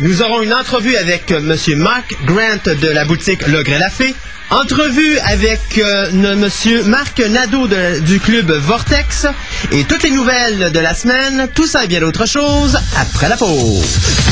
Nous aurons une entrevue avec euh, Monsieur Mark Grant de la boutique Le Grès Lafay. Entrevue avec euh, Monsieur Marc Nadeau de- du club Vortex. Et toutes les nouvelles de la semaine, tout ça et bien d'autres choses, après la pause.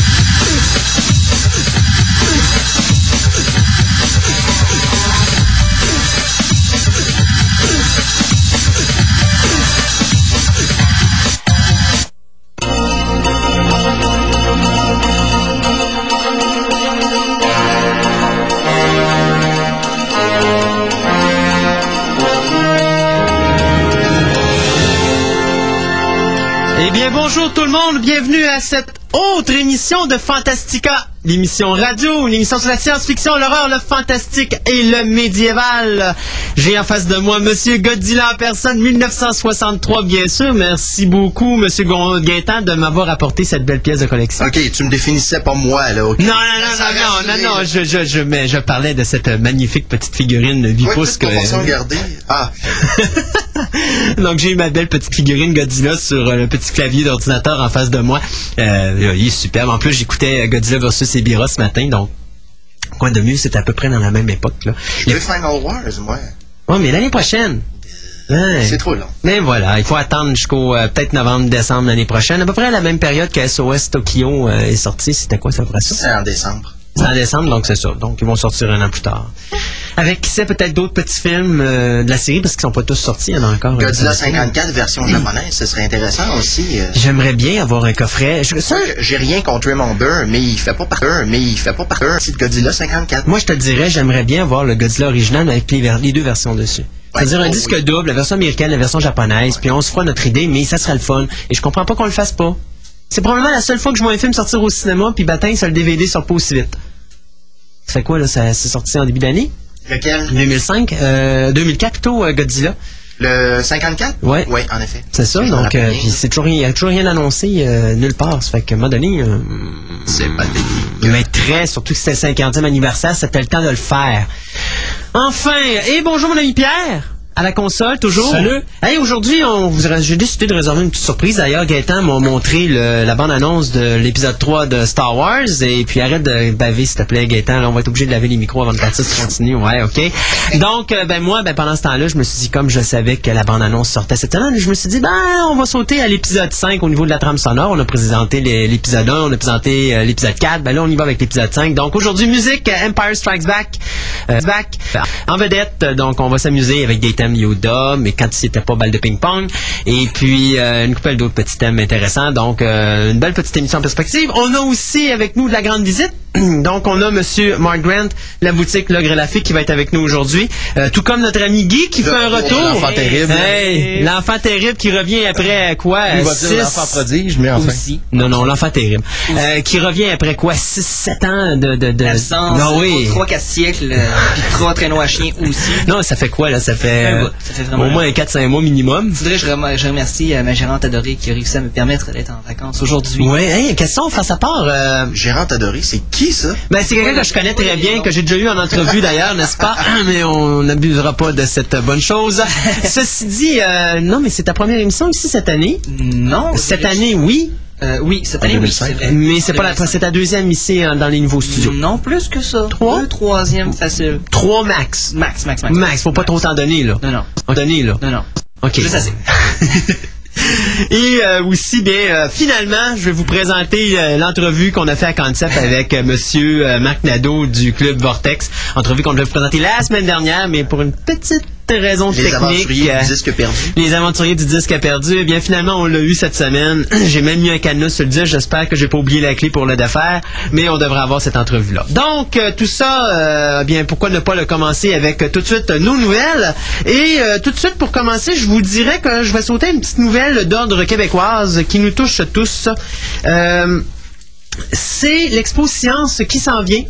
Lady. Bonjour tout le monde, bienvenue à cette autre émission de Fantastica, l'émission radio, une émission sur la science-fiction, l'horreur, le fantastique et le médiéval. J'ai en face de moi Monsieur Godzilla en personne, 1963, bien sûr. Merci beaucoup, Monsieur Gaétan, de m'avoir apporté cette belle pièce de collection. Ok, tu me définissais pas moi, là, ok? Non, non, non, non, non, non, non, je, je, je, mais je parlais de cette magnifique petite figurine de 8 Ouais, pouces proportion gardée. Ah, Donc j'ai eu ma belle petite figurine Godzilla sur euh, le petit clavier d'ordinateur en face de moi. Euh, il est superbe. En plus, j'écoutais Godzilla versus Ebira ce matin, donc quoi de mieux, c'est à peu près dans la même époque. Là. Final Wars, moi. Oh, mais l'année prochaine. Ouais. C'est trop long. Mais voilà, il faut attendre jusqu'au euh, peut-être novembre, décembre l'année prochaine. À peu près à la même période que SOS Tokyo euh, est sorti. C'était quoi ça après ça? C'est en décembre. C'est en décembre, donc c'est ça. Donc ils vont sortir un an plus tard. Avec, qui sait, peut-être d'autres petits films euh, de la série, parce qu'ils sont pas tous sortis, il y en a encore. euh, Godzilla sur la série. 54 version japonaise, ce serait intéressant aussi. euh. J'aimerais bien avoir un coffret. Je- ça, C'est que J'ai rien contre Raymond Burr, mais il fait pas partie, mais il fait pas partie de Godzilla 54. moi, je te dirais, j'aimerais bien avoir le Godzilla original avec les, ver- les deux versions dessus. C'est-à-dire un oh, disque oui. double, la version américaine, la version japonaise, puis on se fera notre idée, mais ça serait le fun. Et je comprends pas qu'on le fasse pas. C'est probablement la seule fois que je vois un film sortir au cinéma, puis bâtin, ça le DVD sort pas aussi vite. Ça fait quoi, là? Ça, c'est sorti en début d'année? Lequel? 2005? Euh, 2004 plutôt, euh, Godzilla. Le 54? Ouais. Oui, en effet. C'est ça, donc, euh, puis c'est toujours, rien- il y a toujours rien annoncé euh, nulle part. Ça fait qu'à un moment donné, euh, C'est pathétique. mais très, surtout que c'était le 50e anniversaire, c'était le temps de le faire. Enfin, et bonjour mon ami Pierre à la console, toujours? Salut. Hey, aujourd'hui, on j'ai décidé de réserver une petite surprise. D'ailleurs, Gaëtan m'a montré le- la bande-annonce de l'épisode 3 de Star Wars. Et puis, arrête de baver, s'il te plaît, Gaëtan. Là, on va être obligé de laver les micros avant de partir si tu continues. Ouais, OK. Donc, euh, ben moi, ben pendant ce temps-là, je me suis dit, comme je savais que la bande-annonce sortait cette semaine, je me suis dit, ben, on va sauter à l'épisode 5 au niveau de la trame sonore. On a présenté l'épisode 1, on a présenté euh, l'épisode 4. Ben là, on y va avec l'épisode 5. Donc, aujourd'hui, musique, euh, Empire Strikes Back. Euh, back. En vedette, donc, on va s'amuser avec des Yoda, mais quand c'était pas balle de ping-pong. Et puis, euh, une couple d'autres petits thèmes intéressants. Donc, euh, une belle petite émission en perspective. On a aussi avec nous de la grande visite. Donc, on a Monsieur Mark Grant, la boutique Le Grès Lafay, qui va être avec nous aujourd'hui. Euh, tout comme notre ami Guy, qui fait un retour. L'enfant terrible. Hey, l'enfant terrible qui revient après quoi? Il va Six- dire l'enfant prodige, mais enfin. aussi. non, non, l'enfant terrible. Euh, qui revient après quoi? 6-7 ans de... de, de... Absence, Non, oui. 3-4 siècles, euh, puis 3 traîneaux à chien aussi. Non, ça fait quoi, là? Ça fait, euh. Ça vraiment au un moins 4-5 mois minimum. Je voudrais que je, je remercie euh, ma gérante adorée qui a réussi à me permettre d'être en vacances aujourd'hui. Ouais, hey, question face à part. Euh, Gérante adorée, c'est qui ça? ben, c'est quelqu'un que je connais très bien, que j'ai déjà eu en entrevue d'ailleurs, n'est-ce pas? Mais on n'abusera pas de cette bonne chose. Ceci dit, euh, non, mais c'est ta première émission ici cette année? Non. Cette année, oui, Euh, oui, cette année, oui, mais c'est pas la, c'est ta deuxième ici hein, dans les nouveaux studios. Non, plus que ça. Trois? Deux, troisième, facile. Trois max. Max, max, max. Max, faut pas trop t'en donner, là. Non, non. En donner, là. Non, non. OK. Juste assez. Et euh, aussi, bien, euh, finalement, je vais vous présenter euh, l'entrevue qu'on a fait à Concept avec euh, Monsieur euh, Marc Nadeau du club Vortex. Entrevue qu'on devait vous présenter la semaine dernière, mais pour une petite Les aventuriers euh, du disque perdu. les aventuriers du disque perdu. Eh bien, finalement, on l'a eu cette semaine. J'ai même mis un cadenas sur le disque. J'espère que j'ai pas oublié la clé pour le défaire, mais on devrait avoir cette entrevue-là. Donc, euh, tout ça, euh, bien, pourquoi ne pas le commencer avec euh, tout de suite euh, nos nouvelles? Et euh, tout de suite, pour commencer, je vous dirais que je vais sauter une petite nouvelle d'ordre québécoise qui nous touche tous. Euh, c'est l'Expo Science qui s'en vient.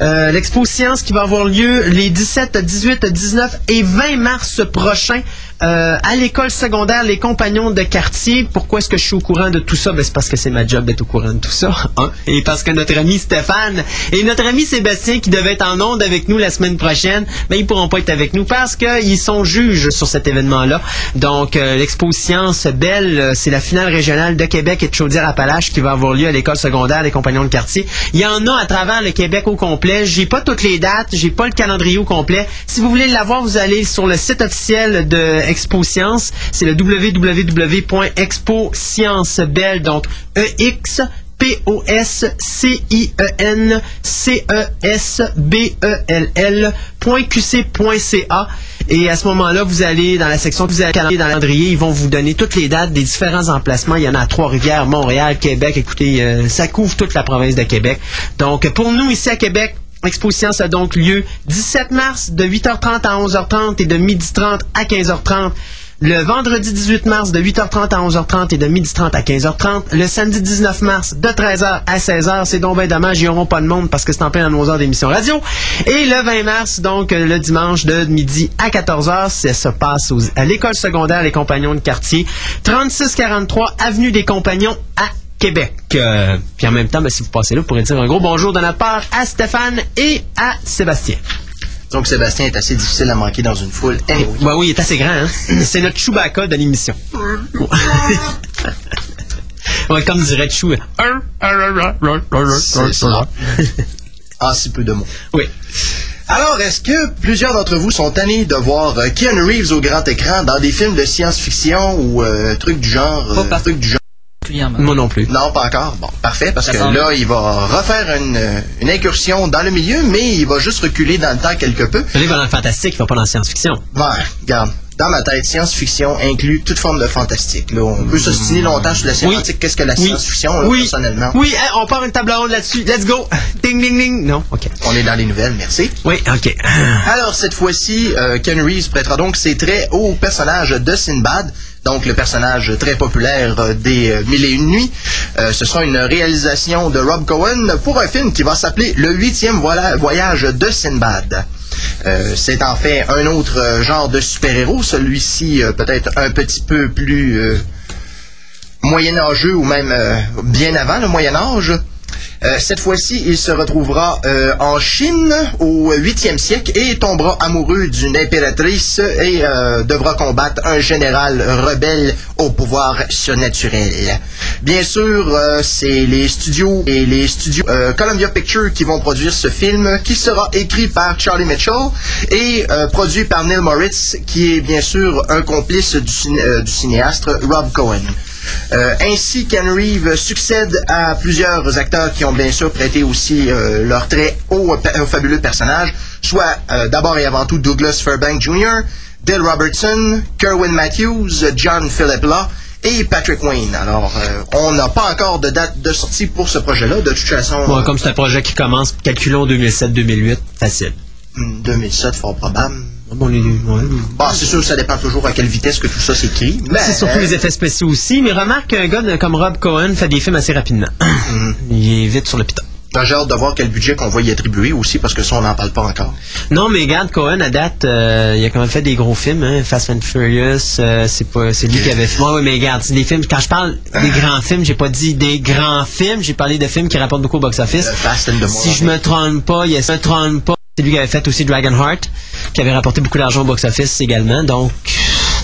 Euh, L'Expo Science qui va avoir lieu les 17, 18, 19 et 20 mars prochains Euh, à l'école secondaire, les compagnons de quartier, pourquoi est-ce que je suis au courant de tout ça? Ben, c'est parce que c'est ma job d'être au courant de tout ça. hein. Et parce que notre ami Stéphane et notre ami Sébastien, qui devaient être en onde avec nous la semaine prochaine, ben, ils pourront pas être avec nous parce qu'ils sont juges sur cet événement-là. Donc, euh, l'Expo Science Belle, euh, c'est la finale régionale de Québec et de Chaudière-Appalaches qui va avoir lieu à l'école secondaire des compagnons de quartier. Il y en a à travers le Québec au complet. J'ai pas toutes les dates, j'ai pas le calendrier au complet. Si vous voulez l'avoir, vous allez sur le site officiel de Expo Science. C'est le www.exposciencebelle, donc E EX P-O-S-C-I-E-N-C-E-S-B-E-L-L.qc.ca. Et à ce moment-là, vous allez dans la section, vous allez dans le calendrier, ils vont vous donner toutes les dates des différents emplacements. Il y en a à Trois-Rivières, Montréal, Québec. Écoutez, euh, ça couvre toute la province de Québec. Donc, pour nous, ici à Québec, Expo Science a donc lieu 17 mars de 8h30 à 11h30 et de 12h30 à 15h30. Le vendredi 18 mars de 8h30 à 11h30 et de 12h30 à 15h30. Le samedi 19 mars de 13h à 16h. C'est donc bien dommage, ils pas de monde parce que c'est en plein à nos heures d'émission radio. Et le 20 mars, donc euh, le dimanche de midi à 14h, ça se passe à l'école secondaire Les Compagnons de quartier, 3643 Avenue des Compagnons à Québec. Euh, puis en même temps, ben, si vous passez là, vous pourrez dire un gros bonjour de notre part à Stéphane et à Sébastien. Donc Sébastien est assez difficile à manquer dans une foule. Anyway. Ouais, oui, il est assez grand, hein? C'est notre Chewbacca de l'émission. ouais, comme dirait Chou. En si peu de mots. Oui. Alors, est-ce que plusieurs d'entre vous sont tannés de voir euh, Keanu Reeves au grand écran dans des films de science-fiction ou euh, trucs du genre Pas euh, trucs du genre? Particulièrement. Moi non plus. Non, pas encore. Bon, parfait, parce Ça que là, il va refaire une, une incursion dans le milieu, mais il va juste reculer dans le temps quelque peu. Il va dans le fantastique, il va pas dans la science-fiction. Ouais, regarde. Dans ma tête, science-fiction inclut toute forme de fantastique. Là, on peut s'ostiner longtemps sur la sémantique. Qu'est-ce que la Oui. science-fiction, oui. personnellement? Oui, hein, on part une table ronde là-dessus. Let's go. Ding, ding, ding. Non, OK. On est dans les nouvelles, merci. Oui, OK. Alors, cette fois-ci, euh, Ken Reeves prêtera donc ses traits au personnage de Sinbad, donc le personnage très populaire euh, des euh, Mille et Une Nuits. Euh, ce sera une réalisation de Rob Cohen pour un film qui va s'appeler Le huitième voyage de Sinbad. C'est en fait un autre genre de super-héros, celui-ci peut-être un petit peu plus moyenâgeux ou même bien avant le Moyen Âge. Euh, cette fois-ci, il se retrouvera euh, en Chine au 8e siècle et tombera amoureux d'une impératrice et euh, devra combattre un général rebelle au pouvoir surnaturel. Bien sûr, c'est les studios et les studios Columbia Pictures qui vont produire ce film qui sera écrit par Charlie Mitchell et produit par Neil Moritz qui est bien sûr un complice du cinéaste Rob Cohen. Euh, ainsi, Ken Reeves succède à plusieurs acteurs qui ont bien sûr prêté aussi euh, leur trait au, au fabuleux personnage, soit euh, d'abord et avant tout Douglas Fairbank Jr., Dale Robertson, Kerwin Matthews, John Philip Law et Patrick Wayne. Alors, euh, on n'a pas encore de date de sortie pour ce projet-là. De toute façon, comme c'est un projet qui commence, calculons 2007-2008, facile. euh, 2007, fort probable. Bon, les- ouais. Bon, c'est sûr, ça dépend toujours à quelle vitesse que tout ça s'écrit. Mais C'est surtout les effets spéciaux aussi, mais remarque qu'un gars comme Rob Cohen fait des films assez rapidement. Il est vite sur le piton. J'ai hâte de voir quel budget qu'on va y attribuer aussi, parce que ça, on n'en parle pas encore. Non, mais regarde, Cohen, à date, euh, il a quand même fait des gros films, hein, Fast and Furious, euh, c'est pas, c'est lui qui avait fait. Ouais, ouais, mais regarde, c'est des films, quand je parle des grands films, j'ai pas dit des grands films, j'ai parlé de films qui rapportent beaucoup au box-office. Si je me trompe pas, il y a- si je me trompe pas, c'est lui qui avait fait aussi Dragonheart, qui avait rapporté beaucoup d'argent au box-office également, donc, tu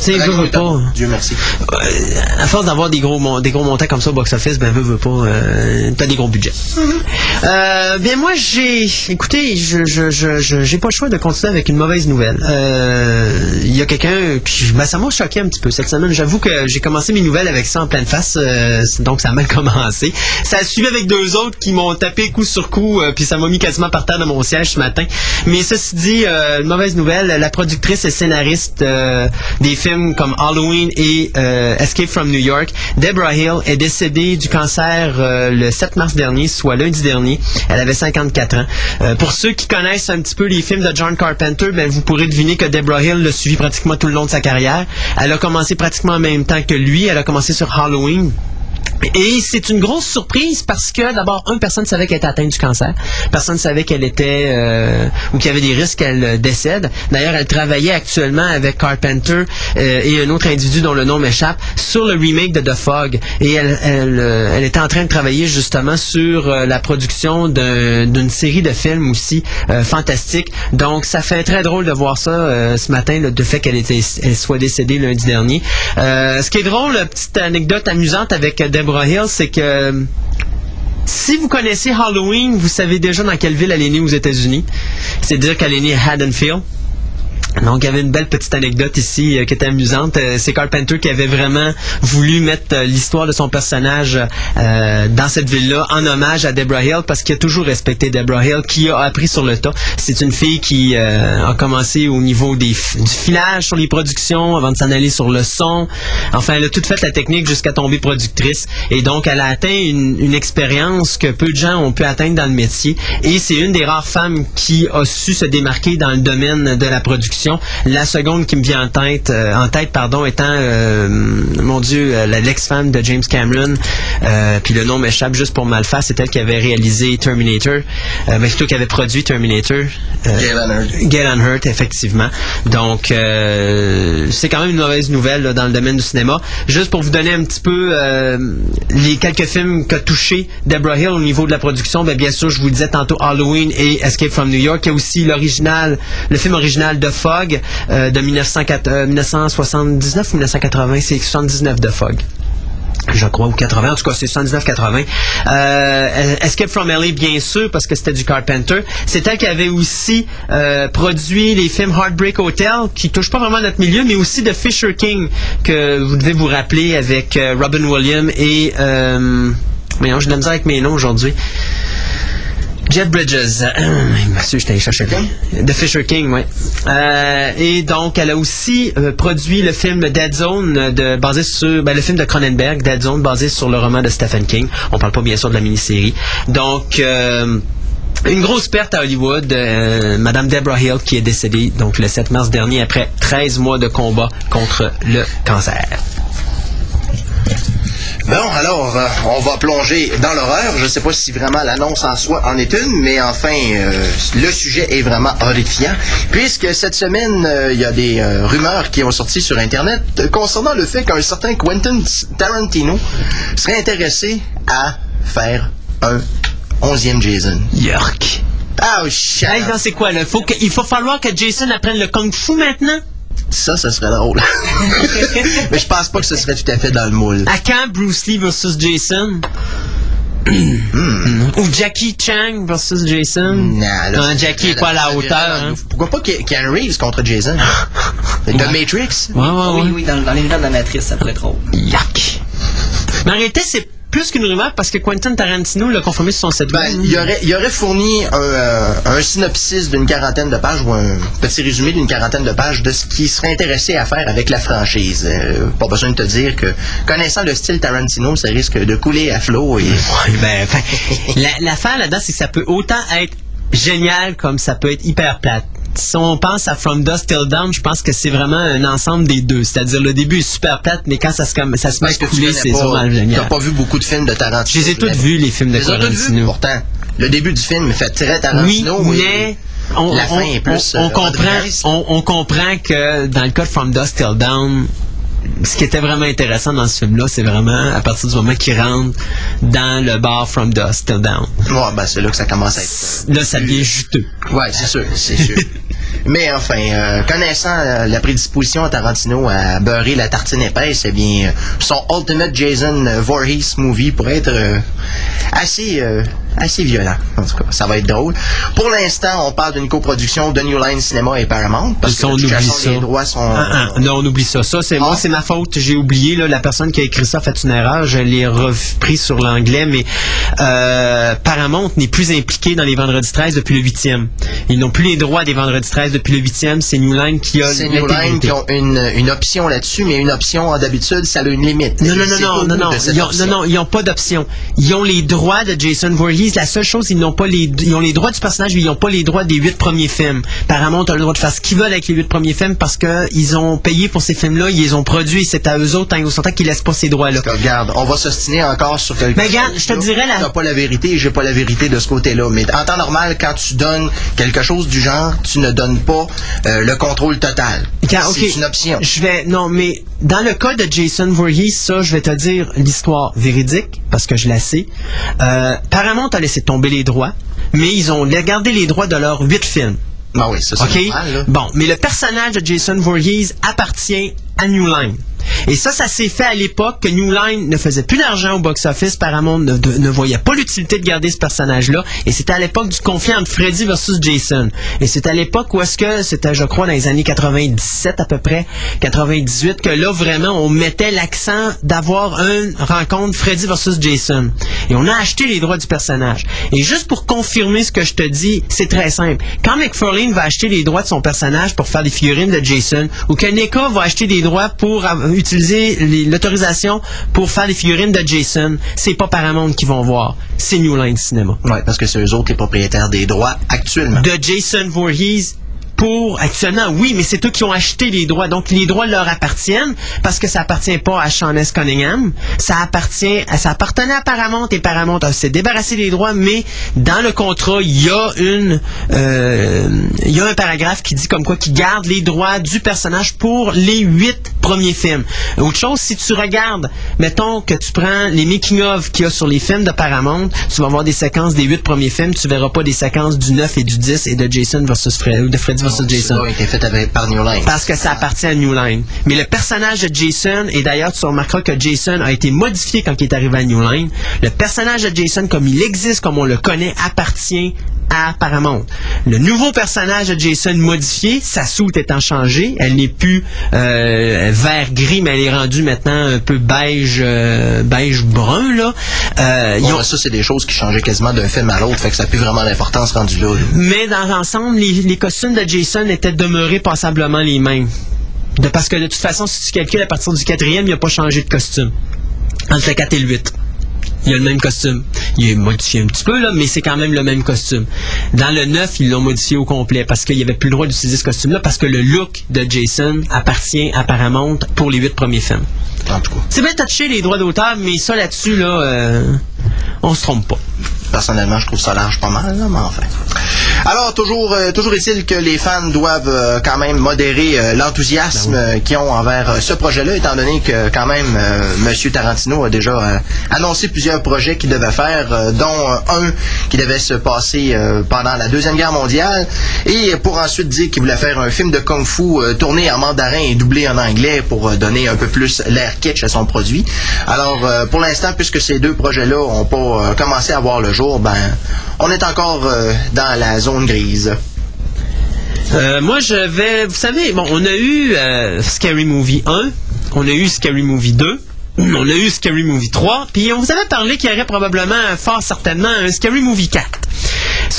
sais, veut, veut pas. Dieu merci. Euh, à force d'avoir des gros des gros montants comme ça au box office, ben veut veut pas, euh, t'as des gros budgets. Euh, bien moi j'ai, écoutez, je je je je- j'ai pas le choix de continuer avec une mauvaise nouvelle. Euh, Il y a quelqu'un, qui- ben ça m'a choqué un petit peu cette semaine. J'avoue que j'ai commencé mes nouvelles avec ça en pleine face, euh, donc ça a mal commencé. Ça a suivi avec deux autres qui m'ont tapé coup sur coup, euh, puis ça m'a mis quasiment par terre de mon siège ce matin. Mais ceci dit, une mauvaise nouvelle, la productrice et scénariste des films comme Halloween et Escape from New York, Deborah Hill, est décédée du cancer le 7 mars dernier, soit lundi dernier. Elle avait 54 ans. Euh, pour ceux qui connaissent un petit peu les films de John Carpenter, ben, vous pourrez deviner que Deborah Hill l'a suivi pratiquement tout le long de sa carrière. Elle a commencé pratiquement en même temps que lui. Elle a commencé sur Halloween. Et c'est une grosse surprise parce que d'abord, une personne savait qu'elle était atteinte du cancer. Personne ne savait qu'elle était euh, ou qu'il y avait des risques qu'elle euh, décède. D'ailleurs, elle travaillait actuellement avec Carpenter euh, et un autre individu dont le nom m'échappe sur le remake de The Fog. Et elle, était en train de travailler justement sur la production d'un- d'une série de films aussi fantastiques. Donc, ça fait très drôle de voir ça ce matin, le de fait qu'elle soit décédée lundi dernier. Ce qui est drôle, petite anecdote amusante avec Deborah C'est que si vous connaissez Halloween, vous savez déjà dans quelle ville elle est née aux États-Unis. C'est-à-dire qu'elle est née à Haddonfield. Donc, il y avait une belle petite anecdote ici euh, qui était amusante. Euh, c'est Carpenter qui avait vraiment voulu mettre euh, l'histoire de son personnage euh, dans cette ville-là en hommage à Deborah Hill parce qu'il a toujours respecté Deborah Hill, qui a appris sur le tas. C'est une fille qui a commencé au niveau des du filage sur les productions avant de s'en aller sur le son. Enfin, elle a tout fait la technique jusqu'à tomber productrice. Et donc, elle a atteint une expérience que peu de gens ont pu atteindre dans le métier. Et c'est une des rares femmes qui a su se démarquer dans le domaine de la production. La seconde qui me vient en tête, euh, en tête pardon, étant, euh, mon Dieu, euh, l'ex-femme de James Cameron. Puis le nom m'échappe juste pour mal faire. C'est elle qui avait réalisé Terminator. Mais plutôt qui avait produit Terminator. Gail Hurt. Gail Ann Hurt, effectivement. Donc, c'est quand même une mauvaise nouvelle là, dans le domaine du cinéma. Juste pour vous donner un petit peu les quelques films qu'a touché Deborah Hill au niveau de la production, ben, bien sûr, je vous le disais tantôt Halloween et Escape from New York. Il y a aussi l'original, le film original de Euh, de 1904 euh, 1979 ou 1980, c'est 79 de Fog je crois, ou 80, en tout cas, c'est 79-80. Euh, Escape from LA, bien sûr, parce que c'était du Carpenter. C'est elle qui avait aussi produit les films Heartbreak Hotel, qui touchent pas vraiment notre milieu, mais aussi de Fisher King, que vous devez vous rappeler avec Robin Williams et... Euh, mais non, j'ai de la misère avec mes noms aujourd'hui. Jet Bridges. Monsieur, je t'allais chercher le The Fisher King, oui. Euh, et donc, elle a aussi euh, produit le film Dead Zone, de, basé sur ben, le film de Cronenberg, Dead Zone, basé sur le roman de Stephen King. On parle pas bien sûr de la mini-série. Donc, euh, une grosse perte à Hollywood, Madame Deborah Hill qui est décédée donc le 7 mars dernier après 13 mois de combat contre le cancer. Bon, alors, euh, on va plonger dans l'horreur. Je ne sais pas si vraiment l'annonce en soi en est une, mais enfin, euh, le sujet est vraiment horrifiant. Puisque cette semaine, euh, il y a des euh, rumeurs qui ont sorti sur Internet concernant le fait qu'un certain Quentin Tarantino serait intéressé à faire un onzième Jason. York. Ah, oh, shit! Hey, non, c'est quoi là? Faut que, il faut falloir que Jason apprenne le kung fu maintenant? Ça, ça serait drôle. mais je pense pas que ce serait tout à fait dans le moule. À quand Bruce Lee versus Jason? Ou Jackie Chang versus Jason? Non, là, Non, ça- Jackie est là, pas à la hauteur. hein. Pourquoi pas Ke- Keanu Reeves contre Jason? The Matrix? Ouais, ouais, Oui, ouais. oui, dans, dans l'univers de la matrice, ça pourrait être drôle. Yuck. Mais en réalité, c'est plus qu'une rumeur parce que Quentin Tarantino l'a confirmé sur son site Ben, web. il aurait, il aurait fourni un, euh, un synopsis d'une quarantaine de pages ou un petit résumé d'une quarantaine de pages de ce qu'il serait intéressé à faire avec la franchise. Euh, pas besoin de te dire que, connaissant le style Tarantino, ça risque de couler à flot et... Ouais, ben, la- l'affaire là-dedans, c'est que ça peut autant être génial comme ça peut être hyper plate. Si on pense à From Dust Till Dawn, je pense que c'est vraiment un ensemble des deux. C'est-à-dire, le début est super plate, mais quand ça se, comme- ça se met à couler, c'est vraiment T'as génial. pas vu beaucoup de films de Tarantino. Je les ai toutes mais- vus, les films de Tarantino. Pourtant, le début du film fait très Oui, Tarantino. et- mais on, la on- fin est plus, on- on euh, comprend, on, on comprend que dans le cas de From Dust Till Dawn, ce qui était vraiment intéressant dans ce film-là, c'est vraiment à partir du moment qu'il rentre dans le bar From Dust Till Dawn. Ouais, ben, c'est là que ça commence à être... Là, ça devient juteux. Ouais, c'est sûr, c'est sûr. Mais enfin, euh, connaissant euh, la prédisposition à Tarantino à beurrer la tartine épaisse, eh bien, son Ultimate Jason Voorhees movie pourrait être euh, assez, assez violent. En tout cas, ça va être drôle. Pour l'instant, on parle d'une coproduction de New Line Cinema et Paramount. Parce que on oublie façon, ça. les droits sont... Ah, ah, non, on oublie ça. Ça, c'est moi, Ah. c'est ma faute. J'ai oublié. Là, la personne qui a écrit ça a fait une erreur. Je l'ai repris sur l'anglais, mais Paramount n'est plus impliqué dans les Vendredis 13 depuis le 8e. Ils n'ont plus les droits des Vendredis 13 depuis le 8e. C'est New Line qui a C'est New Line qui ont une, une option là-dessus, mais une option, d'habitude, ça a une limite. Non, non, non, non, au non, non, ils ont, non, non, ils n'ont pas d'option. Ils ont les droits de Jason Voorhees, la seule chose, ils n'ont pas les, ils ont les droits du personnage, mais ils n'ont pas les droits des huit premiers films. Paramount a le droit de faire ce qu'ils veulent avec les huit premiers films parce que ils ont payé pour ces films-là, ils les ont produits, c'est à eux autres, tant qu'ils sont qu'ils laissent pas ces droits-là. Regarde, on va s'ostiner encore sur quelque Mais chose. regarde, je te dirais la- T'as pas la vérité, j'ai pas la vérité de ce côté-là. Mais en temps normal, quand tu donnes quelque chose du genre, tu ne donnes pas euh, le contrôle total. C'est une option. Je vais non, mais dans le cas de Jason Voorhees, ça, je vais te dire l'histoire véridique parce que je la sais. Euh, Paramount a laissé tomber les droits, mais ils ont gardé les droits de leurs huit films. Ben oui, ça c'est OK? normal. Là. Bon, mais le personnage de Jason Voorhees appartient à New Line. Et ça, ça s'est fait à l'époque que New Line ne faisait plus d'argent au box-office. Paramount ne, ne voyait pas l'utilité de garder ce personnage-là. Et c'était à l'époque du conflit entre Freddy versus Jason. Et c'est à l'époque où est-ce que, c'était, je crois, dans les années 97 à peu près, 98, que là, vraiment, on mettait l'accent d'avoir une rencontre Freddy versus Jason. Et on a acheté les droits du personnage. Et juste pour confirmer ce que je te dis, c'est très simple. Quand McFarlane va acheter les droits de son personnage pour faire des figurines de Jason, ou que NECA va acheter des droits pour utiliser les- l'autorisation pour faire des figurines de Jason, c'est pas Paramount qui vont voir, c'est New Line Cinema. Ouais, parce que c'est eux autres les propriétaires des droits actuellement. De Jason Voorhees pour actuellement, oui, mais c'est eux qui ont acheté les droits. Donc les droits leur appartiennent parce que ça appartient pas à Sean S. Cunningham. Ça appartient, à- ça appartenait à Paramount et Paramount s'est débarrassé des droits, mais dans le contrat, il y a une, euh, il y a un paragraphe qui dit comme quoi qui garde les droits du personnage pour les huit premiers films. Autre chose, si tu regardes, mettons que tu prends les making of qu'il y a sur les films de Paramount, tu vas voir des séquences des huit premiers films, tu verras pas des séquences du 9 et du 10 et de Jason versus Fred, de Parce que ça appartient à New Line. Mais le personnage de Jason, et d'ailleurs tu remarqueras que Jason a été modifié quand il est arrivé à New Line, le personnage de Jason comme il existe, comme on le connaît, appartient à Paramount. Le nouveau personnage de Jason modifié, sa soute étant changée, elle n'est plus euh, vert gris, mais elle est rendue maintenant un peu beige euh, beige brun là. Euh, ils Bon, ont- ça, c'est des choses qui changeaient quasiment d'un film à l'autre, fait que ça n'a plus vraiment d'importance rendu là. là. Mais dans l'ensemble, les, les costumes de Jason étaient demeurés passablement les mêmes. De, parce que de toute façon, si tu calcules à partir du quatrième, il n'a pas changé de costume. Entre le 4 et le 8. Il a le même costume. Il est modifié un petit peu, là, mais c'est quand même le même costume. Dans le 9, ils l'ont modifié au complet parce qu'il n'y avait plus le droit d'utiliser ce costume-là parce que le look de Jason appartient à Paramount pour les 8 premiers films. En tout cas, C'est bien touché les droits d'auteur, mais ça là-dessus, là, euh, on se trompe pas. personnellement, je trouve ça large pas mal, là, mais enfin. Alors, toujours, euh, toujours est-il que les fans doivent euh, quand même modérer euh, l'enthousiasme euh, qu'ils ont envers ce projet-là, étant donné que quand même euh, M. Tarantino a déjà annoncé plusieurs projets qu'il devait faire, dont un qui devait se passer pendant la Deuxième Guerre mondiale, et pour ensuite dire qu'il voulait faire un film de kung-fu euh, tourné en mandarin et doublé en anglais pour donner un peu plus l'air kitsch à son produit. Alors, euh, pour l'instant, puisque ces deux projets-là n'ont pas commencé à voir le jour, ben, on est encore euh, dans la zone grise. Euh, moi, je vais. Vous savez, bon, on a eu euh, Scary Movie 1, on a eu Scary Movie 2. On a eu Scary Movie 3, puis on vous avait parlé qu'il y aurait probablement, fort certainement, un Scary Movie 4.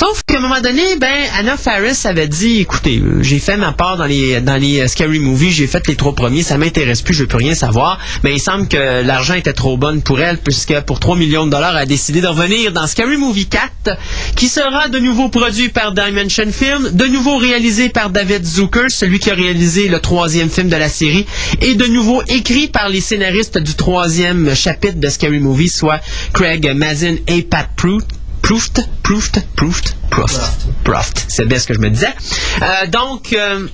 Sauf qu'à un moment donné, ben, Anna Faris avait dit, écoutez, euh, j'ai fait ma part dans les, dans les euh, Scary Movies, j'ai fait les trois premiers, ça m'intéresse plus, je veux plus rien savoir. Mais il semble que l'argent était trop bonne pour elle, puisque pour 3 millions de dollars, elle a décidé de revenir dans Scary Movie 4, qui sera de nouveau produit par Dimension Film, de nouveau réalisé par David Zucker, celui qui a réalisé le troisième film de la série, et de nouveau écrit par les scénaristes du troisième chapitre de Scary Movie, soit Craig Mazin et Pat Prout. Proust, Proust, Proust, Proust, Proust. C'est bien ce que je me disais. Euh, donc, euh,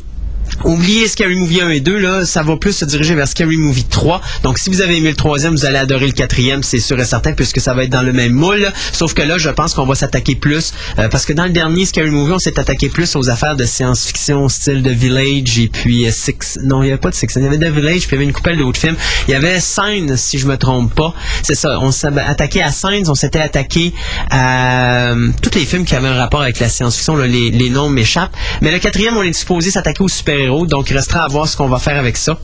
Oubliez Scary Movie 1 et 2, là, ça va plus se diriger vers Scary Movie 3. Donc, si vous avez aimé le troisième, vous allez adorer le quatrième, c'est sûr et certain, puisque ça va être dans le même moule. Sauf que là, je pense qu'on va s'attaquer plus, euh, parce que dans le dernier Scary Movie, on s'est attaqué plus aux affaires de science-fiction, style de Village, et puis euh, Six... Non, il n'y avait pas de Six, il y avait The Village, puis il y avait une coupelle d'autres films. Il y avait Signs, si je me trompe pas. C'est ça, on s'est attaqué à Signs, on s'était attaqué à euh, tous les films qui avaient un rapport avec la science-fiction, les, les noms m'échappent. Mais le quatrième, on est supposé s'attaquer aux super-héros, donc il restera à voir ce qu'on va faire avec ça.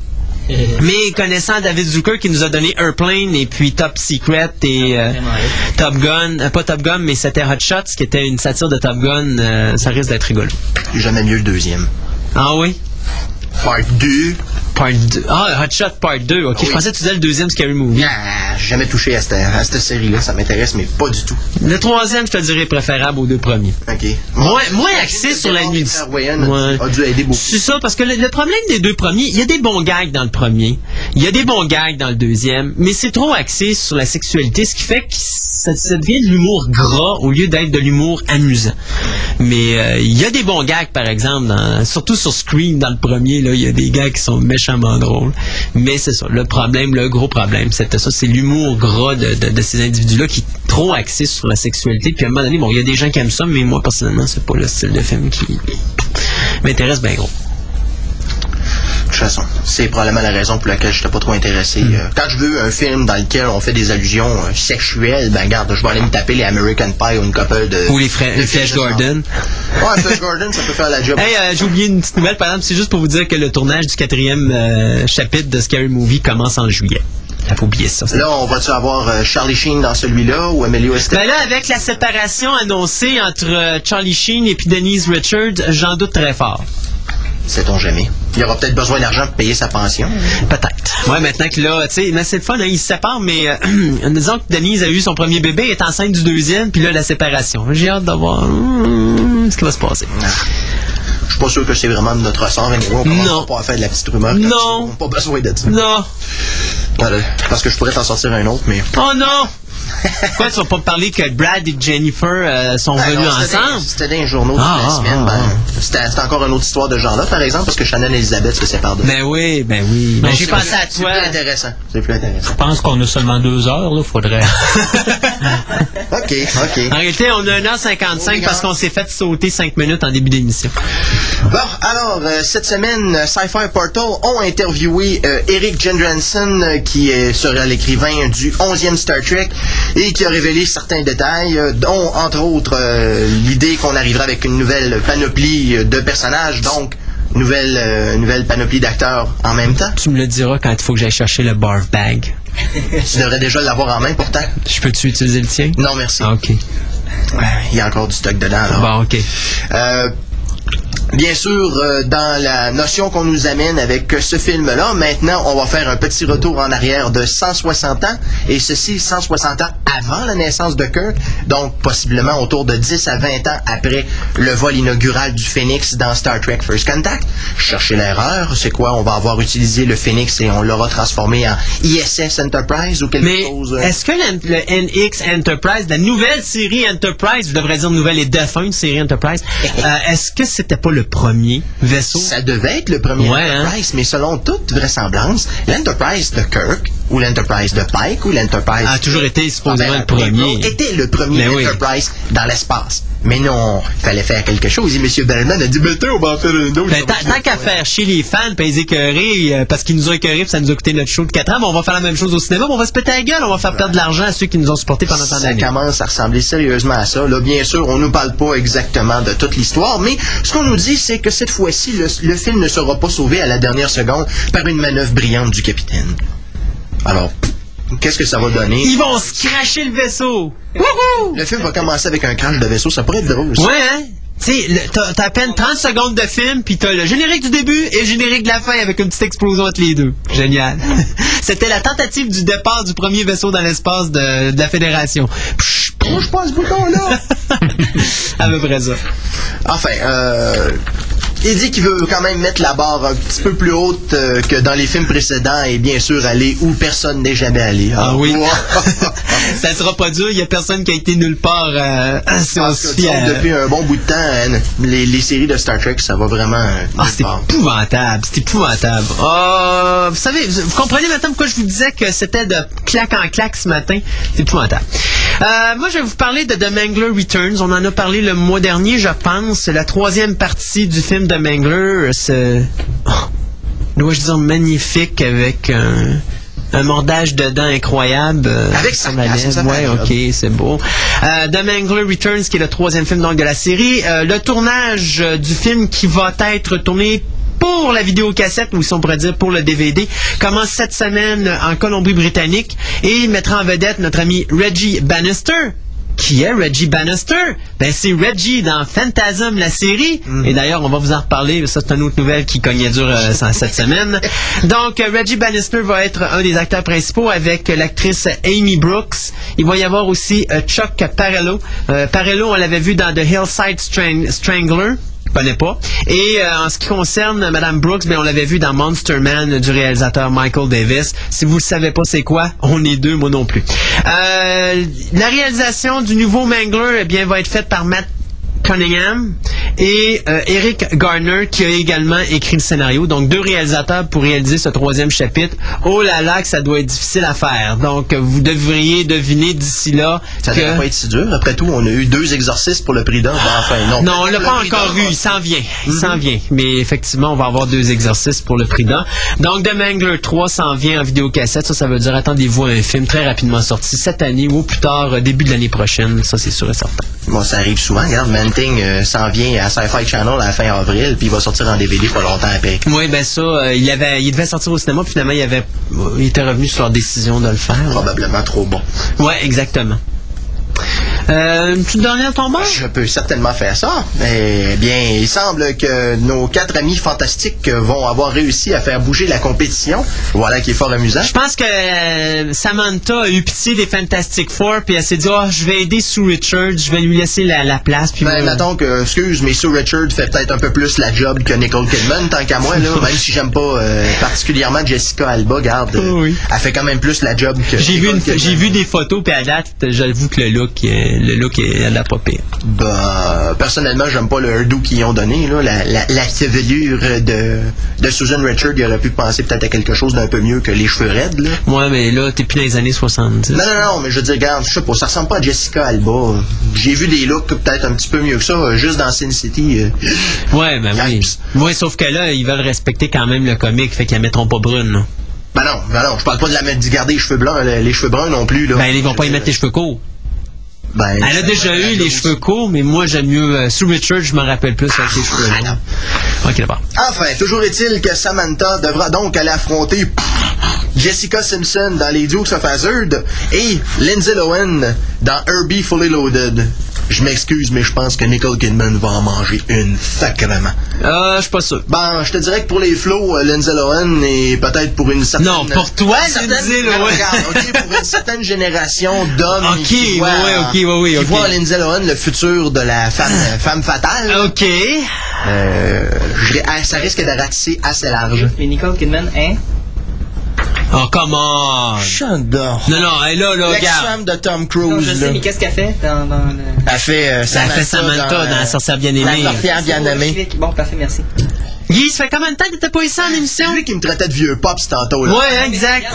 Mais connaissant David Zucker qui nous a donné Airplane et puis Top Secret et euh, Top Gun, euh, pas Top Gun, mais c'était Hot Shots qui était une satire de Top Gun, euh, ça risque d'être rigolo. Jamais mieux le deuxième. Ah oui? Part 2, Part 2. Ah, Hot Shot Part 2. Ok, Oui. je pensais que tu disais le deuxième Scary Movie. Ah, j'ai jamais touché à cette, à cette série-là. Ça m'intéresse, mais pas du tout. Le troisième, je te dirais préférable aux deux premiers. OK. Moins, moins axé sur la nuit. Ouais. a dû aider beaucoup. C'est ça, parce que le, le problème des deux premiers, il y a des bons gags dans le premier, il y a des bons gags dans le deuxième, mais c'est trop axé sur la sexualité, ce qui fait que ça, ça devient de l'humour gras au lieu d'être de l'humour amusant. Mais euh, il y a des bons gags, par exemple, dans- surtout sur Scream, dans le premier, là, il y a des gags qui sont méchamment drôles. Mais c'est ça, le problème, le gros problème, c'était ça, c'est l'humour gras de ces individus-là qui est trop axé sur la sexualité. Puis à un moment donné, bon, il y a des gens qui aiment ça, mais moi, personnellement, c'est pas le style de film qui m'intéresse bien gros. De toute façon, c'est probablement la raison pour laquelle je n'étais pas trop intéressé. Hmm. Euh, quand je veux un film dans lequel on fait des allusions euh, sexuelles, ben garde, je vais aller me taper les American Pie ou une couple de... Ou les, Flash Gordon. Ouais, Flash Gordon, ça peut faire la job. Hey, euh, j'ai oublié une petite nouvelle, par exemple, c'est juste pour vous dire que le tournage du quatrième chapitre de Scary Movie commence en juillet. Faut oublier ça. Là, on va-tu avoir euh, Charlie Sheen dans celui-là ou Emilio Estevez? Ben là, avec la séparation annoncée entre euh, Charlie Sheen et puis Denise Richards, j'en doute très fort. Sait-on jamais. Il aura peut-être besoin d'argent pour payer sa pension. Peut-être. Ouais, maintenant que là, tu sais, mais c'est le fun, hein, ils se séparent, mais euh, disons que Denise a eu son premier bébé, elle est enceinte du deuxième, puis là, la séparation. J'ai hâte de voir hum, ce qui va se passer. Je suis pas sûr que c'est vraiment de notre ressort. anyway. on commence Non. pas à faire de la petite rumeur. Non. On n'a pas besoin de ça. Non. Voilà. Parce que je pourrais t'en sortir un autre, mais... Oh non! Quoi, tu vas pas me parler que Brad et Jennifer euh, sont Ah, venus non, ensemble? C'était dans les journaux Ah, toute la ah, semaine. ah, ben, C'était c'était encore une autre histoire de genre-là, par exemple, parce que Chanel et Elisabeth se séparent de Ben oui, ben oui. Ben, j'ai pensé à toi. C'est plus intéressant. C'est plus intéressant. Je pense qu'on a seulement deux heures, là. Faudrait. OK, OK. En réalité, on a 1h55 parce qu'on s'est fait sauter 5 minutes en début d'émission. Bon, alors, euh, cette semaine, euh, Sci-Fi Portal ont interviewé euh, Eric Jendranson, euh, qui serait l'écrivain du 11e Star Trek, et qui a révélé certains détails, euh, dont, entre autres, euh, l'idée qu'on arriverait avec une nouvelle panoplie euh, de personnages, donc, nouvelle, euh, nouvelle panoplie d'acteurs en même temps. Tu me le diras quand il faut que j'aille chercher le barf bag. Tu devrais déjà l'avoir en main, pourtant. Je peux-tu utiliser le tien? Non, merci. Ah, OK. Il y a encore du stock dedans, alors. Bon, OK. Euh, Bien sûr, euh, dans la notion qu'on nous amène avec ce film-là, maintenant, on va faire un petit retour en arrière de 160 ans, et ceci 160 ans avant la naissance de Kirk, donc possiblement autour de 10 à 20 ans après le vol inaugural du Phoenix dans Star Trek First Contact. Cherchez l'erreur, c'est quoi? On va avoir utilisé le Phoenix et on l'aura transformé en ISS Enterprise ou quelque Mais chose. euh, est-ce que le, le NX Enterprise, la nouvelle série Enterprise, je devrais dire nouvelle et défunte série Enterprise, euh, est-ce que c'était pas le premier vaisseau? Ça devait être le premier Ouais, hein? Enterprise, mais selon toute vraisemblance, l'Enterprise de Kirk, ou l'Enterprise de Pike, ou l'Enterprise... a toujours été supposément Ah, le ben, premier. était le premier Mais oui. Enterprise dans l'espace. Mais non, fallait faire quelque chose. Et M. Bellman a dit, ben, tiens, on va en faire un autre. Ben, tant qu'à faire chier les fans, puis les écœurer, euh, parce qu'ils nous ont écœurés, puis ça nous a coûté notre show de 4 ans, ben, on va faire la même chose au cinéma, mais on va se péter la gueule, on va faire perdre de l'argent à ceux qui nous ont supportés pendant tant ça d'années. commence à ressembler sérieusement à ça. Là, bien sûr, on nous parle pas exactement de toute l'histoire, mais ce qu'on nous dit, c'est que cette fois-ci, le, le film ne sera pas sauvé à la dernière seconde par une manœuvre brillante du capitaine. Alors, qu'est-ce que ça va donner? Ils vont se cracher le vaisseau! Le film va commencer avec un crash de vaisseau, ça pourrait être drôle. ça. Ouais, hein? Tu sais, t'as à peine 30 secondes de film, puis t'as le générique du début et le générique de la fin avec une petite explosion entre les deux. Génial. C'était la tentative du départ du premier vaisseau dans l'espace de, de la Fédération. Psh, Bouge pas ce bouton-là! à peu près ça. Enfin, euh, il dit qu'il veut quand même mettre la barre un petit peu plus haute euh, que dans les films précédents et bien sûr aller où personne n'est jamais allé. Ah oui. ça sera pas dur, il y a personne qui a été nulle part euh, si on Parce se que, fie disons, à- depuis un bon bout de temps, hein, les, les séries de Star Trek, ça va vraiment euh, Ah, c'est épouvantable, c'est épouvantable. Ah, vous savez, vous, vous comprenez maintenant pourquoi je vous disais que c'était de claque en claque ce matin? C'est épouvantable. Euh, moi, je vais vous parler de The Mangler Returns. On en a parlé le mois dernier, je pense. C'est la troisième partie du film de Mangler. C'est, oh, dois-je dire, magnifique avec un, un mordage de dents incroyable. euh, Avec la lèvre. Ouais, ok, c'est beau. Euh, The Mangler Returns, qui est le troisième film donc, de la série. Euh, le tournage euh, du film qui va être tourné pour la vidéocassette, ou si on pourrait dire pour le DVD, commence cette semaine en Colombie-Britannique et mettra en vedette notre ami Reggie Bannister, qui est Reggie Bannister? Ben, c'est Reggie dans Phantasm, la série. Mhm. Et d'ailleurs, on va vous en reparler. Ça, c'est une autre nouvelle qui cognait dur euh, cette semaine. Donc, euh, Reggie Bannister va être un des acteurs principaux avec euh, l'actrice Amy Brooks. Il va y avoir aussi euh, Chuck Parello. Euh, Parello, on l'avait vu dans The Hillside Strang- Strangler. Je connais pas. Et euh, en ce qui concerne Madame Brooks, ben on l'avait vu dans Monster Man du réalisateur Michael Davis. Si vous ne savez pas c'est quoi, on est deux, moi non plus. Euh, la réalisation du nouveau Mangler eh bien va être faite par Matt Cunningham et euh, Eric Garner qui a également écrit le scénario. Donc deux réalisateurs pour réaliser ce troisième chapitre. Oh là là que ça doit être difficile à faire. Donc vous devriez deviner d'ici là Ça que... devrait pas être si dur. Après tout, on a eu deux exorcistes pour le prix. Ben, enfin, non. Non, on l'a pas encore eu. Il s'en vient. Il s'en vient. Mais effectivement, on va avoir deux exercices pour le prix d'un. Donc, The Mangler 3 s'en vient en vidéocassette. Ça, ça veut dire attendez-vous à un film très rapidement sorti cette année ou plus tard, euh, début de l'année prochaine. Ça, c'est sûr et certain. Bon, ça arrive souvent. Regarde, Manting euh, s'en vient à Sci-Fi Channel à la fin avril, puis il va sortir en DVD pas longtemps après. Oui, ben ça, euh, il, avait, il devait sortir au cinéma, puis finalement, il, avait, il était revenu sur leur décision de le faire. Probablement trop bon. Ouais, exactement. Euh, une petite dernière tombante? Je peux certainement faire ça. Eh bien, il semble que nos quatre amis fantastiques vont avoir réussi à faire bouger la compétition. Voilà qui est fort amusant. Je pense que euh, Samantha a eu pitié des Fantastic Four, puis elle s'est dit, oh, je vais aider Sue Richards, je vais lui laisser la, la place. Puis Ben, mettons que, excuse, mais Sue Richard fait peut-être un peu plus la job que Nicole Kidman, tant qu'à moi, là. Même si j'aime pas euh, particulièrement Jessica Alba, garde, euh, oui. elle fait quand même plus la job que J'ai vu, une- vu des photos, puis à date, j'avoue que le look, est- le look est elle a pas pire. Bah, personnellement, j'aime pas le hairdo qu'ils ont donné, là. La, la, la chevelure de, de Susan Richard, il aurait pu penser peut-être à quelque chose d'un peu mieux que les cheveux raides, là. Moi, mais là, t'es plus dans les années 70. Non, non, non, mais je veux dire, regarde, je sais pas, ça ressemble pas à Jessica Alba. J'ai vu des looks peut-être un petit peu mieux que ça, euh, juste dans Sin City. euh. Ouais, ben oui. Ouais, sauf que là, ils veulent respecter quand même le comique, fait qu'ils la mettront pas brune. là. Ben non, ben non, je parle pas de la mettre, garder les cheveux blancs, les, les cheveux bruns non plus, là. Ben, ils vont pas y mettre les cheveux courts. Ben, Elle a déjà eu les cheveux courts, mais moi, j'aime mieux euh, Sue Richards, je me rappelle plus avec les cheveux Ah, longs. Ok, d'abord. Enfin, toujours est-il que Samantha devra donc aller affronter Jessica Simpson dans les Dukes of Hazzard et Lindsay Lohan dans Herbie Fully Loaded. Je m'excuse, mais je pense que Nicole Kidman va en manger une sacrement. Euh, je suis pas sûr. Ben, je te dirais que pour les flots, euh, Lindsay Lohan et peut-être pour une certaine... Non, pour toi, Lindsay Non, Lohan. regarde, OK, pour une certaine génération d'hommes Ok, qui voient, ouais, ok, ouais, ouais, qui voient Lindsay Lohan le futur de la femme, femme fatale. Ok. Euh, ah, ça risque de ratisser assez large. Mais Nicole Kidman, hein? Oh, come on. J'adore. Non, non, elle là, là, regarde. L'ex-femme de Tom Non, Cruise, je là. sais, mais qu'est-ce qu'elle fait dans, dans le... Elle fait, euh, Ça fait Samantha dans, euh, La sorcière bien-aimée. La sorcière bien-aimée. Bon, parfait, merci. Guy, ça fait combien de temps que t'étais pas ici en émission? C'est lui qui me traitait de vieux pops tantôt, là. Ouais, exact.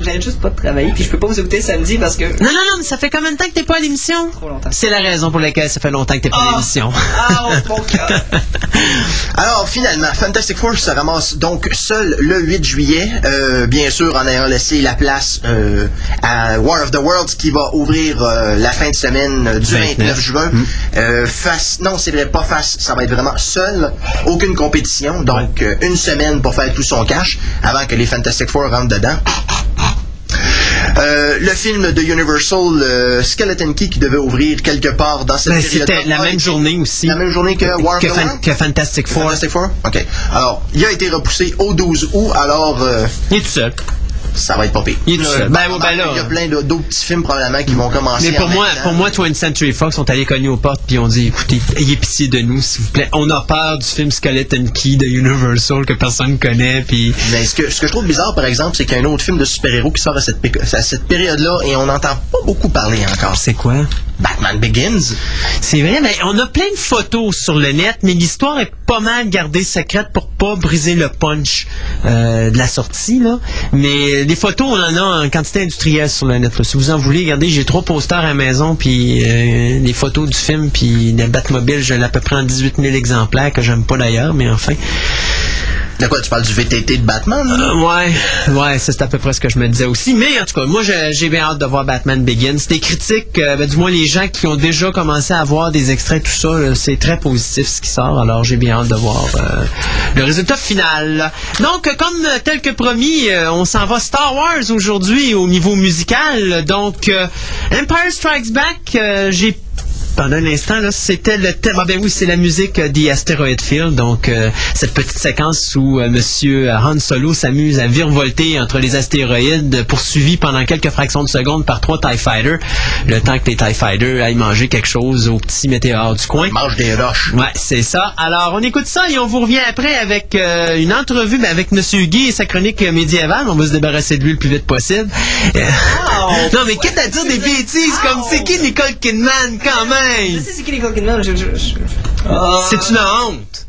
J'arrête juste pas de travailler, puis je peux pas vous écouter samedi parce que... Non, non, non, mais ça fait combien de temps que t'es pas à l'émission? Trop longtemps. C'est la raison pour laquelle ça fait longtemps que t'es pas à Ah! l'émission. Ah, oh, mon cœur. Alors, finalement, Fantastic Four se ramasse donc seul le 8 juillet, euh, bien sûr en ayant laissé la place euh, à War of the Worlds qui va ouvrir euh, la fin de semaine du 29. 29 juin. Euh, face, non, c'est vrai, pas face, ça va être vraiment seul, aucune compétition, donc euh, une semaine pour faire tout son cash avant que les Fantastic Four rentrent dedans. Euh, le film de Universal, euh, Skeleton Key, qui devait ouvrir quelque part dans cette Ben, C'était la même journée aussi. La même journée que War que, Fan- Fantastic Four. Fantastic Four? OK. Alors, il a été repoussé au 12 août, alors euh, Il est tout seul. Ça va être pas pire. Il est tout seul. Ben, ben là. Il y a plein d'autres petits films probablement qui vont commencer Mais pour en moi, même pour moi, 20th Century Fox sont allés cogner aux portes puis ont dit, écoutez, ayez pitié de nous, s'il vous plaît. On a peur du film Skeleton Key de Universal que personne connaît puis Mais ce que, ce que je trouve bizarre, par exemple, c'est qu'il y a un autre film de super-héros qui sort à cette, à cette période-là et on n'entend pas beaucoup parler encore. c'est quoi? Batman Begins. C'est vrai, mais on a plein de photos sur le net, mais l'histoire est pas mal gardée secrète pour pas briser le punch euh, de la sortie. Là. Mais les photos, on en a en quantité industrielle sur le net. Si vous en voulez, regardez, j'ai trois posters à la maison, puis euh, les photos du film, puis le Batmobile, je l'ai à peu près en 18 000 exemplaires, que j'aime pas d'ailleurs, mais enfin. De quoi, tu parles du VTT de Batman? là? Euh, ouais, ouais, c'est à peu près ce que je me disais aussi. Mais en tout cas, moi, j'ai bien hâte de voir Batman Begins. Des critiques, euh, ben, du moins les gens qui ont déjà commencé à voir des extraits, tout ça, là, c'est très positif ce qui sort. Alors, j'ai bien hâte de voir euh, le résultat final. Donc, euh, comme euh, tel que promis, euh, on s'en va Star Wars aujourd'hui au niveau musical. Donc, euh, Empire Strikes Back, euh, j'ai pendant un instant, c'était le thème. Ah ben oui, c'est la musique euh, The Asteroid Field. Donc, euh, cette petite séquence où euh, Monsieur Han Solo s'amuse à virevolter entre les astéroïdes, poursuivi pendant quelques fractions de secondes par trois TIE Fighters. Le temps que les TIE Fighters aillent manger quelque chose au petit météore du coin. Il mange des roches. Ouais, c'est ça. Alors, on écoute ça et on vous revient après avec euh, une entrevue ben, avec Monsieur Guy et sa chronique euh, médiévale. On va se débarrasser de lui le plus vite possible. Euh, non, mais qu'est-ce à dire des bêtises comme c'est qui Nicole Kidman? Quand même? Je sais c'est qui les Kidman, je... je, je... C'est une honte.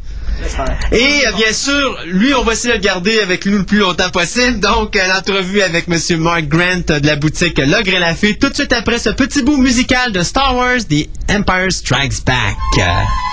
Et euh, bien sûr, lui, on va essayer de le garder avec nous le plus longtemps possible. Donc, euh, l'entrevue avec Monsieur Mark Grant de la boutique L'Ogre et la Fée, tout de suite après ce petit bout musical de Star Wars, The Empire Strikes Back.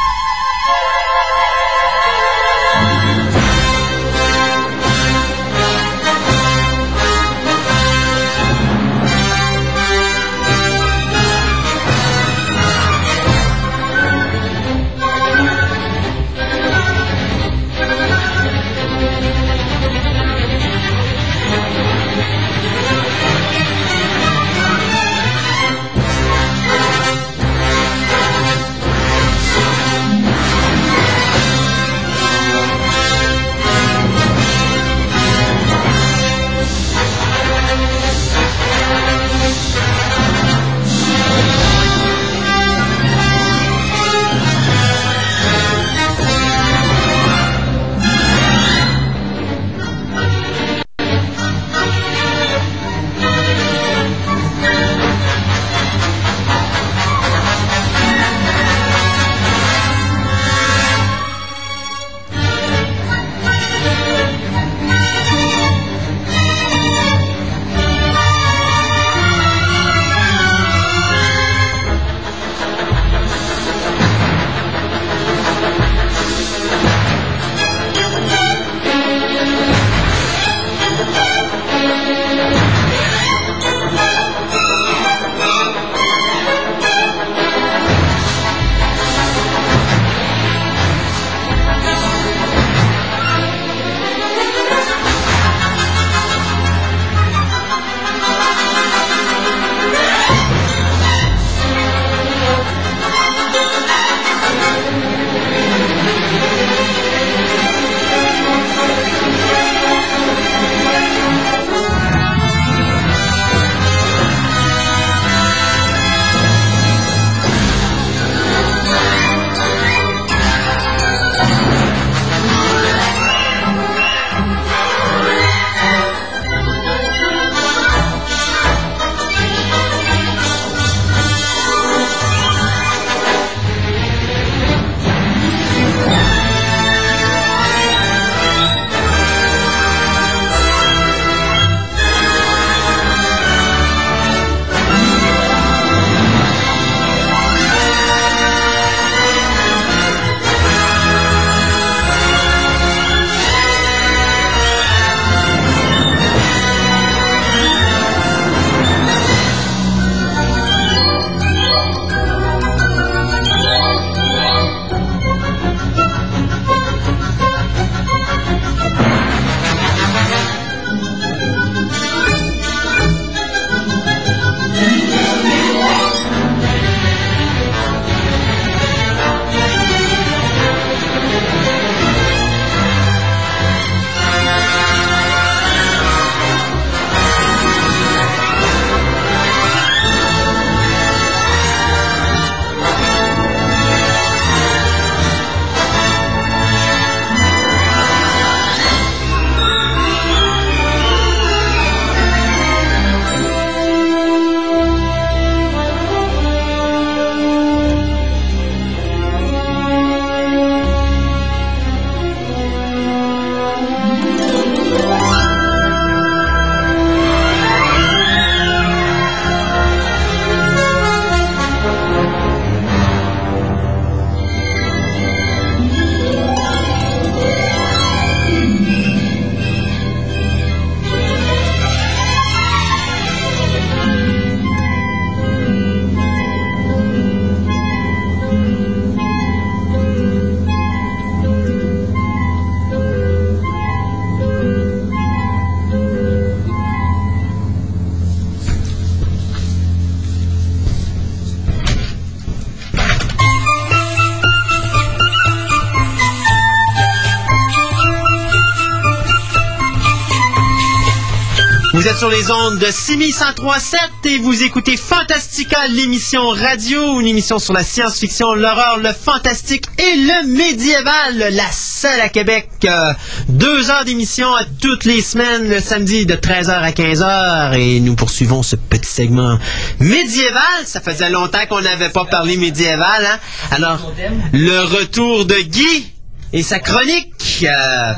Sur les ondes de 6103.7 et vous écoutez Fantastica, l'émission radio, une émission sur la science-fiction, l'horreur, le fantastique et le médiéval, la seule à Québec. Euh, deux heures d'émission à toutes les semaines, le samedi de 13h à 15h et nous poursuivons ce petit segment médiéval. Ça faisait longtemps qu'on n'avait pas parlé médiéval. Hein? Alors, le retour de Guy et sa chronique. Euh,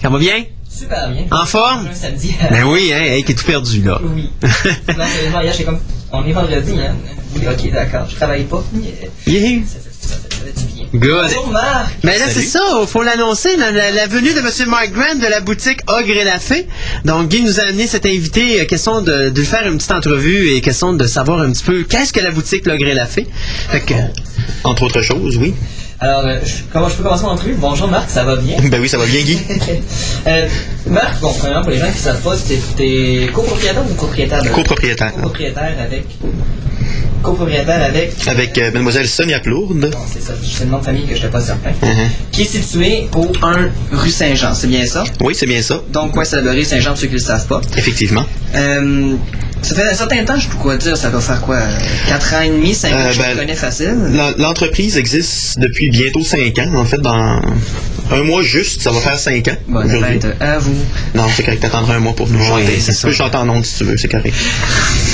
ça va bien? Super bien. En forme? Un samedi. Ben oui, hein, hey, qui est tout perdu là. Oui. Non, sérieusement, hier, j'étais comme. On est vendredi, hein. Oui, ok, d'accord. Je travaille pas. mais, euh, Yeah. Ça ça ça fait du bien. Good. Bonjour, Marc. Mais là, c'est ça, il faut l'annoncer, la, la- la venue de M. Mark Grant de la boutique Ogre et la Fée. Donc, Guy nous a amené cet invité, euh, question de, de faire une petite entrevue et question de savoir un petit peu qu'est-ce que la boutique L'Ogre et la Fée. Fait que, Entre autres choses, oui. Alors, euh, je, comment je peux commencer mon entrevue? Bonjour, Marc, ça va bien? Ben oui, ça va bien, Guy. euh, Marc, bon, premièrement, pour les gens qui ne savent pas, t'es- copropriétaire ou copropriétaire de... Copropriétaire. Copropriétaire avec... Copropriétaire avec... Avec euh, mademoiselle Sonia Plourde. C'est ça, c'est le nom de famille que je n'étais pas certain. Mhm. Qui est situé au 1 rue Saint-Jean, c'est bien ça? Oui, c'est bien ça. Donc, coin Salaberry, Saint-Jean, pour ceux qui ne le savent pas. Effectivement. Euh, ça fait un certain temps, je peux quoi dire, ça doit faire quoi? 4 ans et demi, 5 ans, Euh, je ben, connais facile? L'en- L'entreprise existe depuis bientôt 5 ans. En fait, dans un mois juste, ça va faire 5 ans. Bonne fête à vous. Non, c'est correct, t'attendras un mois pour nous c'est Tu peux chanter en ondes si tu veux, c'est correct.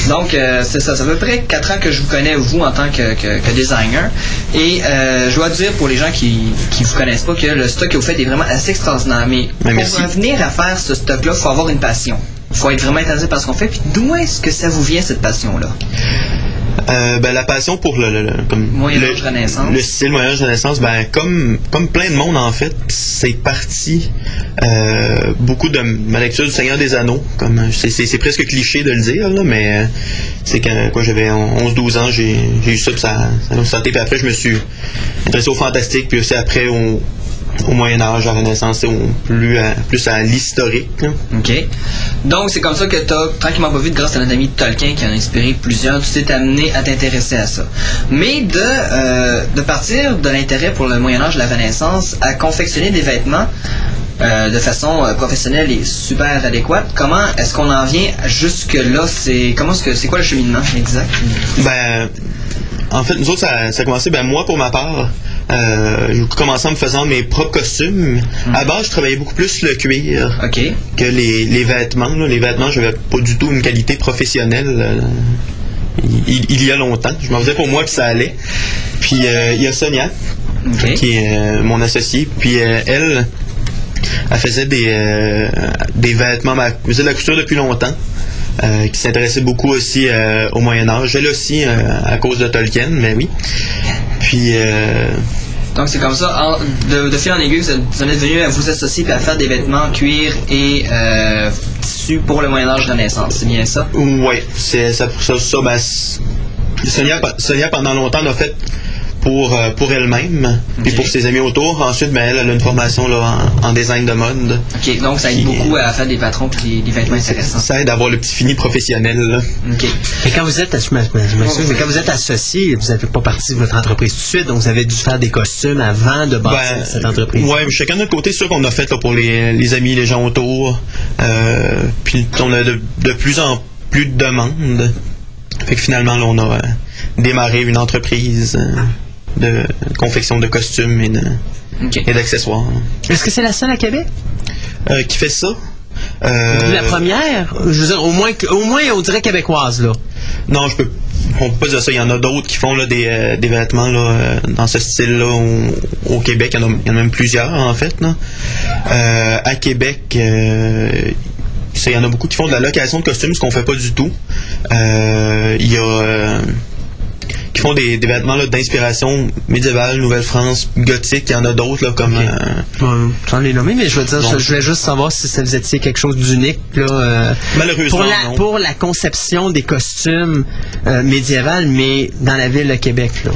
Donc, euh, c'est ça. Ça fait à peu près 4 ans que je vous connais, vous, en tant que, que- que designer. Et euh, je dois dire, pour les gens qui ne vous connaissent pas, que le stock que vous faites est vraiment assez extraordinaire. Mais Ben, pour revenir à faire ce stock-là, il faut avoir une passion. Il faut être vraiment intéressé par ce qu'on fait. Puis d'où est-ce que ça vous vient, cette passion-là? Euh, ben, la passion pour le, le- le- comme Moyen le, Renaissance. le style Moyen Âge Renaissance, ben, comme, comme plein de monde en fait, c'est parti euh, beaucoup de ma lecture du Seigneur des Anneaux. Comme c'est, presque cliché de le dire, là, mais euh, c'est quand quoi, j'avais 11-12 ans, j'ai, eu ça, puis ça, ça sauté. Puis après, je me suis intéressé au fantastique, puis aussi après au, au Moyen Âge, la Renaissance, c'est plus à, plus à l'historique. là. OK. Donc, c'est comme ça que tu as, tranquillement pas vite, grâce à notre ami Tolkien qui en a inspiré plusieurs, tu t'es amené à t'intéresser à ça. Mais de, euh, de partir de l'intérêt pour le Moyen-Âge, la Renaissance, à confectionner des vêtements euh, de façon euh, professionnelle et super adéquate, comment est-ce qu'on en vient jusque-là? C'est, comment est-ce que, c'est quoi le cheminement exact? Ben, en fait, nous autres, ça, ça a commencé, ben, moi, pour ma part, euh, j'ai commencé en me faisant mes propres costumes. À base, je travaillais beaucoup plus le cuir que les, les vêtements. là. Les vêtements, j'avais pas du tout une qualité professionnelle. euh, il, il y a longtemps. Je m'en faisais pour moi, puis ça allait. Puis, euh, il y a Sonia, qui est euh, mon associée. Puis, elle, elle faisait des, des vêtements, elle faisait de la couture depuis longtemps. Euh, qui s'intéressait beaucoup aussi euh, au Moyen Âge. Elle aussi, euh, à cause de Tolkien, mais oui. Puis, euh, Donc, c'est comme ça, en- de, de fil en aiguille, vous êtes, vous en êtes venu à vous associer et à faire des vêtements en cuir et euh, tissu pour le Moyen-Âge Renaissance. C'est bien ça? Ouais, c'est ça, ça, ça ben, Sonia, Sonia, pendant longtemps, l'a fait pour, euh, pour elle-même, puis Ok. pour ses amis autour. Ensuite, ben, elle, elle a une formation là, en, en design de mode. OK, donc ça aide Qui- beaucoup à faire des patrons et des, vêtements intéressants. Ça aide à avoir le petit fini professionnel. là. OK. Et quand vous êtes, je m'excuse, mais quand vous êtes associé, vous n'avez pas parti de votre entreprise tout de suite, donc vous avez dû faire des costumes avant de bâtir Ben, cette entreprise. Ouais, mais chacun de notre côté, c'est sûr qu'on a fait là, pour les, les amis, les gens autour. Euh, puis on a de, de plus en plus de demandes. Fait que finalement, là, on a euh, démarré une entreprise euh, de confection de costumes et de- OK. et d'accessoires. Est-ce que c'est la seule à Québec? Euh, qui fait ça? Euh, La première? Je veux dire, au moins, au moins on dirait québécoise, là. Non, je peux. On peut pas dire ça. Il y en a d'autres qui font là, des, euh, des vêtements là, euh, dans ce style-là au, au Québec. Il y, en a, il y en a même plusieurs, en fait. Là. Euh, à Québec, euh, c'est- il y en a beaucoup qui font de la location de costumes, ce qu'on fait pas du tout. Euh, Il y a. euh, qui font des, des vêtements d'inspiration médiévale, Nouvelle-France, gothique. Il y en a d'autres là, comme. euh, Bon, sans les nommer, mais je veux dire, je, je voulais juste savoir si ça vous étiez quelque chose d'unique, là. euh, Malheureusement, pour la, non. pour la conception des costumes euh, médiévales, mais dans la ville de Québec, là.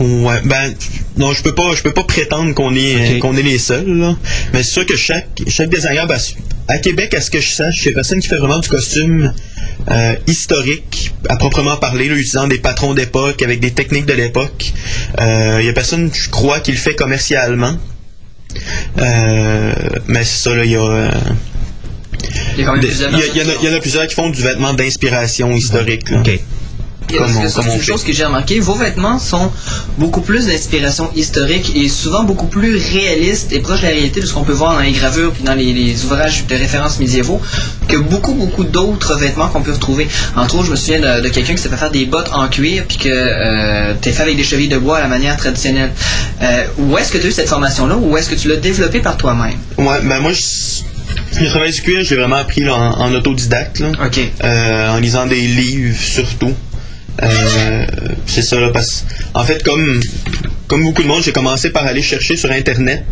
Ouais, ben non, je peux pas, je peux pas prétendre qu'on est, qu'on est les seuls. Là. Mais c'est sûr que chaque, chaque designer, ben, à Québec, à ce que je sache, il y a personne qui fait vraiment du costume euh, historique, à proprement parler, là, utilisant des patrons d'époque, avec des techniques de l'époque. Euh, Il y a personne, je crois, qui le fait commercialement. Euh, mais c'est ça, là, il y a. euh, Il y en a- personnes il y en a plusieurs qui font du vêtement d'inspiration historique. là. OK. Comme on- c'est on chose que j'ai remarqué, vos vêtements sont beaucoup plus d'inspiration historique et souvent beaucoup plus réalistes et proches de la réalité de ce qu'on peut voir dans les gravures puis dans les, les ouvrages de référence médiévaux que beaucoup beaucoup d'autres vêtements qu'on peut retrouver. Entre autres, je me souviens de, de quelqu'un qui s'est fait faire des bottes en cuir puis que euh, t'es fait avec des chevilles de bois à la manière traditionnelle. Euh, où est-ce que tu as eu cette formation-là ou est-ce que tu l'as développée par toi-même? Ouais, ben moi, je, le travail du cuir, j'ai vraiment appris là, en, en autodidacte, là, euh, en lisant des livres surtout. Euh, c'est ça, là, parce en fait, comme, comme beaucoup de monde, j'ai commencé par aller chercher sur Internet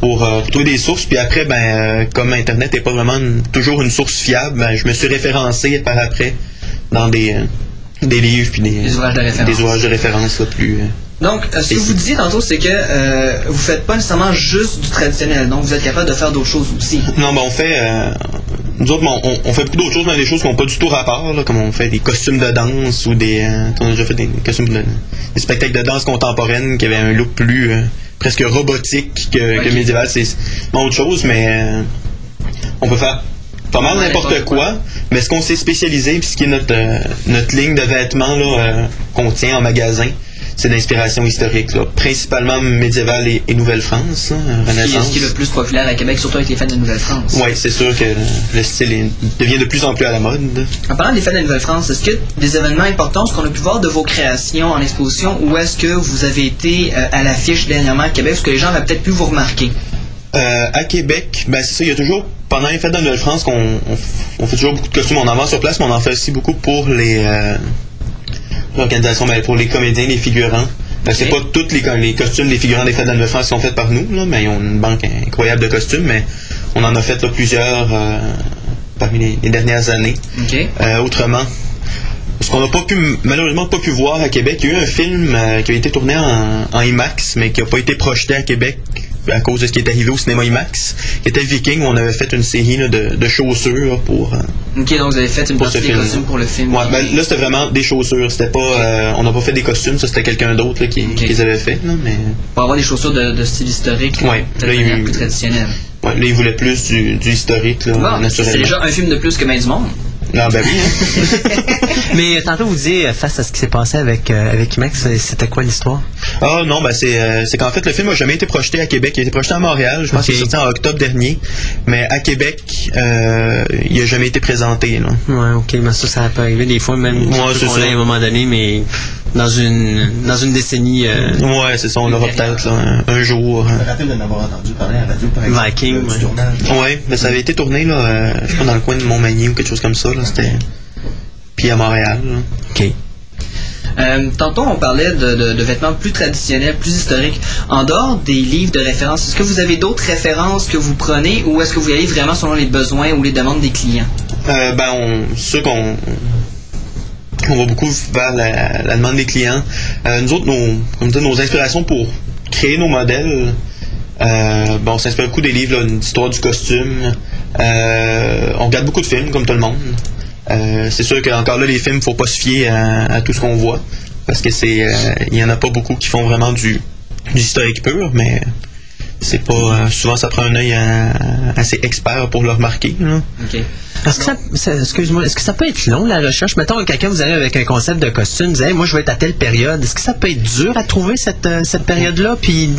pour euh, trouver des sources, puis après, ben, euh, comme Internet n'est pas vraiment une- toujours une source fiable, ben, je me suis référencé par après dans des, des livres, puis des, Des ouvrages de référence. des ouvrages de référence là, plus... Donc, euh, ce que vous si- disiez tantôt, c'est que euh, vous faites pas nécessairement juste du traditionnel. Donc, vous êtes capable de faire d'autres choses aussi. Non, ben on fait. euh, nous autres, ben, on, on fait beaucoup d'autres choses, mais des choses qui n'ont pas du tout rapport, là, comme on fait des costumes de danse ou des. euh, on a déjà fait des, costumes de. des spectacles de danse contemporaine qui avaient un look plus. presque robotique que, médiéval. C'est autre chose, mais. on peut faire pas mal n'importe n'importe quoi, mais ce qu'on s'est spécialisé, puis ce qui est notre, notre ligne de vêtements là, qu'on tient en magasin, c'est d'inspiration historique, là, principalement médiévale et, et Nouvelle-France, là, Ce qui, est, Renaissance. ce qui est le plus populaire à Québec, surtout avec les fêtes de Nouvelle-France. Oui, c'est sûr que le style est- devient de plus en plus à la mode. En parlant des fêtes de Nouvelle-France, est-ce que des événements importants, ce qu'on a pu voir de vos créations en exposition, ou est-ce que vous avez été euh, à l'affiche dernièrement à Québec, ce que les gens avaient peut-être pu vous remarquer? Euh, à Québec, ben c'est ça, il y a toujours, pendant les fêtes de Nouvelle-France, qu'on on, on fait toujours beaucoup de costumes. On en vend sur place, mais on en fait aussi beaucoup pour les euh, l'organisation, ben, pour les comédiens, les figurants. Ben, C'est Ok. pas tous les, les costumes des figurants des fêtes qui sont faits par nous, là, mais ils ont une banque incroyable de costumes, mais on en a fait là, plusieurs euh, parmi les, les dernières années. Euh, autrement, ce qu'on n'a pas pu, malheureusement pas pu voir à Québec, il y a eu un film euh, qui a été tourné en, en IMAX, mais qui n'a pas été projeté à Québec à cause de ce qui est arrivé au cinéma IMAX, qui était Viking, où on avait fait une série là, de, de chaussures pour... euh, OK, donc vous avez fait une partie des film. costumes pour le film. Ouais, ben, là, c'était vraiment des chaussures. C'était pas... euh, on n'a pas fait des costumes, ça, c'était quelqu'un d'autre qui, Ok. qui les avait fait. Là, mais Pour avoir des chaussures de, de style historique, Ouais, là, il- plus traditionnelle. ouais, là, il voulait plus du, du historique, là, Bon, c'est déjà un film de plus que Main du Monde. Ah, ben oui. hein. Mais euh, tantôt, vous disiez, euh, face à ce qui s'est passé avec, euh, avec IMAX, euh, c'était quoi l'histoire? Ah non, ben c'est euh, c'est qu'en fait le film n'a jamais été projeté à Québec. Il a été projeté à Montréal, je pense qu'il est sorti en octobre dernier. Mais à Québec, euh, il n'a jamais été présenté. Là. Ouais, ok, mais ça, ça peut arriver des fois, même Ouais, ouais, c'est ça. à un moment donné, mais dans une, dans une décennie euh, Ouais, c'est ça, on l'aura peut-être là, un, un jour. Je me rappelle de m'avoir entendu parler à la radio, par exemple. Viking, euh, du ouais. tournage. Ouais, mais ça avait été tourné là, euh, je sais pas dans le coin de Montmagny ou quelque chose comme ça. Là, c'était puis à Montréal. là. OK. Euh, tantôt, on parlait de, de- de vêtements plus traditionnels, plus historiques. En dehors des livres de référence, est-ce que vous avez d'autres références que vous prenez ou est-ce que vous y allez vraiment selon les besoins ou les demandes des clients? Euh, ben, on, c'est sûr qu'on on va beaucoup vers la, demande des clients. Euh, nous autres, nos, comme nos inspirations pour créer nos modèles, euh, ben, on s'inspire beaucoup des livres là, d'histoire du costume. Euh, on regarde beaucoup de films, comme tout le monde. C'est sûr qu'encore là, les films, faut pas se fier à, tout ce qu'on voit. Parce que c'est il en a pas beaucoup qui font vraiment du, du historique pur, mais c'est pas euh, souvent ça prend un œil euh, assez expert pour le remarquer. là. OK. Est-ce que ça, ça- excuse-moi, est-ce que ça peut être long la recherche? Mettons quelqu'un vous arrive avec un concept de costume, vous hey, moi je vais être à telle période. Est-ce que ça peut être dur à trouver cette, euh, cette période-là, puis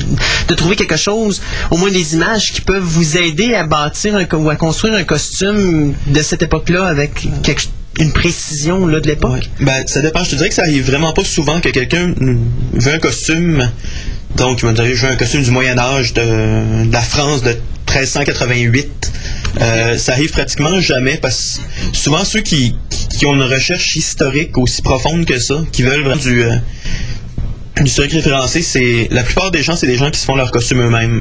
de trouver quelque chose, au moins des images qui peuvent vous aider à bâtir un ou à construire un costume de cette époque-là avec quelque- une précision là de l'époque? Ouais. Ben, ça dépend. Je te dirais que ça arrive vraiment pas souvent que quelqu'un veut un costume. Donc, je veux un costume du Moyen-Âge de, de la France de 1388. Euh, ça arrive pratiquement jamais parce que souvent ceux qui, ont une recherche historique aussi profonde que ça, qui veulent vraiment du, euh, du historique référencé, c'est la plupart des gens, c'est des gens qui se font leur costume eux-mêmes.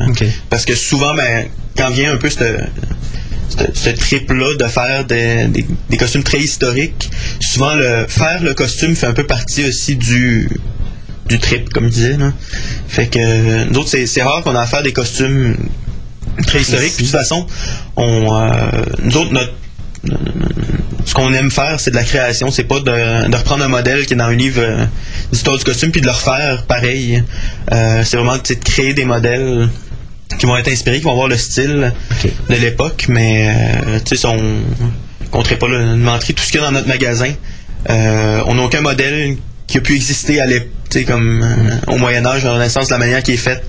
Parce que souvent, ben, quand vient un peu cette, cette, ce trip-là de faire des, des- des costumes très historiques, souvent le faire le costume fait un peu partie aussi du du trip, comme je disais. Là. Fait que euh, nous autres, c'est, c'est rare qu'on a à faire des costumes très historiques. Puis de toute façon, on, euh, nous autres, notre ce qu'on aime faire, c'est de la création. C'est pas de, de reprendre un modèle qui est dans un livre euh, d'histoire du costume puis de le refaire pareil. Euh, c'est vraiment de créer des modèles qui vont être inspirés, qui vont avoir le style de l'époque, mais euh, tu sais, on ne compterait pas le montrer tout ce qu'il y a dans notre magasin. On n'a aucun modèle qui a pu exister à l'époque, comme euh, au Moyen Âge, en Renaissance, de la manière qui est faite.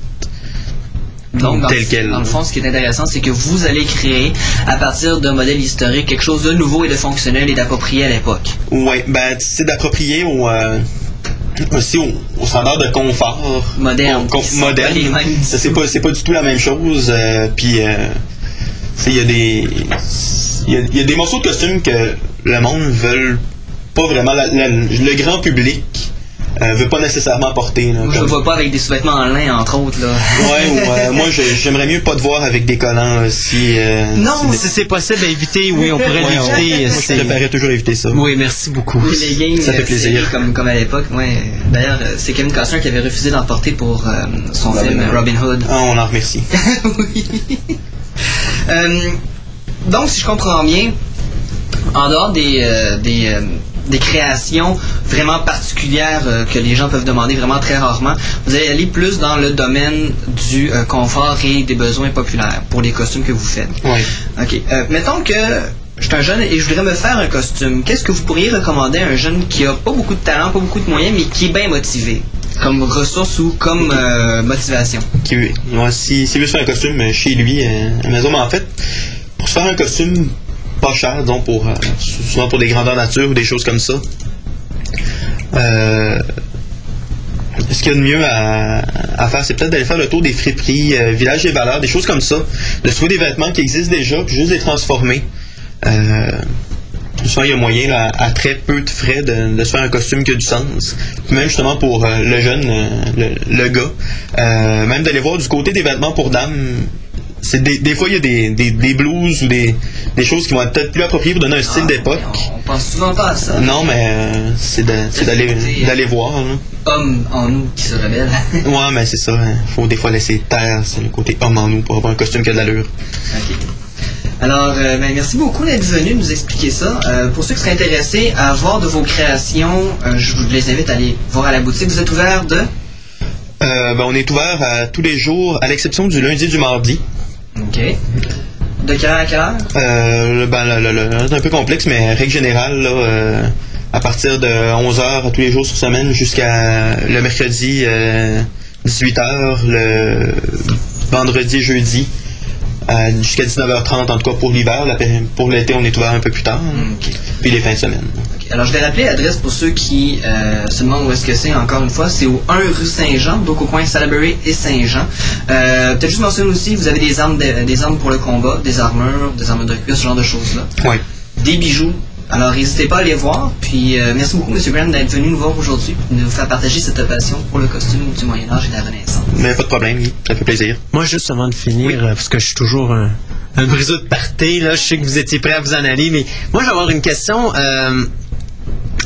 Donc, dans, tel quel. dans le fond, ce qui est intéressant, c'est que vous allez créer, à partir d'un modèle historique, quelque chose de nouveau et de fonctionnel et d'approprié à l'époque. Oui, ben, c'est d'approprier au, euh, aussi au, au standard de confort. Moderne. Les moderne. c'est pas, pas du tout la même chose. euh, Puis, euh, il y a des. Il y a, il y a des morceaux de costumes que le monde veut pas vraiment. la- la- le grand public euh, veut pas nécessairement porter. là, Je ne comme- vois pas avec des sous-vêtements en lin, entre autres. Là. Ouais, ou, euh, moi, j'aimerais mieux pas te voir avec des collants euh, si. euh, Non, si- si c'est possible, éviter, oui, on pourrait Ouais, l'éviter. je préférerais toujours éviter ça. Oui, merci beaucoup. Les Ça fait euh, plaisir. Comme, comme à l'époque. Ouais. D'ailleurs, c'est Kevin Costner qui avait refusé d'en porter pour euh, son Robin film Hood. Robin Hood. Ah, on en remercie. oui. Euh, donc, si je comprends bien, en dehors des, euh, des, euh, des créations vraiment particulières euh, que les gens peuvent demander vraiment très rarement, vous allez aller plus dans le domaine du euh, confort et des besoins populaires pour les costumes que vous faites. Ouais. OK. Euh, mettons que je suis un jeune et je voudrais me faire un costume. Qu'est-ce que vous pourriez recommander à un jeune qui a pas beaucoup de talent, pas beaucoup de moyens, mais qui est bien motivé? Comme ressource ou comme motivation? qui ouais, si, s'il veut se faire un costume chez lui à la maison, mais en fait, pour se faire un costume pas cher, disons pour euh, souvent pour des grandeurs nature ou des choses comme ça, euh, ce qu'il y a de mieux à, à faire, c'est peut-être d'aller faire le tour des friperies, euh, villages des valeurs, des choses comme ça, de trouver des vêtements qui existent déjà, puis juste les transformer. Euh, souvent, il y a moyen, à très peu de frais, de, de se faire un costume qui a du sens. Puis même justement pour euh, le jeune, le, le gars, même d'aller voir du côté des vêtements pour dames. C'est des, des fois, il y a des, des, des blues ou des, des choses qui vont être peut-être plus appropriées pour donner un style Ah, d'époque. On, on pense souvent pas à ça. Non, mais euh, c'est d'aller voir. là. Homme en nous qui se rebelle. Ouais, mais c'est ça. hein. Faut des fois laisser taire, c'est le côté homme en nous pour avoir un costume qui a de l'allure. OK. Alors, euh, ben, merci beaucoup d'être venu nous expliquer ça. Euh, pour ceux qui seraient intéressés à voir de vos créations, euh, je vous les invite à aller voir à la boutique. Vous êtes ouvert de... Euh, ben, on est ouvert tous les jours, à l'exception du lundi et du mardi. OK. De quelle heure à quelle heure? Euh, ben, c'est un peu complexe, mais règle générale, là, euh, à partir de 11h tous les jours sur semaine jusqu'à le mercredi 18h, le vendredi jeudi euh, jusqu'à 19h30 en tout cas pour l'hiver. Pour l'été, on est ouvert un peu plus tard. Puis les fins de semaine. Alors, je vais rappeler l'adresse pour ceux qui euh, se demandent où est-ce que c'est, encore une fois. C'est au 1 rue Saint-Jean, donc au coin Salaberry et Saint-Jean. Euh, Peut-être juste mentionner aussi, vous avez des armes, de- des armes pour le combat, des armures, des armes de cuir, ce genre de choses-là. Ouais. Des bijoux. Alors, n'hésitez pas à les voir. Puis, euh, merci beaucoup, M. Graham, d'être venu nous voir aujourd'hui et de nous faire partager cette passion pour le costume du Moyen-Âge et de la Renaissance. Mais pas de problème, ça fait plaisir. Moi, juste avant de finir, euh, parce que je suis toujours un, un briseux de party, là, je sais que vous étiez prêts à vous en aller, mais moi, je vais avoir une question. Euh,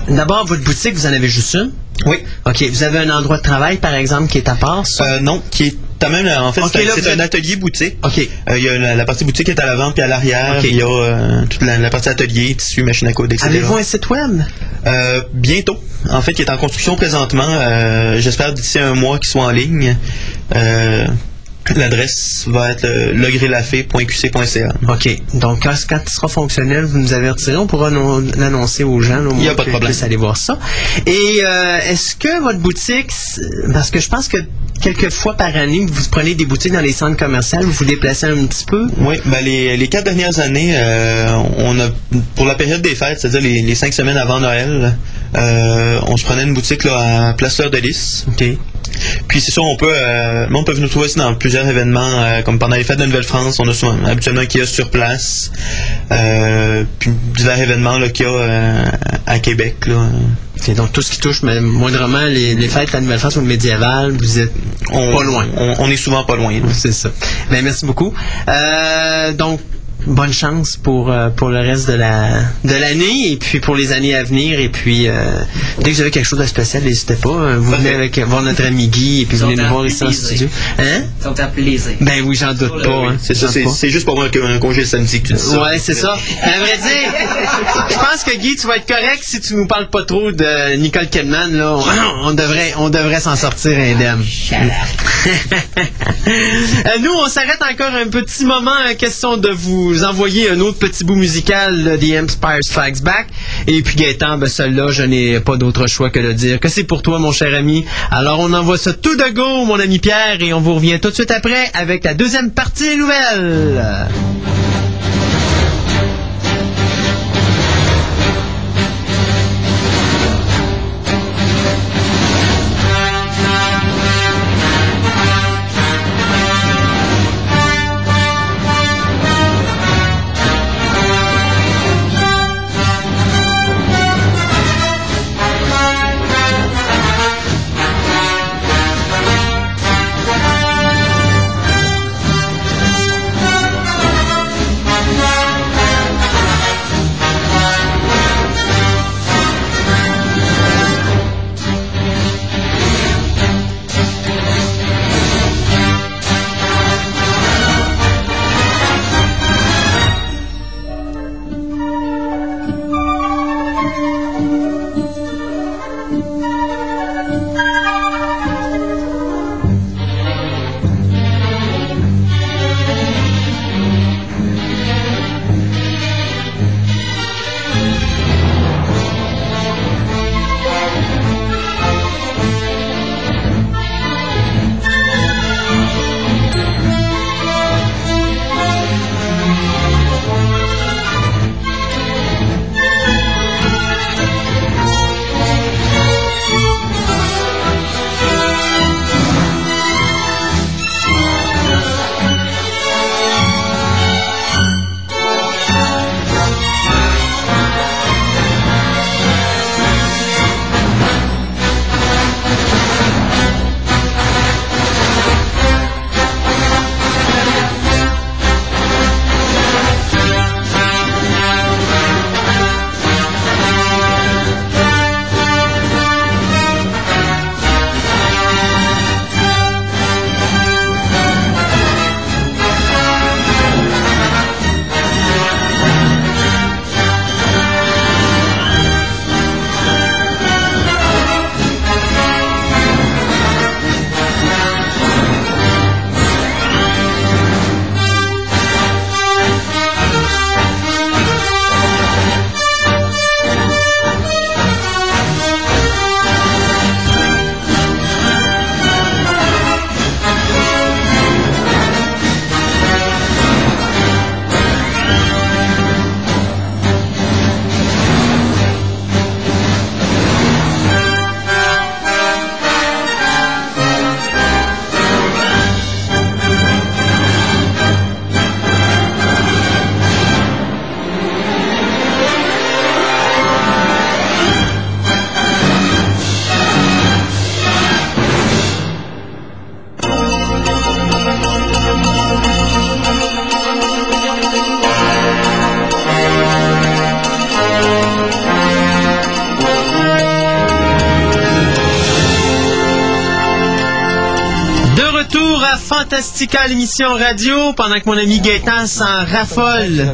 D'abord, votre boutique, vous en avez juste une? Oui. OK. Vous avez un endroit de travail, par exemple, qui est à part, ça? Euh, non, qui est quand même, en fait, Ok, c'est un- atelier boutique. OK. Euh, Il y a la, la partie boutique qui est à l'avant puis à l'arrière. Il y a euh, toute la, la partie atelier, tissu, machine à coudre, etc. Avez-vous un site web? Euh, bientôt. En fait, qui est en construction présentement. Euh, J'espère d'ici un mois qu'il soit en ligne. L'adresse va être legrilafé.qc.ca. OK. Donc, quand, quand il sera fonctionnel, vous nous avertirez. On pourra non- l'annoncer aux gens. là, au Il y a pas de problème. aller voir ça. Et euh, est-ce que votre boutique... Parce que je pense que quelques fois par année, vous prenez des boutiques dans les centres commerciaux, vous vous déplacez un petit peu? Oui, ben les, les quatre dernières années, euh, on a pour la période des fêtes, c'est-à-dire les, les cinq semaines avant Noël, euh, on se prenait une boutique là, à Place Fleur de Lys. OK. Puis c'est sûr, on peut, euh, on peut nous trouver aussi dans plusieurs événements, euh, comme pendant les fêtes de Nouvelle-France, on a souvent, habituellement un kiosque sur place, euh, puis divers événements qu'il y a euh, à Québec. Là. OK, donc, tout ce qui touche mais, moindrement les, les fêtes, la Nouvelle-France ou le médiéval, vous êtes On, pas loin. On, on est souvent pas loin. C'est ça. Ben, merci beaucoup. Donc, bonne chance pour euh, pour le reste de la de l'année et puis pour les années à venir et puis euh, dès que vous avez quelque chose de spécial n'hésitez pas euh, vous venez avec voir notre ami Guy et puis vous venez nous voir ici en studio hein? Ils ont appelé plaisir. ben oui j'en doute pas hein. C'est ça, c'est juste pour moi un congé le samedi que tu dis ça. Ouais, c'est ça. À vrai dire, je pense que Guy, tu vas être correct si tu nous parles pas trop de Nicole Kidman. Là, on, on devrait, on devrait s'en sortir indemne. Euh, nous, on s'arrête encore un petit moment. euh, Question de vous envoyer un autre petit bout musical de The Empire Strikes Back. Et puis Gaëtan, ben celui-là, je n'ai pas d'autre choix que de dire que c'est pour toi, mon cher ami. Alors, on envoie ça tout de go, mon ami Pierre, et on vous revient tout de suite après avec la deuxième partie des nouvelles. Fantastica, l'émission radio, pendant que mon ami Gaëtan s'en raffole.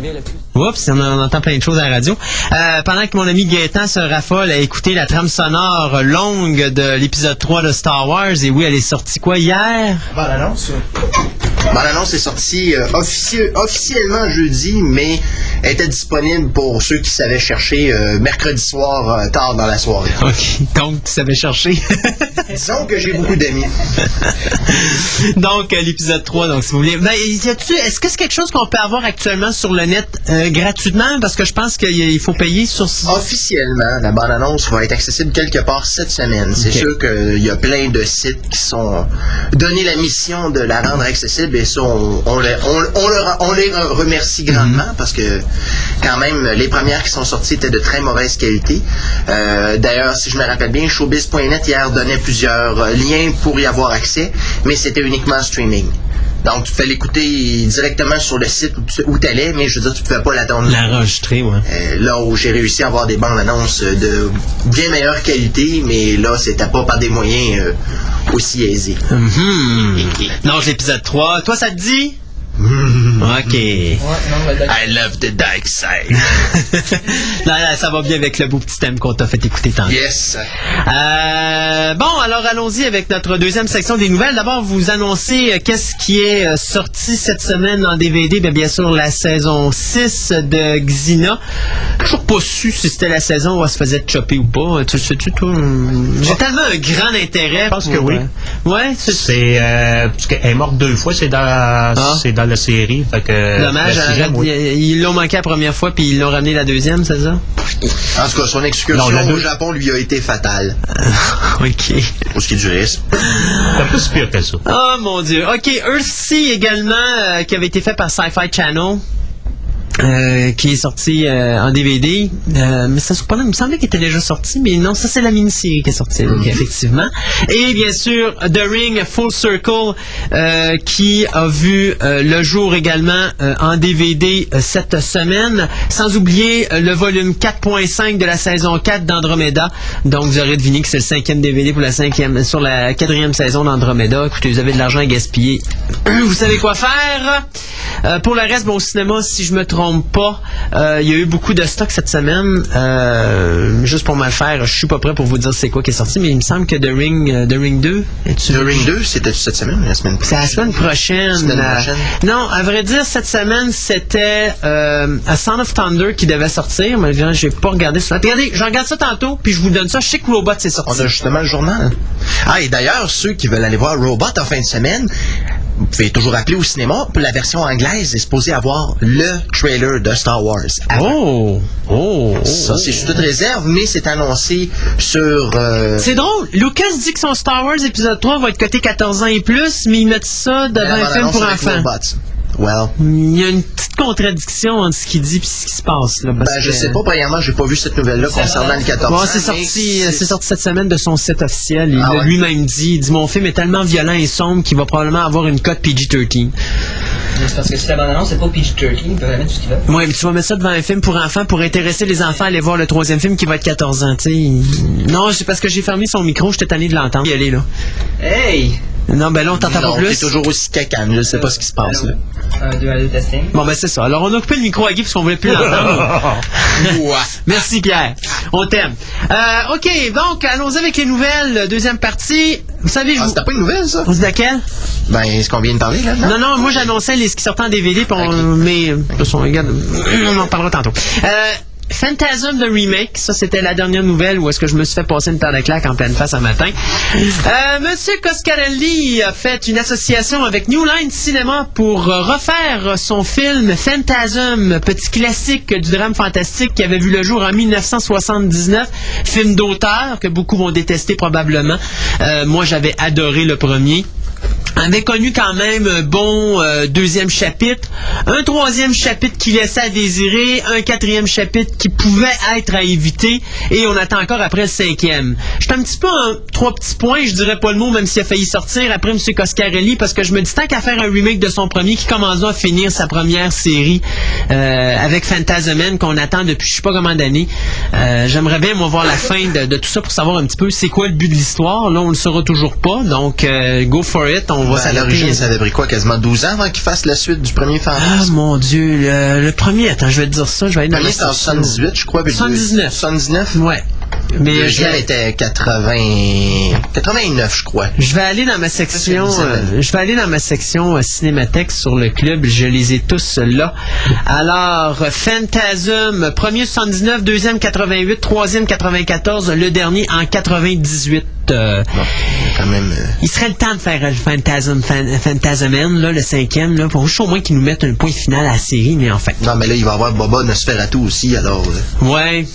Oups, on, on entend plein de choses à la radio. Euh, pendant que mon ami Gaëtan se raffole à écouter la trame sonore longue de l'épisode 3 de Star Wars, et oui, elle est sortie quoi hier? Bon, l'annonce. Bon, l'annonce est sortie euh, officie- officiellement jeudi, mais elle était disponible pour ceux qui savaient chercher euh, mercredi soir euh, tard dans la soirée. Ok, donc tu savais chercher. Disons que j'ai beaucoup d'amis. donc, euh, l'épisode 3, donc si vous voulez. Ben, y a-tu- est-ce que c'est quelque chose qu'on peut avoir actuellement sur le net euh, gratuitement? Parce que je pense qu'il faut payer sur... Officiellement, la bande-annonce va être accessible quelque part cette semaine. C'est sûr qu'il y a plein de sites qui sont donnés la mission de la rendre accessible et ça, on, on, les, on- on leur- on les remercie grandement parce que quand même, les premières qui sont sorties étaient de très mauvaise qualité. Euh, D'ailleurs, si je me rappelle bien, showbiz.net hier donnait plusieurs euh, liens pour y avoir accès, mais c'était uniquement en streaming. Donc, tu pouvais l'écouter directement sur le site où tu allais, mais je veux dire, tu pouvais pas l'attendre. L'enregistrer, ouais. Euh, là où j'ai réussi à avoir des bandes annonces de bien meilleure qualité, mais là, c'était pas par des moyens euh, aussi aisés. Mhm. Non, l'épisode 3. Toi, ça te dit? OK. I love the dark side. Là, là, ça va bien avec le beau petit thème qu'on t'a fait écouter tantôt. yes. Euh, bon, alors allons-y avec notre deuxième section des nouvelles. D'abord, vous annoncez euh, qu'est-ce qui est euh, sorti cette semaine en DVD. Bien, bien sûr, la saison 6 de Xina. Toujours pas su si c'était la saison où elle se faisait chopper ou pas. Tu sais-tu, toi? J'ai tellement un grand intérêt. Je pense que oui. Ouais, c'est C'est parce qu'elle est morte deux fois, c'est dans c'est dans la série. Fait que Dommage, la sixième, arrête, oui. ils l'ont manqué la première fois, puis ils l'ont ramené la deuxième, c'est ça? En tout cas, son excursion Non, au Japon lui a été fatale. OK. Pour ce qui est du risque. C'est pas si pire que ça. Oh mon dieu. OK, Earthsea également, euh, qui avait été fait par Sci-Fi Channel. Euh, qui est sorti euh, en DVD. Euh, mais ça surprenant, il me semblait qu'il était déjà sorti, mais non, ça c'est la mini-série qui est sortie, donc, effectivement. Et bien sûr, The Ring Full Circle, qui a vu le jour également en DVD cette semaine, sans oublier le volume 4.5 de la saison 4 d'Andromeda. Donc vous aurez deviné que c'est le cinquième DVD pour la cinquième, sur la quatrième saison d'Andromeda. Écoutez, vous avez de l'argent à gaspiller. vous savez quoi faire? Pour le reste, bon, au cinéma, si je me trompe pas, euh, il y a eu beaucoup de stock cette semaine. Euh, juste pour me le faire, je suis pas prêt pour vous dire c'est quoi qui est sorti, mais il me semble que The Ring, euh, The Ring 2, est-tu- The Ring 2, c'était cette semaine ou la semaine c'est la semaine prochaine. Semaine prochaine. non, à vrai dire, cette semaine, c'était A Sound of Thunder qui devait sortir. Mais je j'ai pas regardé ça. Regardez, je regarde ça tantôt, puis je vous donne ça. Je sais que Robot c'est On sorti. a justement le journal. Ah, et d'ailleurs, ceux qui veulent aller voir Robot en fin de semaine, vous pouvez toujours appeler au cinéma. La version anglaise est supposée avoir le trailer de Star Wars. Oh! Oh! Ça, c'est sous toute réserve, mais c'est annoncé sur... euh, C'est drôle. Lucas dit que son Star Wars épisode 3 va être coté 14 ans et plus, mais ils mettent ça devant un film pour enfants. Well, Il y a une petite contradiction entre ce qu'il dit et ce qui se passe. Là, parce ben, je sais pas, premièrement, j'ai pas vu cette nouvelle-là concernant le 14 Bon, ans, c'est sorti, euh, c'est sorti cette semaine de son site officiel. Il Ah l'a ouais? lui-même dit. Il dit Mon film est tellement violent et sombre qu'il va probablement avoir une cote PG-13. C'est parce que si la bande-annonce c'est pas PG-13, ils peuvent la mettre tout ce qu'ils veulent. Oui, mais tu vas mettre ça devant un film pour enfants pour intéresser les enfants à aller voir le troisième film qui va être 14 ans. tu sais. Non, c'est parce que j'ai fermé son micro, j'étais tanné de l'entendre. Y aller, là. Hey! Non, ben là, on t'entend pas plus. c'est toujours aussi cacane, je sais pas ce qui se passe, là. Un, deux, un, deux, testing? Bon, ben c'est ça. Alors, on a coupé le micro à Guy parce qu'on voulait plus l'entendre. Merci, Pierre. On t'aime. Euh, OK, donc, allons-y avec les nouvelles. Deuxième partie. Vous savez, je Ah, vous... c'était pas une nouvelle, ça? On se dit laquelle? Ben, ce qu'on vient de parler, là, Non, non, moi j'annonçais les ce qui sortait en DVD, puis on, Ok. mais de toute façon, regarde, on en parlera tantôt. Euh, Phantasm the Remake, ça c'était la dernière nouvelle où est-ce que je me suis fait passer une paire de claques en pleine face un matin. Euh, Monsieur Coscarelli a fait une association avec New Line Cinema pour euh, refaire son film Phantasm, petit classique du drame fantastique qui avait vu le jour en 1979, film d'auteur que beaucoup vont détester probablement. Euh, moi j'avais adoré le premier avait connu quand même un bon euh, deuxième chapitre, un troisième chapitre qui laissait à désirer, un quatrième chapitre qui pouvait être à éviter, et on attend encore après le cinquième. J'étais un petit peu trois petits points, je dirais pas le mot, même s'il a failli sortir après M. Coscarelli, parce que je me dis tant qu'à faire un remake de son premier, qui commence à finir sa première série euh, avec Phantasm qu'on attend depuis je sais pas combien d'années. Euh, J'aimerais bien voir la fin de, de tout ça pour savoir un petit peu c'est quoi le but de l'histoire. Là, on le saura toujours pas, donc euh, go for it. On va Ben, à s'adapter. l'origine, ça pris quoi, quasiment 12 ans avant qu'il fasse la suite du premier Ah Fantasme? mon dieu, le, le premier, attends, je vais te dire ça, je vais aller Le dans premier, c'était en section. 78, je crois. puis le 79. 79? Ouais. Mais Le deuxième était 80... 89, je crois. je vais aller dans ma section, euh, je vais aller dans ma section euh, cinémathèque sur le club. Je les ai tous là. Alors, euh, Phantasm, premier 79, deuxième 88, troisième 94, le dernier en 98. euh, Bon, quand même... euh, il serait le temps de faire le Phantasm, Fan- Phantasman, là, le cinquième, là, pour juste au moins qu'ils nous mettent un point final à la série, mais enfin. Non, mais là, il va y avoir Boba Nosferatu aussi, alors... euh, Ouais.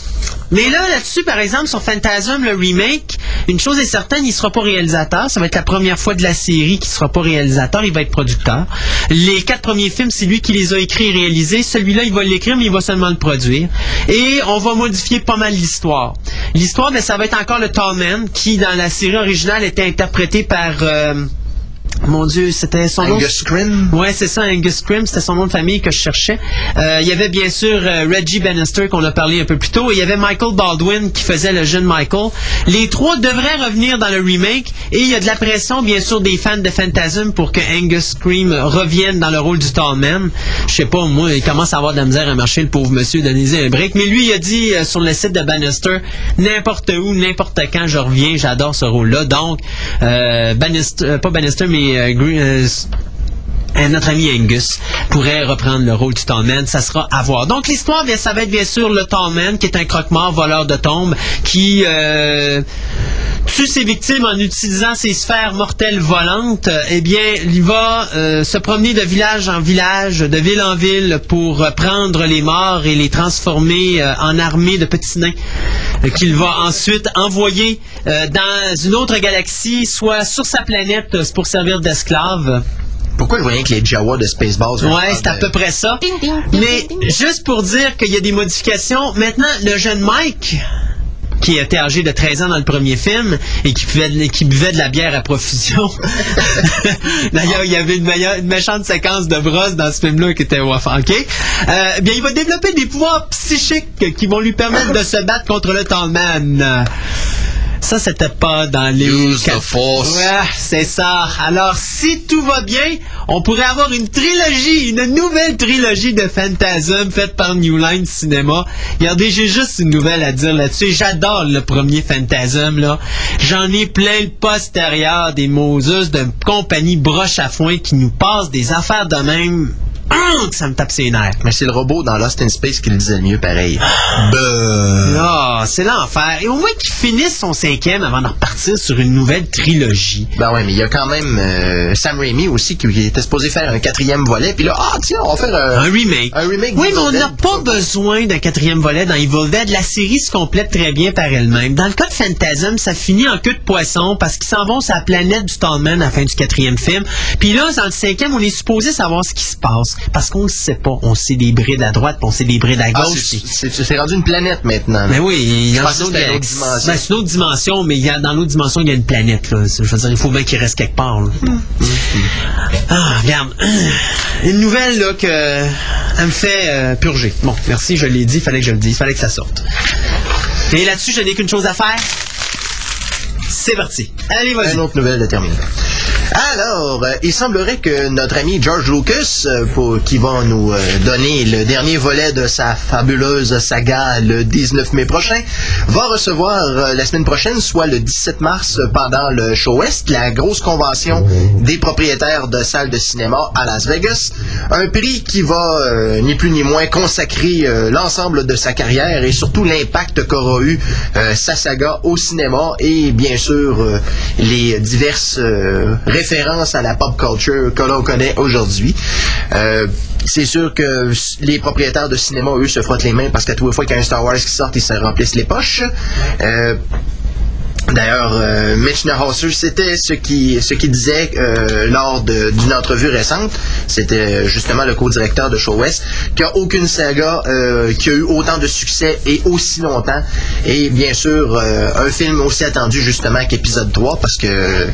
Mais là, là-dessus, par exemple, sur Phantasm, le remake, une chose est certaine, il sera pas réalisateur. Ça va être la première fois de la série qu'il sera pas réalisateur, il va être producteur. Les quatre premiers films, c'est lui qui les a écrits et réalisés. Celui-là, il va l'écrire, mais il va seulement le produire. Et on va modifier pas mal l'histoire. L'histoire, ben, ça va être encore le Tall Man, qui, dans la série originale, était interprété par... euh, mon Dieu, c'était son nom. Angus Scrim. Ouais, c'est ça, Angus Scrim, c'était son nom de famille que je cherchais. Euh, il y avait bien sûr euh, Reggie Bannister qu'on a parlé un peu plus tôt. Et il y avait Michael Baldwin qui faisait le jeune Michael. Les trois devraient revenir dans le remake. Et il y a de la pression, bien sûr, des fans de Phantasm pour que Angus Scream revienne dans le rôle du Tallman. Je sais pas, moi, il commence à avoir de la misère à marcher, le pauvre monsieur, donner un break. Mais lui, il a dit euh, sur le site de Bannister, n'importe où, n'importe quand, je reviens, j'adore ce rôle-là. Donc, Bannister, pas Bannister, mais euh, euh, notre ami Angus pourrait reprendre le rôle du Tallman. Ça sera à voir. Donc, l'histoire, ça va être bien sûr le Tallman, qui est un croque-mort voleur de tombes, qui euh, tue ses victimes en utilisant ses sphères mortelles volantes. Eh bien, il va se promener de village en village, de ville en ville, pour prendre les morts et les transformer en armée de petits nains qu'il va ensuite envoyer dans une autre galaxie, soit sur sa planète pour servir d'esclave. Pourquoi je voyais que les Jawa de Spaceballs? Ouais, c'est à peu près ça. Mais juste pour dire qu'il y a des modifications, maintenant, le jeune Mike, qui était âgé de 13 ans dans le premier film et qui buvait, qui buvait de la bière à profusion. D'ailleurs, il y avait une, méchante séquence de brosse dans ce film-là qui était OK? Euh, bien, il va développer des pouvoirs psychiques qui vont lui permettre de se battre contre le Tallman. Ça, c'était pas dans les... Use the force. Ouais, c'est ça. Alors, si tout va bien, on pourrait avoir une trilogie, une nouvelle trilogie de Phantasm faite par New Line Cinema. Regardez, j'ai juste une nouvelle à dire là-dessus. J'adore le premier Phantasm, là. J'en ai plein le postérieur des Moses de compagnie broche à foin qui nous passent des affaires de même ça me tape ses nerfs. Mais c'est le robot dans Lost in Space qui le disait le mieux, pareil. Ah, c'est l'enfer. Et au moins qu'il finisse son cinquième avant de repartir sur une nouvelle trilogie. Ben ouais, mais il y a quand même euh, Sam Raimi aussi qui était supposé faire un quatrième volet. Puis là, ah tiens, on va faire un remake. Un remake. Oui, mais on n'a pas besoin d'un quatrième volet dans Evil Dead. La série se complète très bien par elle-même. Dans le cas de Phantasm, ça finit en queue de poisson parce qu'ils s'en vont sur la planète du Stallman à la fin du quatrième film. Puis là, dans le cinquième, on est supposé savoir ce qui se passe parce qu'on ne sait pas. On sait des brides à droite, puis on sait des brides à ah, gauche. c'est rendu une planète maintenant. Mais oui, il y a une autre dimension. Ben, c'est une autre dimension, mais il y a, dans l'autre dimension, il y a une planète. Là. Je veux dire, il faut bien qu'il reste quelque part. Hmm. Ah, regarde. Une nouvelle là, que elle me fait euh, purger. Bon, merci, je l'ai dit, il fallait que je le dise, il fallait que ça sorte. Et là-dessus, je n'ai qu'une chose à faire. C'est parti. Allez, vas-y. Une autre nouvelle de terminer. Alors, euh, il semblerait que notre ami George Lucas, euh, qui va nous euh, donner le dernier volet de sa fabuleuse saga le 19 mai prochain, va recevoir la semaine prochaine, soit le 17 mars, pendant le Show West, la grosse convention des propriétaires de salles de cinéma à Las Vegas. Un prix qui va, ni plus ni moins, consacrer l'ensemble de sa carrière et surtout l'impact qu'aura eu sa saga au cinéma et bien sûr les diverses référence à la pop culture que l'on connaît aujourd'hui. Euh, c'est sûr que les propriétaires de cinéma, eux, se frottent les mains parce qu'à tous les fois qu'il y a un Star Wars qui sort, ils se remplissent les poches. Euh, D'ailleurs, euh, Mitch Neuhauser, c'était ce qui ce qu'il disait euh, lors d'une entrevue récente. C'était justement le co-directeur de Show West, qu'il n'y a aucune saga euh, qui a eu autant de succès et aussi longtemps. Et bien sûr, un film aussi attendu justement qu'épisode 3, parce que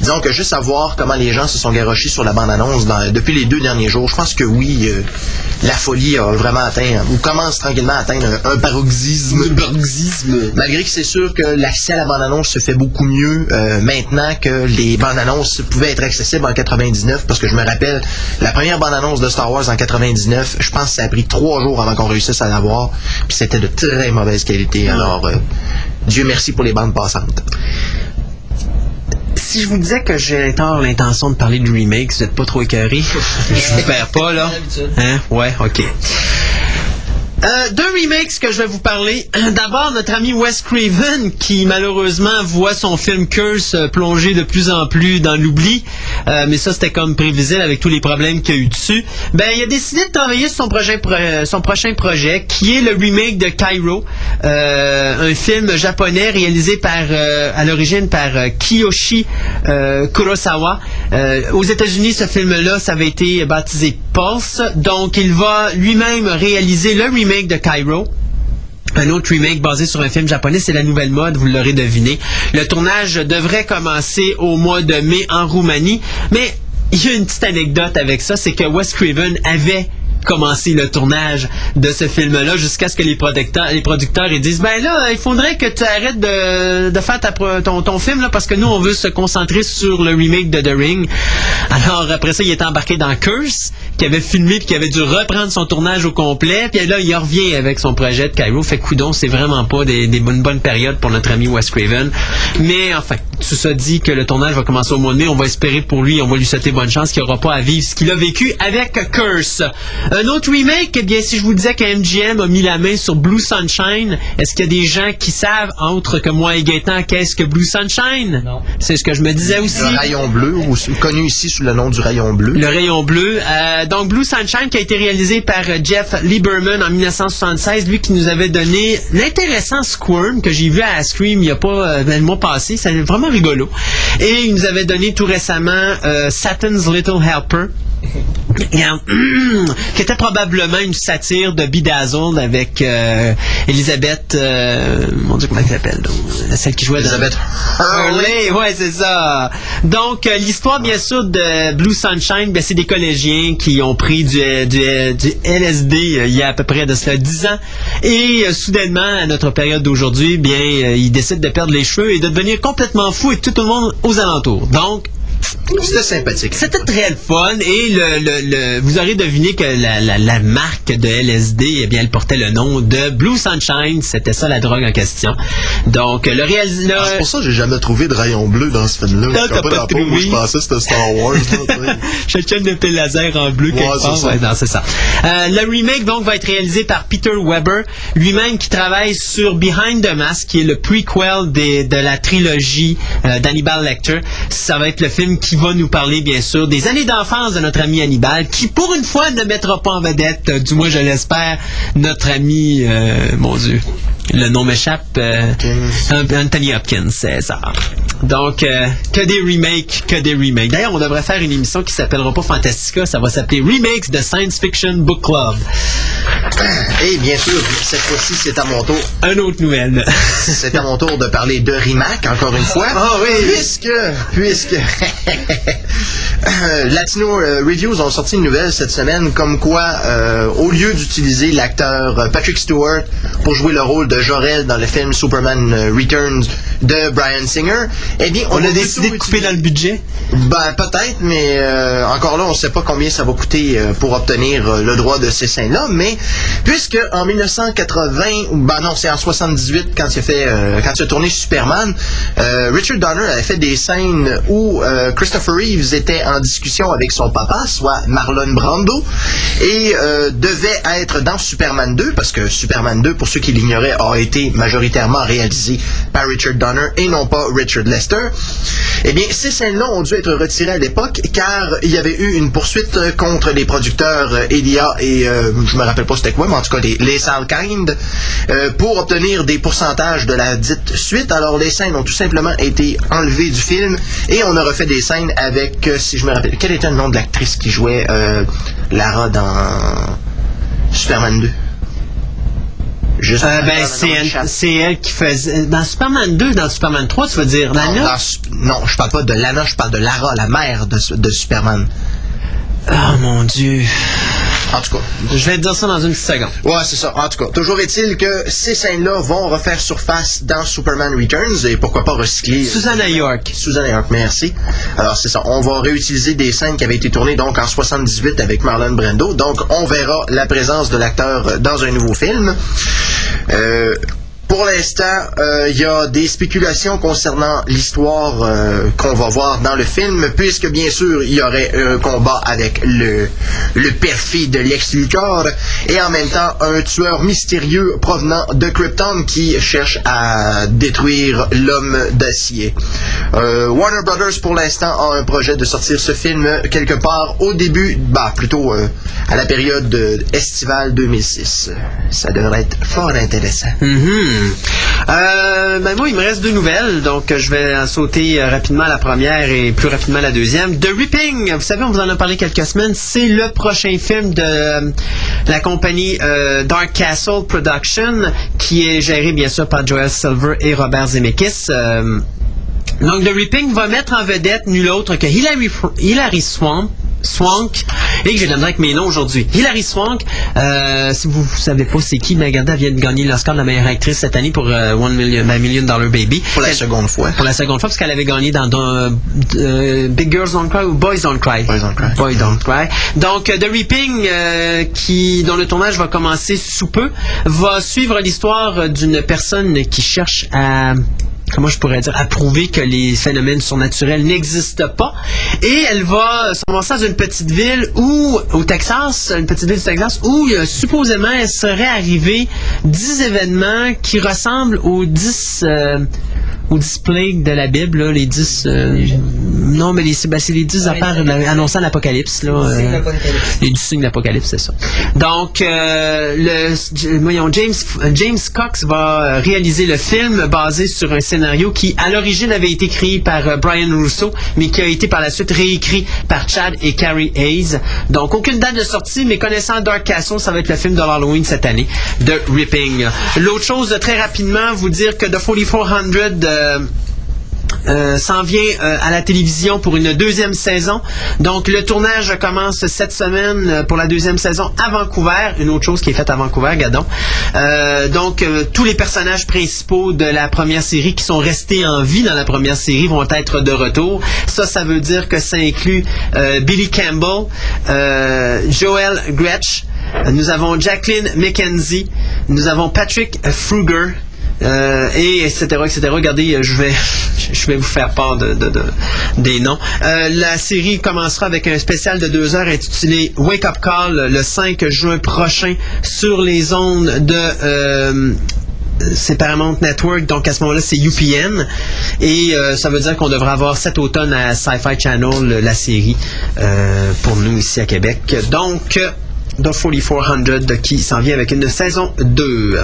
disons que juste savoir comment les gens se sont garochés sur la bande-annonce depuis les deux derniers jours, je pense que oui, la folie a vraiment atteint, ou commence tranquillement à atteindre un, paroxysme. Malgré que c'est sûr que l'accès à la bande-annonce se fait beaucoup mieux euh, maintenant que les bandes annonces pouvaient être accessibles en 99 parce que je me rappelle la première bande annonce de Star Wars en 99 je pense que ça a pris trois jours avant qu'on réussisse à l'avoir puis c'était de très mauvaise qualité alors euh, Dieu merci pour les bandes passantes si je vous disais que j'ai tort l'intention de parler du remake, vous n'êtes pas trop écœuré? je vous perds pas, là. Hein? Ouais, ok. Euh, deux remakes que je vais vous parler. D'abord, notre ami Wes Craven, qui malheureusement voit son film Curse euh, plonger de plus en plus dans l'oubli. Euh, mais ça, c'était comme prévisible avec tous les problèmes qu'il y a eu dessus. Ben, il a décidé de travailler sur son, prochain projet, qui est le remake de Cairo, un film japonais réalisé par, à l'origine par Kiyoshi Kurosawa. aux États-Unis, ce film-là, ça avait été baptisé Donc, il va lui-même réaliser le remake de Cairo. Un autre remake basé sur un film japonais, c'est la nouvelle mode, vous l'aurez deviné. Le tournage devrait commencer au mois de mai en Roumanie, mais il y a une petite anecdote avec ça, c'est que Wes Craven avait commencer le tournage de ce film-là jusqu'à ce que les producteurs, disent ben là, il faudrait que tu arrêtes de, faire ta, ton, film là, parce que nous, on veut se concentrer sur le remake de The Ring. Alors après ça, il est embarqué dans Curse, qui avait filmé puis qui avait dû reprendre son tournage au complet. Puis là, il revient avec son projet de Cairo. Fait coudon, c'est vraiment pas des, des bonnes, pour notre ami Wes Craven. Mais enfin, tout ça dit que le tournage va commencer au mois de mai. On va espérer pour lui, on va lui souhaiter bonne chance qu'il n'aura pas à vivre ce qu'il a vécu avec Curse. Un autre remake, eh bien, si je vous disais qu'MGM a mis la main sur Blue Sunshine, est-ce qu'il y a des gens qui savent, autres que moi et Gaëtan, qu'est-ce que Blue Sunshine? Non. C'est ce que je me disais aussi. Le rayon bleu, connu ici sous le nom du rayon bleu. Le rayon bleu. Euh, donc, Blue Sunshine qui a été réalisé par euh, Jeff Lieberman en 1976, lui qui nous avait donné l'intéressant Squirm que j'ai vu à Scream il n'y a pas euh, le mois passé. C'est vraiment rigolo. Et il nous avait donné tout récemment Satan's Little Helper qui était probablement une satire de Bedazzled avec euh, Elisabeth, euh, mon Dieu, comment elle s'appelle, celle qui jouait Elisabeth Hurley, ouais, c'est ça. Donc, euh, l'histoire, bien sûr, de Blue Sunshine, ben, c'est des collégiens qui ont pris du, du, du LSD il y a à peu près de cela 10 ans. Et soudainement, à notre période d'aujourd'hui, bien, ils décident de perdre les cheveux et de devenir complètement fous et tout le monde aux alentours. Donc, c'était sympathique. C'était très fun et le, vous aurez deviné que la, marque de LSD, eh bien, elle portait le nom de Blue Sunshine. C'était ça la drogue en question. Donc, le réalisateur... Ah, c'est pour ça que j'ai jamais trouvé de rayon bleu dans ce film-là. Non, t'as pas, trouvé. je pensais que c'était Star Wars. Chacun de épée laser en bleu quelque part. Ouais, non, c'est ça. Euh, le remake, donc, va être réalisé par Peter Weber, lui-même qui travaille sur Behind the Mask, qui est le prequel de la trilogie euh, d'Hannibal Lecter. Ça va être le film qui va nous parler, bien sûr, des années d'enfance de notre ami Hannibal, qui, pour une fois, ne mettra pas en vedette, euh, du moins je l'espère, notre ami, euh, mon Dieu, le nom m'échappe, euh, Anthony Hopkins, c'est ça. Donc, euh, que des remakes, que des remakes. D'ailleurs, on devrait faire une émission qui s'appellera pas Fantastica, ça va s'appeler Remakes de Science Fiction Book Club. Et bien sûr, cette fois-ci, c'est à mon tour. Un autre nouvelle. c'est à mon tour de parler de Rimac, encore une fois. Ah oui, puisque, puisque Latino Reviews ont sorti une nouvelle cette semaine comme quoi, au lieu d'utiliser l'acteur Patrick Stewart pour jouer le rôle de Jorel dans le film Superman euh, Returns de Brian Singer, eh bien, on, a décidé de couper dans le budget. Ben peut-être, mais euh, encore là, on ne sait pas combien ça va coûter euh, pour obtenir le droit de ces scènes-là. Mais puisque en 1980, ben non, c'est en 78 quand il a fait, quand il a tourné Superman, Richard Donner avait fait des scènes où Christopher Reeves était en discussion avec son papa, soit Marlon Brando, et devait être dans Superman 2 parce que Superman 2, pour ceux qui l'ignoraient, a été majoritairement réalisé par Richard Donner et non pas Richard Lester. Eh bien, ces scènes-là ont dû être retirées à l'époque car il y avait eu une poursuite contre les producteurs euh, Elia et euh, je me rappelle pas c'était quoi, mais en tout cas les, Salkind euh, pour obtenir des pourcentages de la dite suite. Alors les scènes ont tout simplement été enlevées du film et on a refait des scènes avec, si je me rappelle, quel était le nom de l'actrice qui jouait Lara dans Superman 2 euh, ben, c'est elle, qui faisait. Dans Superman 2, dans Superman 3, tu veux dire Lana? Non, je parle pas de Lana, je parle de Lara, la mère de, de Superman. Oh mon Dieu. En tout cas. Je vais te dire ça dans une seconde. Ouais, c'est ça. En tout cas, toujours est-il que ces scènes-là vont refaire surface dans Superman Returns et pourquoi pas recycler. Susanna York. Susanna York, merci. Alors, c'est ça. On va réutiliser des scènes qui avaient été tournées donc en 78 avec Marlon Brando. Donc, on verra la présence de l'acteur dans un nouveau film. Euh, pour l'instant, il y a des spéculations concernant l'histoire euh, qu'on va voir dans le film, puisque bien sûr, il y aurait un combat avec le, le perfide de Lex Luthor, et en même temps, un tueur mystérieux provenant de Krypton qui cherche à détruire l'homme d'acier. Euh, Warner Brothers, pour l'instant, a un projet de sortir ce film quelque part au début, bah, plutôt euh, à la période estivale 2006. Ça devrait être fort intéressant. Mm-hmm. Euh, ben moi, il me reste deux nouvelles, donc je vais sauter euh, rapidement la première et plus rapidement la deuxième. The Ripping, vous savez, on vous en a parlé quelques semaines, c'est le prochain film de la compagnie euh, Dark Castle Production, qui est gérée bien sûr par Joel Silver et Robert Zemeckis. Euh, donc, The Ripping va mettre en vedette nul autre que Hilary, Hilary Swank, Swank, et que j'ai de la misère avec mes noms aujourd'hui. Hilary Swank, euh, si vous ne savez pas c'est qui, elle vient de gagner l'Oscar de la meilleure actrice cette année pour euh, One Million, My Million Dollar Baby. Pour la Elle- seconde fois. Pour la seconde fois, parce qu'elle avait gagné dans, dans, euh, Big Girls Don't Cry ou Boys Don't Cry? Boys Don't Cry. Boys Don't Cry. Donc, The Reaping, qui, dont le tournage va commencer sous peu, va suivre l'histoire d'une personne qui cherche à comment je pourrais dire, à prouver que les phénomènes surnaturels n'existent pas. Et elle va se ramasser dans une petite ville où, au Texas, une petite ville du Texas, où supposément il serait arrivé 10 événements qui ressemblent aux 10 euh, 10 plagues de la Bible, là, les 10... euh, non, mais les- c'est ben, les 10 affaires annonçant l'Apocalypse. là, signes euh, les du signe d'Apocalypse, c'est ça. Donc, euh, le, voyons, James, James Cox va euh, réaliser le film basé sur un scénario qui, à l'origine, avait été créé par euh, Brian Russo, mais qui a été par la suite réécrit par Chad et Carrie Hayes. Donc, aucune date de sortie, mais connaissant Dark Castle, ça va être le film de l'Halloween cette année, de Ripping. L'autre chose, très rapidement, vous dire que The 4400... euh, euh, s'en vient euh, à la télévision pour une deuxième saison. Donc le tournage commence cette semaine pour la deuxième saison à Vancouver. Une autre chose qui est faite à Vancouver, Gadon. Donc tous les personnages principaux de la première série qui sont restés en vie dans la première série vont être de retour. Ça, ça veut dire que ça inclut Billy Campbell, Joel Gretsch, nous avons Jacqueline McKenzie, nous avons Patrick Fruger, euh, et etc regardez euh, je vais je vais vous faire part de, de- de- des noms Euh, la série commencera avec un spécial de deux heures intitulé Wake Up Call le 5 juin prochain sur les ondes de euh, c'est Paramount Network, donc à ce moment-là, c'est UPN. Et ça veut dire qu'on devrait avoir cet automne à Sci-Fi Channel la série pour nous ici à Québec. Donc, The 4400 qui s'en vient avec une saison 2.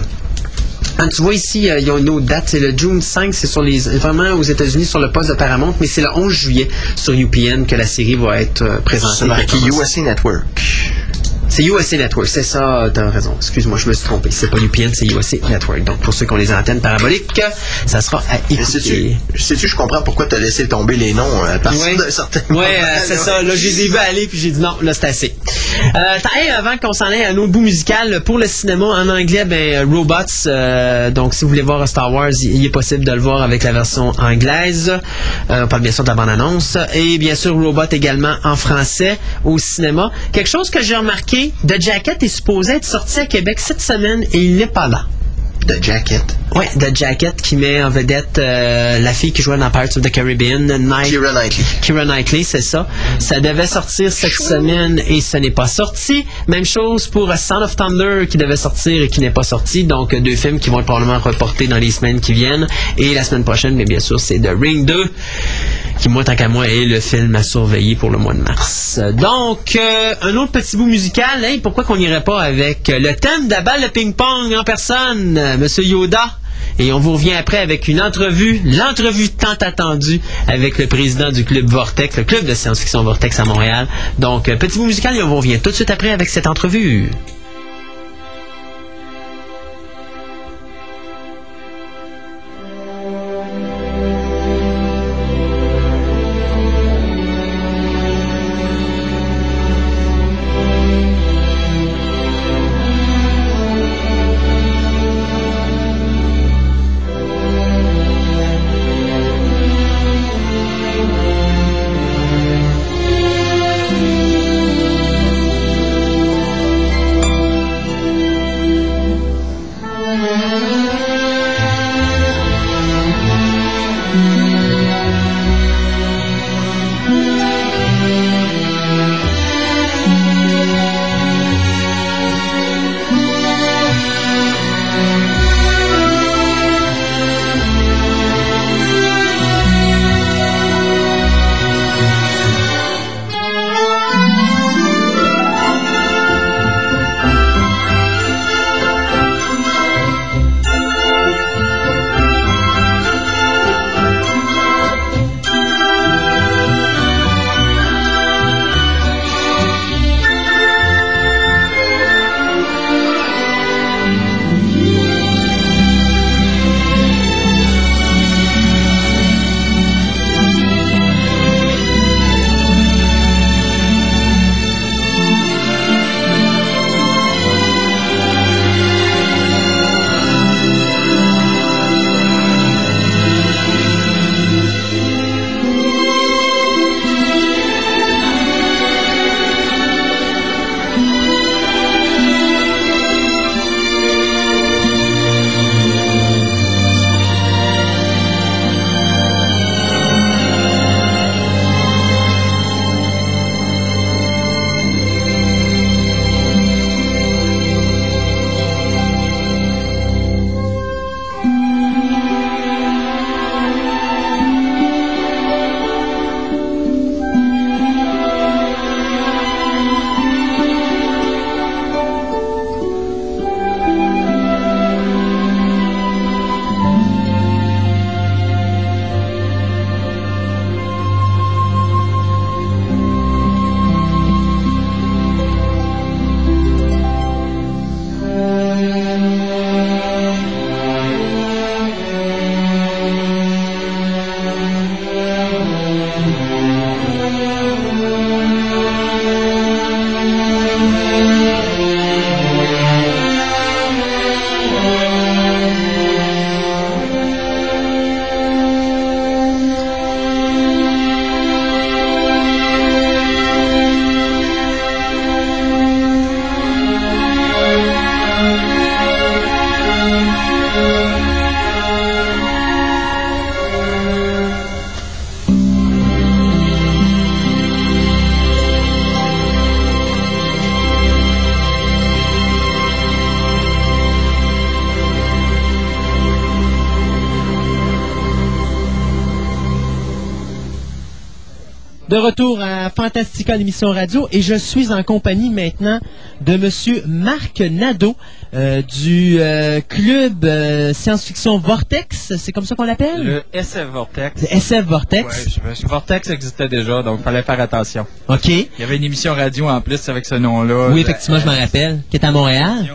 Ah, tu vois ici, euh, il y a une autre date, c'est le June 5, c'est sur les vraiment aux États-Unis sur le poste de Paramount, mais c'est le 11 juillet sur UPN que la série va être euh, présentée. C'est marqué USA Network. C'est USA Network, c'est ça, t'as raison. Excuse-moi, je me suis trompé. C'est pas UPN, c'est USA Network. Donc, pour ceux qui ont les antennes paraboliques, ça sera à écouter. sais-tu, je comprends pourquoi tu as laissé tomber les noms euh, à partir Ouais. d'un certain euh, c'est ça. Là, je les ai vus aller, puis j'ai dit non, là, c'est assez. Euh, t'as- hey, avant qu'on s'en aille à un autre bout musical, pour le cinéma en anglais, ben, Robots, euh, donc si vous voulez voir Star Wars, il il est possible de le voir avec la version anglaise. Euh, on parle bien sûr de la bande-annonce. Et bien sûr, Robot également en français au cinéma. Quelque chose que j'ai remarqué, The Jacket est supposé être sorti à Québec cette semaine et il n'est pas là. The Jacket. Ouais, The Jacket qui met en vedette euh, la fille qui jouait dans Pirates of the Caribbean, Night, Keira Knightley. Keira Knightley, c'est ça. Ça devait sortir cette semaine et ce n'est pas sorti. Même chose pour Sound of Thunder qui devait sortir et qui n'est pas sorti. Donc deux films qui vont être probablement reportés dans les semaines qui viennent. Et la semaine prochaine, mais bien sûr, c'est The Ring 2 qui, moi, tant qu'à moi, est le film à surveiller pour le mois de mars. Donc, euh, un autre petit bout musical. Hey, pourquoi qu'on n'irait pas avec euh, le thème de la balle de ping-pong en personne, Monsieur Yoda? Et on vous revient après avec une entrevue, l'entrevue tant attendue avec le président du club Vortex, le club de science-fiction Vortex à Montréal. Donc, euh, petit bout musical et on vous revient tout de suite après avec cette entrevue. De retour à Fantastica, l'émission radio, et je suis en compagnie maintenant de Monsieur Marc Nadeau euh, du euh, club euh, science-fiction Vortex. C'est comme ça qu'on l'appelle? Le SF Vortex. Le SF Ouais, Vortex. je- je- Vortex existait déjà, donc fallait faire attention. Ok. Il y avait une émission radio en plus avec ce nom-là. Oui, effectivement, je m'en rappelle. Qui est à Montréal.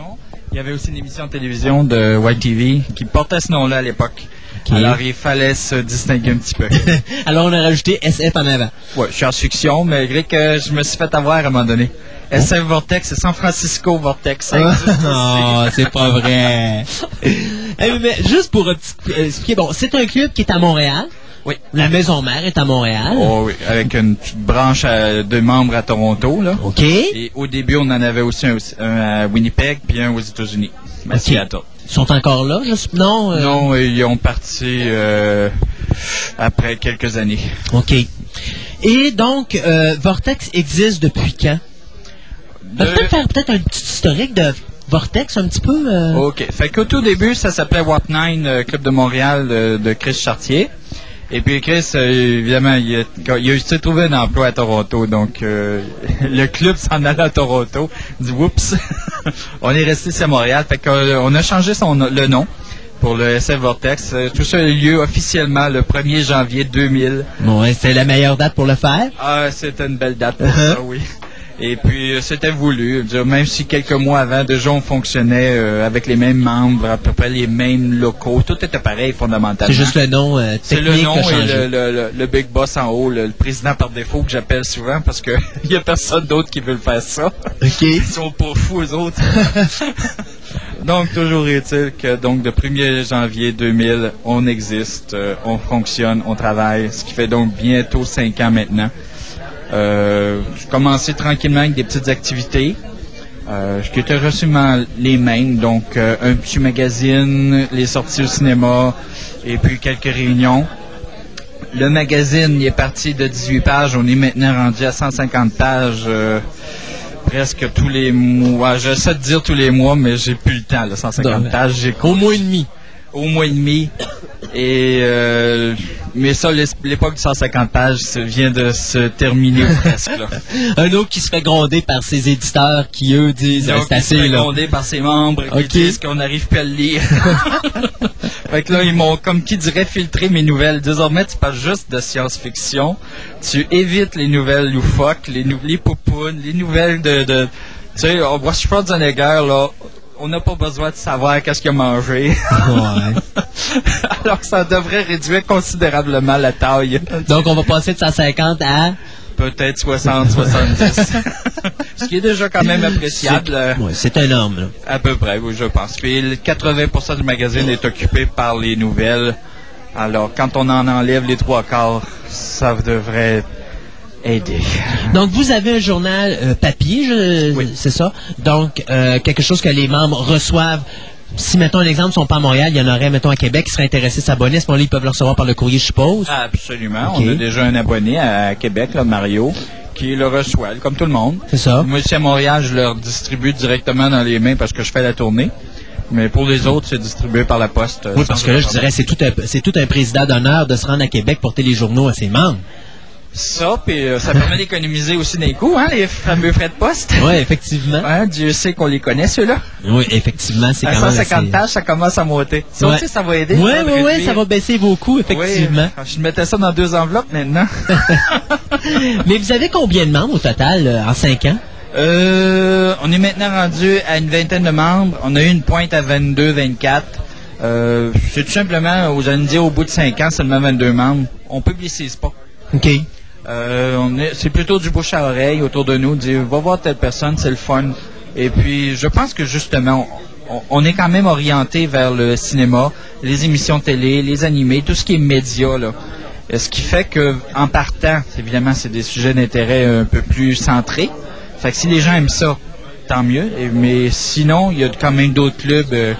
Il y avait aussi une émission de télévision de YTV qui portait ce nom-là à l'époque. Alors il fallait se distinguer un petit peu. Alors on a rajouté SF en avant. ouais, science-fiction, malgré que je me suis fait avoir à un moment donné. SF Vortex, c'est San Francisco Vortex. Aussi. non, c'est pas vrai. Eh, mais juste pour euh, expliquer, bon, c'est un club qui est à Montréal. Oui. La maison mère est à Montréal. Oh oui, avec une petite branche à- de membres à Toronto, là. OK. Et au début, on en avait aussi un, un à Winnipeg, puis un aux États-Unis, à Ok. Seattle. Ils sont encore là, juste non. euh, Non, ils ont parti euh, après quelques années. OK. Et donc, euh, Vortex existe depuis quand? De- Peut-être faire peut-être un petit historique de Vortex un petit peu. euh, OK. Fait qu'au tout début, ça s'appelait Warp 9, euh, Club de Montréal de Chris Chartier. Et puis Chris, euh, évidemment, il a, il a s'est trouvé un emploi à Toronto, donc euh, le club s'en allait à Toronto. Il dit oups, on est resté ici à Montréal. Fait qu'on a changé son le nom pour le SF Vortex. Euh, Tout ça a eu lieu officiellement le 1er janvier 2000. Bon, c'est la meilleure date pour le faire. Ah, c'était une belle date pour Uh-huh. ça, oui. Et puis, euh, c'était voulu. Même si quelques mois avant, déjà, on fonctionnait euh, avec les mêmes membres, à peu près les mêmes locaux. Tout était pareil, fondamentalement. C'est juste le nom euh, C'est le nom et le, le- le- le big boss en haut, le, président par défaut que j'appelle souvent parce que il y a personne d'autre qui veut le faire ça. OK. Ils sont pas fous, eux autres. donc, toujours est-il que, donc, le 1er janvier 2000, on existe, euh, on fonctionne, on travaille, ce qui fait donc bientôt cinq ans maintenant. Euh, j'ai commencé tranquillement avec des petites activités. Euh, qui étaient les mêmes, donc euh, un petit magazine, les sorties au cinéma et puis quelques réunions. Le magazine il est parti de 18 pages, on est maintenant rendu à 150 pages euh, presque tous les mois. J'essaie de dire tous les mois, mais j'ai plus le temps, là, 150 Non, pages. J'ai Au mois et demi. Au mois et demi. Et euh, mais ça, l'époque de 150 pages vient de se terminer presque. Là. Un autre qui se fait gronder par ses éditeurs qui, eux, disent euh, c'est il se assez, fait gronder par ses membres qui Ok. disent qu'on n'arrive plus à le lire. fait que là, ils m'ont, comme qui dirait, filtré mes nouvelles. Désormais, tu parles juste de science-fiction. Tu évites les nouvelles loufoques, les, nou- les poupounes, les nouvelles de... de tu sais, on voit Schwarzenegger, là, on n'a pas besoin de savoir qu'est-ce qu'il a mangé. Ouais. Alors que ça devrait réduire considérablement la taille. Donc, on va passer de 150 à... Peut-être 60, 70. Ce qui est déjà quand même appréciable. Ouais, c'est énorme, là. À peu près, oui, je pense. Puis le 80% du magazine est occupé par les nouvelles. Alors, quand on en enlève les trois quarts, ça devrait aider. Donc, vous avez un journal euh, papier, je- Oui. c'est ça? Donc, euh, quelque chose que les membres reçoivent. Si, mettons, un exemple, ils sont pas à Montréal, il y en aurait, mettons, à Québec, qui seraient intéressés à s'abonner. À ce moment-là, ils peuvent le recevoir par le courrier, je suppose. Absolument. On a déjà un abonné à Québec, là, Mario, qui le reçoit, comme tout le monde. C'est ça. Moi, ici à Montréal, je leur distribue directement dans les mains parce que je fais la tournée. Mais pour les autres, c'est distribué par la poste. euh, Oui, parce que là, je dirais, c'est tout un, c'est tout un président d'honneur de se rendre à Québec porter les journaux à ses membres. Ça, puis euh, ça permet d'économiser aussi des coûts, hein, les fameux frais de poste. Oui, effectivement. Hein, Dieu sait qu'on les connaît, ceux-là. Oui, effectivement, c'est À quand même 150 assez- pages, ça commence à monter. Ça Ouais. aussi, ça va aider. Oui, oui, oui, ça va baisser vos coûts, effectivement. Oui, je mettais ça dans deux enveloppes maintenant. Mais vous avez combien de membres au total euh, en 5 ans? Euh, on est maintenant rendu à une vingtaine de membres. On a eu une pointe à 22, 24. Euh, c'est tout simplement, vous allez me dire, au bout de 5 ans, seulement 22 membres. On publicise pas. OK. Euh, c'est plutôt du bouche à oreille autour de nous, dire va voir telle personne, c'est le fun. Et puis, je pense que justement, on, est quand même orienté vers le cinéma, les émissions télé, les animés, tout ce qui est média là. Et Ce qui fait que, en partant, évidemment, c'est des sujets d'intérêt un peu plus centrés. Fait que si les gens aiment ça, tant mieux. Mais sinon, il y a quand même d'autres clubs euh,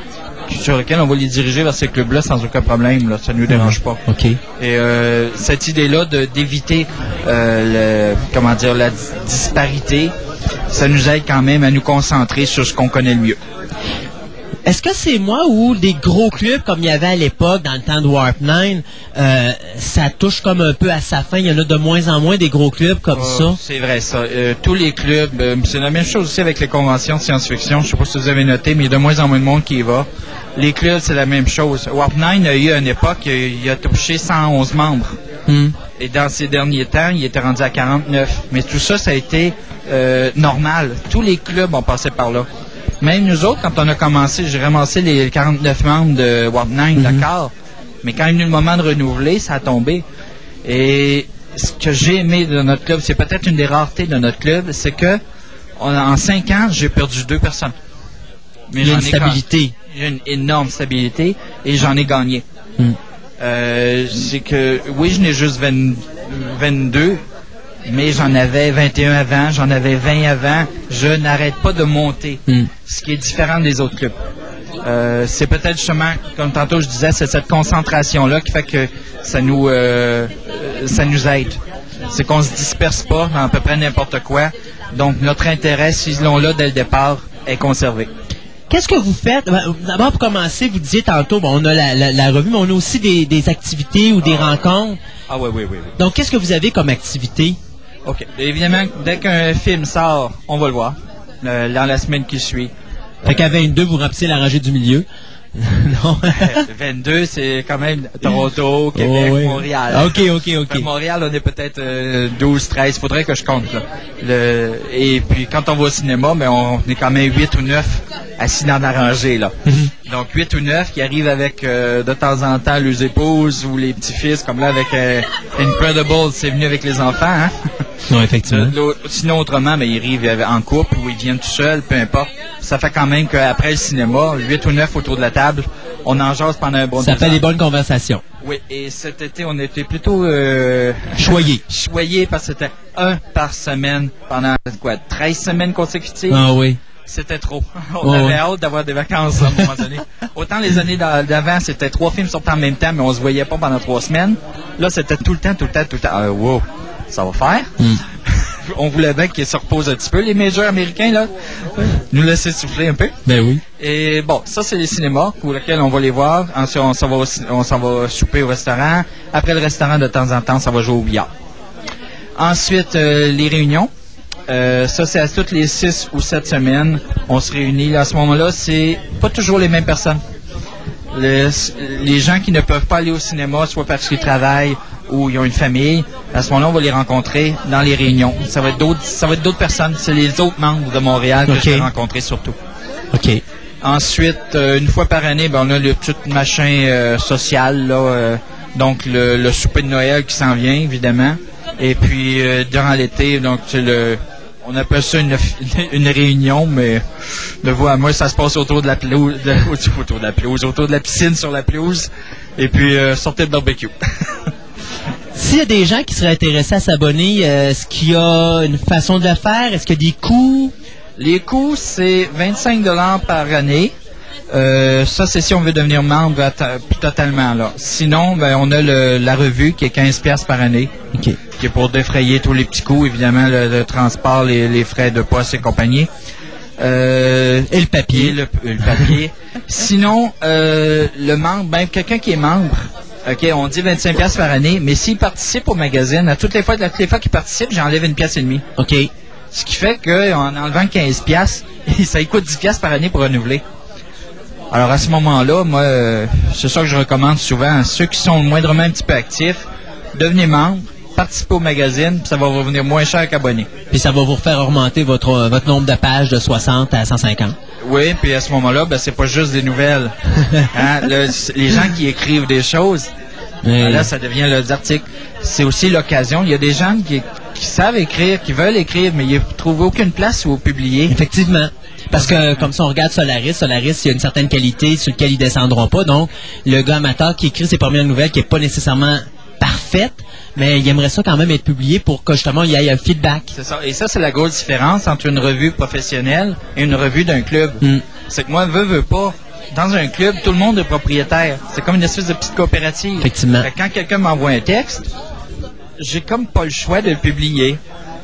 sur lesquels on va les diriger vers ces clubs-là sans aucun problème. Là, ça ne nous dérange pas. OK. Et euh, cette idée-là d'éviter euh, comment dire la di- disparité, ça nous aide quand même à nous concentrer sur ce qu'on connaît le mieux. Est-ce que c'est moi ou des gros clubs comme il y avait à l'époque dans le temps de Warp 9, euh, ça touche comme un peu à sa fin? Il y en a de moins en moins des gros clubs comme Oh, ça. C'est vrai, ça. Euh, tous les clubs, euh, c'est la même chose aussi avec les conventions de science-fiction. Je sais pas si vous avez noté, mais il y a de moins en moins de monde qui y va. Les clubs, c'est la même chose. Warp 9 a eu à une époque, il a touché 111 membres. Hmm. Et dans ces derniers temps, il était rendu à 49. Mais tout ça, ça a été euh, normal. Tous les clubs ont passé par là. Même nous autres, quand on a commencé, j'ai ramassé les 49 membres de Warp 9, d'accord. Mais quand il est venu le moment de renouveler, ça a tombé. Et ce que j'ai aimé de notre club, c'est peut-être une des raretés de notre club, c'est que on- en cinq ans, j'ai perdu deux personnes. Mais Il y a une stabilité. A une énorme stabilité et j'en ai gagné. Hmm. Euh, c'est que, oui, je n'ai juste 20 22, mais j'en avais 21 avant, j'en avais 20 avant. Je n'arrête pas de monter, Hmm. ce qui est différent des autres clubs. Euh, c'est peut-être justement, comme tantôt je disais, c'est cette concentration-là qui fait que ça nous, euh, ça nous aide. C'est qu'on se disperse pas dans à peu près n'importe quoi. Donc notre intérêt, s'ils l'ont là dès le départ, est conservé. Qu'est-ce que vous faites? Ben, D'abord, pour commencer, vous disiez tantôt, bon, on a la, la- la revue, mais on a aussi des, des activités ou des rencontres. Ah oui, oui, oui, oui. Donc, qu'est-ce que vous avez comme activité? OK. Évidemment, dès qu'un film sort, on va le voir euh, dans la semaine qui suit. Fait qu'à 22, vous remplissez la rangée du milieu. non. 22, c'est quand même Toronto, Québec, Oh, oui. Montréal. Ah, OK, OK, Fait OK. Montréal, on est peut-être euh, 12, 13. Faudrait que je compte. Là. Le, et puis, quand on va au cinéma, ben, on est quand même 8 ou 9 assis dans la rangée. Là. Donc, 8 ou 9 qui arrivent avec, euh, de temps en temps, les épouses ou les petits-fils, comme là, avec euh, Incredible, c'est venu avec les enfants. Hein? Non, effectivement. Euh, l'autre- Sinon, autrement, ben, ils arrivent en couple ou ils viennent tout seuls, peu importe. Ça fait quand même qu'après le cinéma, 8 ou 9 autour de la table, on en jase pendant un bon Ça fait des bonnes conversations. Oui, et cet été, on était plutôt euh, Choyés. choyés parce que c'était un par semaine pendant quoi, 13 semaines consécutives? Ah oui. C'était trop. On Ouais, avait hâte d'avoir des vacances à un moment donné. Autant les années d'a- d'avant, c'était trois films sortis en même temps, mais on se voyait pas pendant trois semaines. Là, c'était tout le temps, tout le temps, tout le temps. Ah, wow, ça va faire. Hmm. On voulait bien qu'ils se reposent un petit peu. Les majors américains, là, nous laisser souffler un peu. Ben oui. Et bon, ça, c'est les cinémas pour lesquels on va les voir. Ensuite, on s'en va, au ci- on s'en va souper au restaurant. Après le restaurant, de temps en temps, ça va jouer au billard. Ensuite, euh, les réunions. Euh, ça, c'est à toutes les six ou sept semaines. On se réunit. Là, à ce moment-là, c'est pas toujours les mêmes personnes. Le- les gens qui ne peuvent pas aller au cinéma, soit parce qu'ils travaillent ou ils ont une famille, à ce moment-là, on va les rencontrer dans les réunions. Ça va être d'autres, ça va être d'autres personnes. C'est les autres membres de Montréal que Ok. je vais rencontrer surtout. OK. Ensuite, euh, une fois par année, ben, on a le petit machin euh, social, là, euh, donc le, le souper de Noël qui s'en vient, évidemment. Et puis, durant l'été, donc le, on appelle ça une, une réunion, mais de vous à moi, ça se passe autour de la pelouse, autour de la pelouse, autour de la piscine sur la pelouse, et puis sortez de barbecue. S'il y a des gens qui seraient intéressés à s'abonner, euh, est-ce qu'il y a une façon de le faire? Est-ce qu'il y a des coûts? Les coûts, c'est 25 dollars par année. Euh, ça, c'est si on veut devenir membre totalement. Là. Sinon, ben, on a le- la revue qui est 15 pièces par année, qui est pour défrayer tous les petits coûts, évidemment, le, le transport, les, les frais de poste et compagnie. Euh, Et le papier. et le, le papier. Sinon, euh, le membre, ben, quelqu'un qui est membre, OK, on dit 25 pièces par année, mais s'il participe au magazine, à toutes les fois, à toutes les fois qu'il participe, j'enlève une pièce et demie. OK. Ce qui fait qu'en enlevant 15 pièces, ça coûte 10 pièces par année pour renouveler. Alors à ce moment-là, moi, euh, c'est ça que je recommande souvent à ceux qui sont moindrement un petit peu actifs, devenez membre, participez au magazine, puis ça va vous revenir moins cher qu'abonné. Puis ça va vous refaire augmenter votre, euh, votre nombre de pages de 60 à 150. Oui, puis à ce moment-là, ben, c'est pas juste des nouvelles. Hein, les gens qui écrivent des choses, Ouais. là, ça devient là, des articles. C'est aussi l'occasion. Il y a des gens qui, qui savent écrire, qui veulent écrire, mais ils ne trouvent aucune place où publier. Effectivement. Parce que comme ça, on regarde Solaris, Solaris, il y a une certaine qualité sur laquelle ils descendront pas. Donc, le gars amateur qui écrit ses premières nouvelles, qui est pas nécessairement parfaite, mais il aimerait ça quand même être publié pour que justement il y ait un feedback. C'est ça. Et ça, c'est la grosse différence entre une revue professionnelle et une revue d'un club. Mm. C'est que moi, veux, veux pas. Dans un club, tout le monde est propriétaire. C'est comme une espèce de petite coopérative. Effectivement. Fait que quand quelqu'un m'envoie un texte, j'ai comme pas le choix de le publier.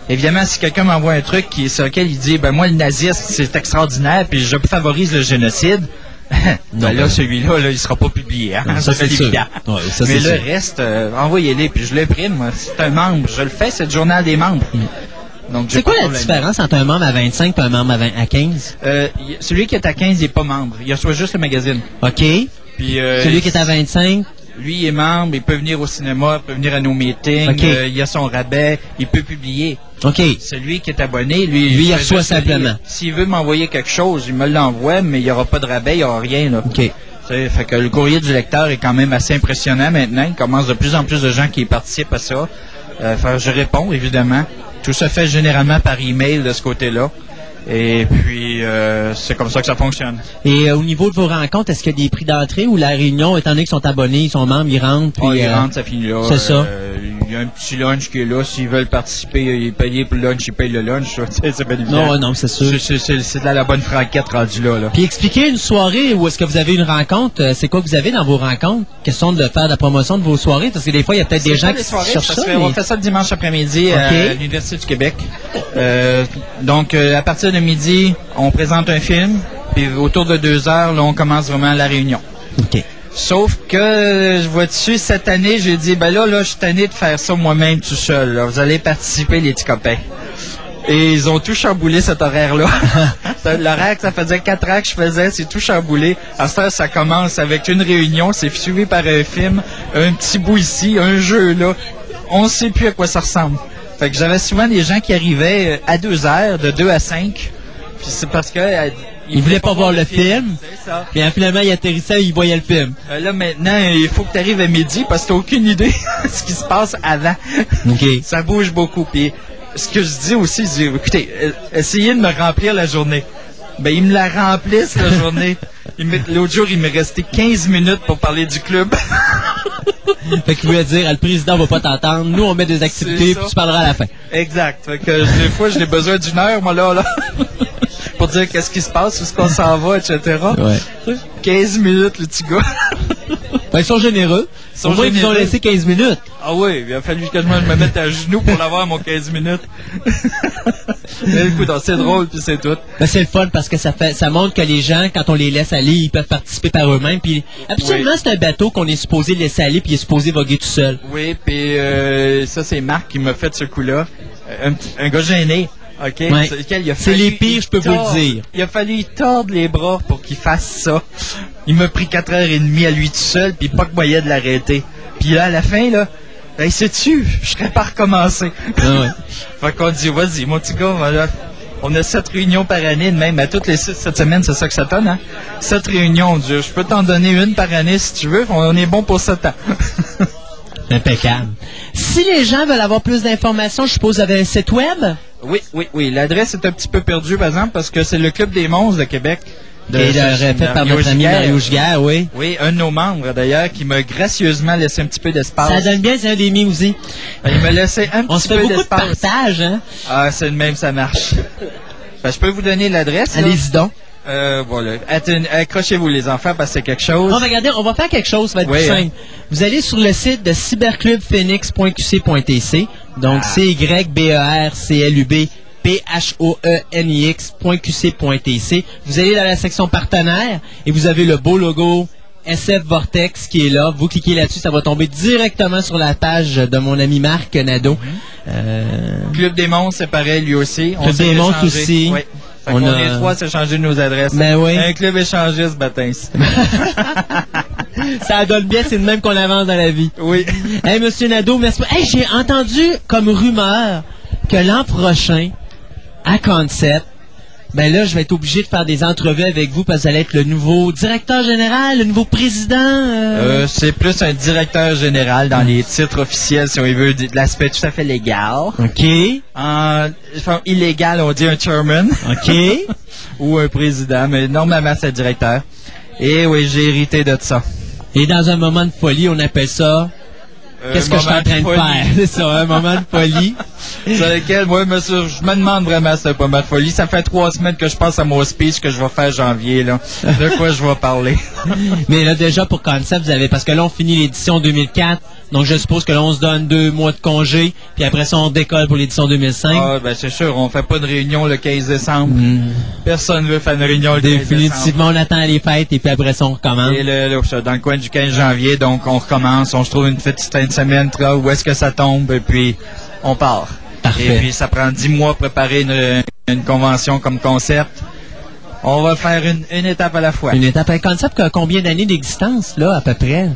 Évidemment, si quelqu'un m'envoie un truc qui, sur lequel il dit, ben moi, le nazisme, c'est extraordinaire, puis je favorise le génocide, ben là, celui-là, là, il sera pas publié. Hein? Non, ça, c'est évident. Ouais, ça, Mais le sûr. reste, euh, envoyez-les, puis je l'imprime. moi. C'est un membre. Je le fais, c'est le journal des membres. J'ai C'est quoi la différence entre un membre à 25 et un membre à, 20 à 15? Euh, celui qui est à 15, il n'est pas membre. Il reçoit juste le magazine. OK. Puis, euh, Celui qui est à 25, Lui, est membre, il peut venir au cinéma, il peut venir à nos meetings, euh, il a son rabais, il peut publier. OK. Celui qui est abonné, lui, Lui, il reçoit simplement. S'il veut m'envoyer quelque chose, il me l'envoie, mais il n'y aura pas de rabais, il n'y aura rien. Là. OK. Fait que le courrier du lecteur est quand même assez impressionnant maintenant. Il commence de plus en plus de gens qui participent à ça. Euh, je réponds, évidemment. Tout se fait généralement par email de ce côté-là. Et puis, euh, c'est comme ça que ça fonctionne. Et euh, au niveau de vos rencontres, est-ce qu'il y a des prix d'entrée ou la réunion, étant donné qu'ils sont abonnés, ils sont membres, ils rentrent, puis... Ah, il euh, rentre, ça finit là. c'est ça. Euh, Il y a un petit lunch qui est là. S'ils veulent participer, ils payent pour le lunch, ils payent le lunch. Bien. Non, non, c'est sûr. C'est- de la, la bonne franquette rendue là. là. Puis expliquez une soirée où est-ce que vous avez une rencontre, euh, c'est quoi que vous avez dans vos rencontres? Question de faire de la promotion de vos soirées, parce que des fois, il y a peut-être des gens qui les soirées, cherchent ça. qu'on mais- fait ça le dimanche après-midi Ok. à l'Université du Québec. Euh, donc, euh, à partir de midi, on présente un film, puis autour de deux heures, là, on commence vraiment la réunion. OK. Sauf que, euh, je vois dessus, cette année, j'ai dit, ben là, là, je suis tanné de faire ça moi-même tout seul. là. Vous allez participer, les petits copains. Et ils ont tout chamboulé cet horaire-là. L'horaire que ça faisait quatre ans que je faisais, c'est tout chamboulé. À ce ça commence avec une réunion, c'est suivi par un film, un petit bout ici, un jeu là. On ne sait plus à quoi ça ressemble. Fait que j'avais souvent des gens qui arrivaient euh, à deux heures, de deux à cinq. Puis c'est parce que Ils voulaient pas voir le film. C'est ça. Puis hein, finalement, il atterrissait, il voyait le film. Euh, là maintenant, il faut que tu arrives à midi parce que t'as aucune idée de ce qui se passe avant. OK. Ça bouge beaucoup. Puis ce que je dis aussi, je dis, écoutez, euh, essayez de me remplir la journée. Ben, ils me la remplissent la journée. L'autre jour, il me restait 15 minutes pour parler du club. Fait qu'il voulait dire, le président va pas t'entendre, nous on met des activités, puis tu parleras à la fin. exact. Fait que des fois, j'ai besoin d'une heure, moi, là, là. Pour dire qu'est-ce qui se passe, où est-ce qu'on s'en va, etc. Ouais. 15 minutes, le petit gars. Ben, ils sont généreux. Ils sont Au moins, ils nous ont laissé 15 minutes. Ah oui, il a fallu que je me mette à genoux pour l'avoir, mon 15 minutes. Mais écoute, c'est drôle, puis c'est tout. Ben, c'est le fun parce que ça fait, ça montre que les gens, quand on les laisse aller, ils peuvent participer par eux-mêmes. Puis, absolument, Oui. c'est un bateau qu'on est supposé laisser aller, puis il est supposé voguer tout seul. Oui, puis euh, ça, c'est Marc qui m'a fait ce coup-là. Euh, Un, un gars gêné. OK? Ouais. C'est les pires, je peux vous le dire. Il a fallu tordre les bras pour qu'il fasse ça. Il m'a pris 4h30 à lui tout seul, puis pas que moyen de l'arrêter. Puis là, à la fin, là, ben, sais-tu, je serais pas recommencé. Ah ouais. Fait qu'on dit, vas-y, mon petit gars, voilà. On a sept réunions par année, de même à toutes les six, cette semaine, c'est ça que ça donne, hein? Sept réunions, Dieu. Je peux t'en donner une par année si tu veux. On est bon pour sept ans. Impeccable. Si les gens veulent avoir plus d'informations, je suppose, vous avez un site web? Oui, oui, oui. L'adresse est un petit peu perdue, par exemple, parce que c'est le Club des monstres de Québec. De, Et fait par notre ami. Mario Giguère, oui. Oui, un de nos membres, d'ailleurs, qui m'a gracieusement laissé un petit peu d'espace. Ça donne bien, c'est un des miens aussi. Il m'a laissé un On petit se fait peu beaucoup de d'espace. partage, hein? Ah, c'est le même, ça marche. Ben, je peux vous donner l'adresse. Allez-y donc. Euh, voilà. Accrochez-vous, les enfants, parce que c'est quelque chose. On va regarder, on va faire quelque chose, ça va être Oui, plus hein. simple. Vous allez sur le site de cyberclubphoenix.qc.tc. Donc, Ah. c y b e r c l u b p h o e n i x.qc.tc. Vous allez dans la section partenaires et vous avez le beau logo SF Vortex qui est là. Vous cliquez là-dessus, ça va tomber directement sur la page de mon ami Marc Nadeau. Mhm. Euh, Club des monstres, c'est pareil, lui aussi. Club des monstres aussi. Oui. Fait On qu'on a- est trois, c'est changé nos adresses. Ben oui. Un club échangiste, baptême. ça donne bien, c'est de même qu'on avance dans la vie. oui. Hey, Monsieur Nadeau, merci. Hey, j'ai entendu comme rumeur que l'an prochain, à Concept, ben là, je vais être obligé de faire des entrevues avec vous parce que vous allez être le nouveau directeur général, le nouveau président. euh. Euh, c'est plus un directeur général dans les titres officiels, si on veut, de l'aspect tout à fait légal. OK, En enfin, illégal, on dit un chairman OK. ou un président, mais normalement, c'est directeur. Et oui, j'ai hérité de ça. Et dans un moment de folie, on appelle ça... Euh, Qu'est-ce que je suis en moment train de faire? C'est ça, un moment de folie. sur lequel, moi, monsieur, je me demande vraiment c'est pas ma folie. Ça fait trois semaines que je pense à mon speech que je vais faire janvier, là. De quoi je vais parler? Mais là, déjà, pour Concept, vous avez, parce que là, on finit l'édition 2004, donc je suppose que là, on se donne deux mois de congé, puis après ça, on décolle pour l'édition 2005. Ah, ben, c'est sûr, on fait pas de réunion le 15 décembre. Personne veut faire une réunion le 15 décembre. Définitivement, on attend les fêtes, et puis après ça, on recommence. Et le, le- dans le coin du 15 janvier, donc on recommence, on se trouve une petite de semaine, où est-ce que ça tombe, et puis on part. Parfait. Et puis ça prend 10 mois préparer une, une convention comme concert. On va faire une, une étape à la fois. Une étape. Un concept qui a combien d'années d'existence, là, à peu près?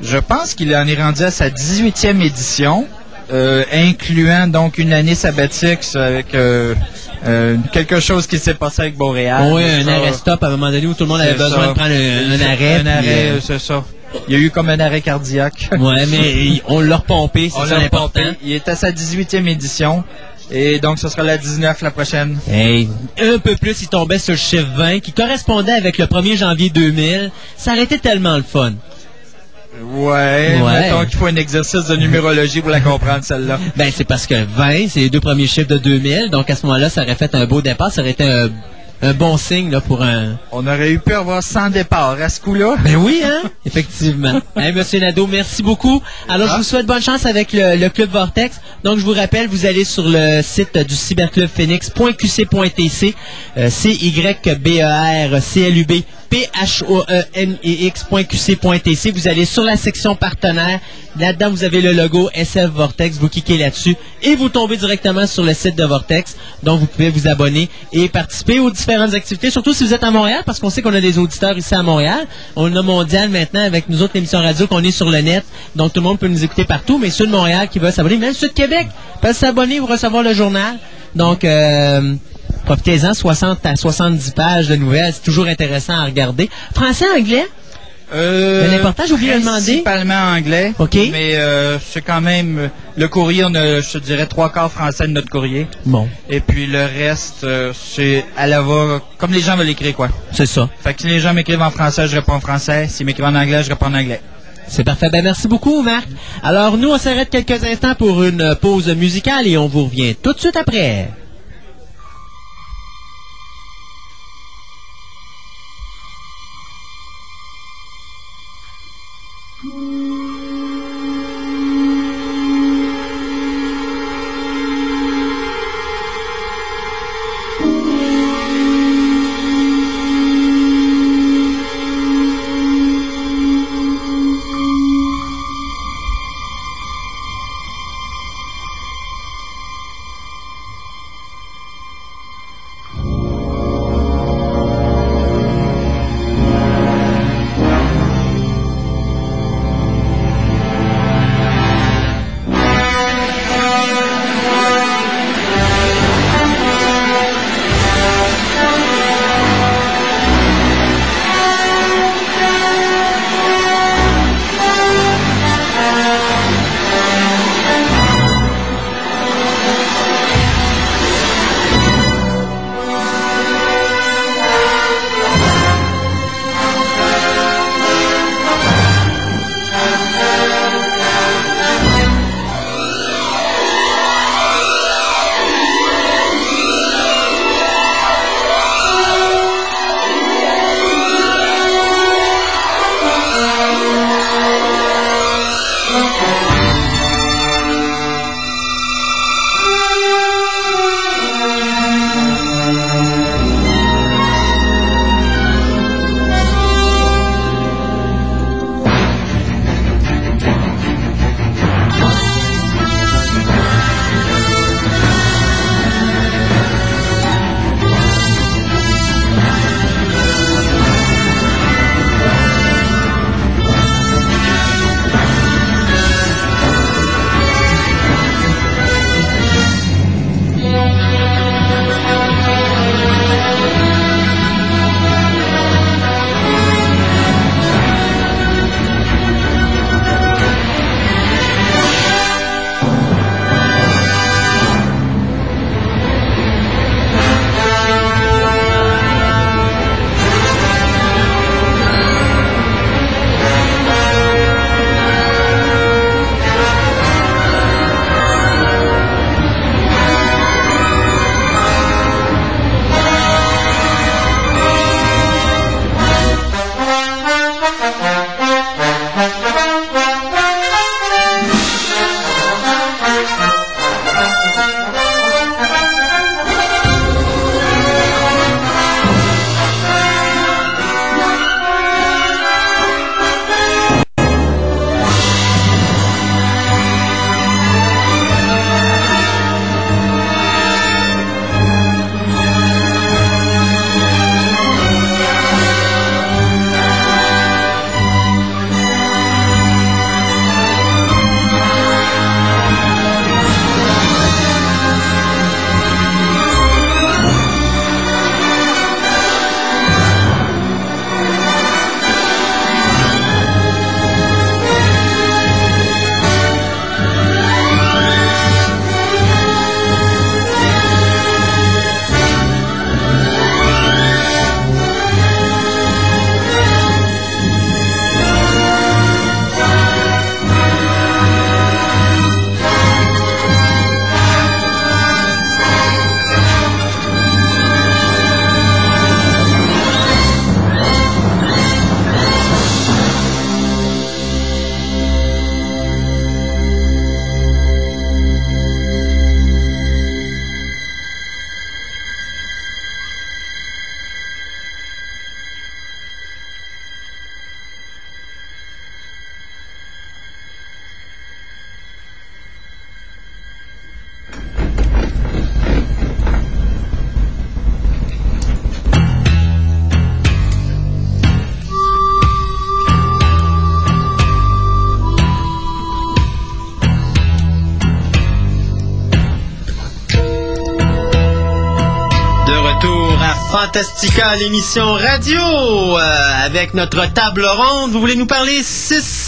Je pense qu'il en est rendu à sa 18e édition, euh, incluant donc une année sabbatique avec euh, euh, quelque chose qui s'est passé avec Boréal. oui, un Ça, arrêt stop à un moment donné où tout le monde avait besoin ça. de prendre un, un arrêt. Un arrêt, c'est ça. Il y a eu comme un arrêt cardiaque. ouais, mais on l'a repompé, c'est ça l'important. Il est à sa 18e édition. Et donc, ce sera la 19 la prochaine. Hey, un peu plus, il tombait sur le chiffre 20, qui correspondait avec le 1er janvier 2000. Ça aurait été tellement le fun. Ouais. Ouais. Mettons qu'il faut un exercice de numérologie pour la comprendre, celle-là. Ben, c'est parce que 20, c'est les deux premiers chiffres de 2000. Donc, à ce moment-là, ça aurait fait un beau départ. Ça aurait été un, un bon signe, là, pour un... On aurait eu pu avoir 100 départs à ce coup-là. Ben oui, hein? Effectivement. Hey, Monsieur Nadeau, merci beaucoup. Alors, je vous souhaite bonne chance avec le, le Club Vortex. Donc, je vous rappelle, vous allez sur le site du cyberclub phoenix.qc.tc, euh, C-Y-B-E-R-C-L-U-B, P-H-O-E-N-E-X.qc.tc. Vous allez sur la section partenaire. Là-dedans, vous avez le logo SF Vortex. Vous cliquez là-dessus et vous tombez directement sur le site de Vortex. Donc, vous pouvez vous abonner et participer aux différentes activités, surtout si vous êtes à Montréal, parce qu'on sait qu'on a des auditeurs ici à Montréal. On a mondial maintenant avec nous autres émissions radio qu'on est sur le net. Donc, tout le monde peut nous écouter partout, mais ceux de Montréal qui veulent s'abonner, même ceux de Québec peuvent s'abonner ou recevoir le journal. Donc, euh, profitez-en, 60 à 70 pages de nouvelles. C'est toujours intéressant à regarder. Français, anglais? Euh, l'important, j'ai oublié de demander. Principalement anglais. OK. Mais euh, c'est quand même le courrier, on a, je te dirais, trois quarts français de notre courrier. Bon, Et puis le reste, euh, c'est à la va, comme les gens veulent l'écrire, quoi. c'est ça. Fait que si les gens m'écrivent en français, je réponds en français. S'ils m'écrivent en anglais, je réponds en anglais. C'est parfait. Ben, merci beaucoup, Marc. Alors, nous, on s'arrête quelques instants pour une pause musicale et on vous revient tout de suite après. Música Fantastica, l'émission radio, euh, avec notre table ronde. Vous voulez nous parler 6...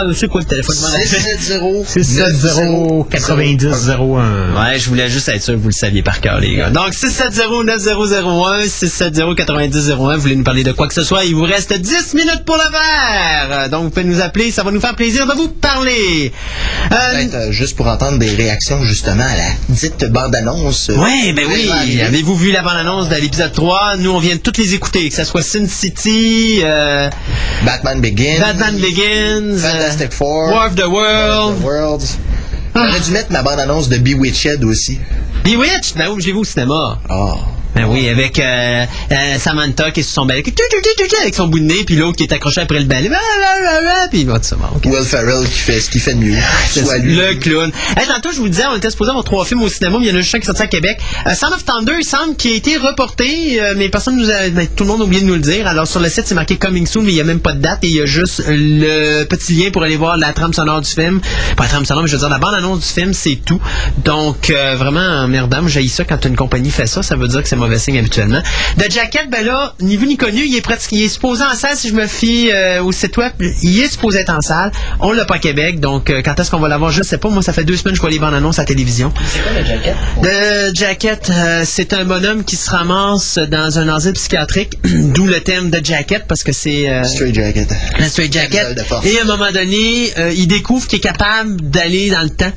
Ah, sais quoi le téléphone? 670 670 9001. Ouais, je voulais juste être sûr que vous le saviez par cœur, les gars. Donc, 670-9001, 670-9001, vous voulez nous parler de quoi que ce soit, il vous reste 10 minutes pour le faire. Donc, vous pouvez nous appeler, ça va nous faire plaisir de vous parler. Euh, Peut-être euh, juste pour entendre des réactions justement à la dite bande-annonce. Ouais, ben oui. Avez-vous vu la bande-annonce de l'épisode 3? Nous, on vient de toutes les écouter, que ce soit Sin City, euh, Batman Begins. Batman Begins, euh, Fantastic Four. War of the World, The Worlds. J'aurais dû mettre ma bande-annonce de Bewitched aussi. Bewitched? Ben oui, je l'ai vu au cinéma. Oh. Ben oui, avec euh, euh, Samantha qui est sur son balai, avec son bout de nez, puis l'autre qui est accroché après le balai, puis il va tout ça. bon, ok. Will Ferrell qui fait ce qu'il fait de mieux. Soit lui. le clown. Hey, tantôt, je vous disais, on était supposé avoir trois films au cinéma, mais il y en a juste un qui est sorti à Québec. Euh, Sound of Thunder, il semble qu'il a été reporté, euh, mais personne nous a, ben, tout le monde a oublié de nous le dire. Alors, sur le site, c'est marqué Coming Soon, mais il n'y a même pas de date, et il y a juste le petit lien pour aller voir la trame sonore du film. Pas la trame sonore, mais je veux dire, la bande-annonce du film, c'est tout. Donc, euh, vraiment, emmerdant. Moi, J'ai ça quand une compagnie fait ça, ça veut dire que c'est mauvais signe habituellement. The Jacket, ben là, ni vu ni connu, il est presque, il est supposé en salle, si je me fie euh, au site web, il est supposé être en salle. On l'a pas à Québec, donc euh, quand est-ce qu'on va l'avoir, je sais pas. Moi, ça fait deux semaines que je vois les bandes annonces à la télévision. C'est quoi le jacket? The Jacket, euh, c'est un bonhomme qui se ramasse dans un asile psychiatrique, d'où le thème de Jacket, parce que c'est... euh, Straight Jacket. la straight jacket. de. Et à un moment donné, euh, il découvre qu'il est capable d'aller dans le temps.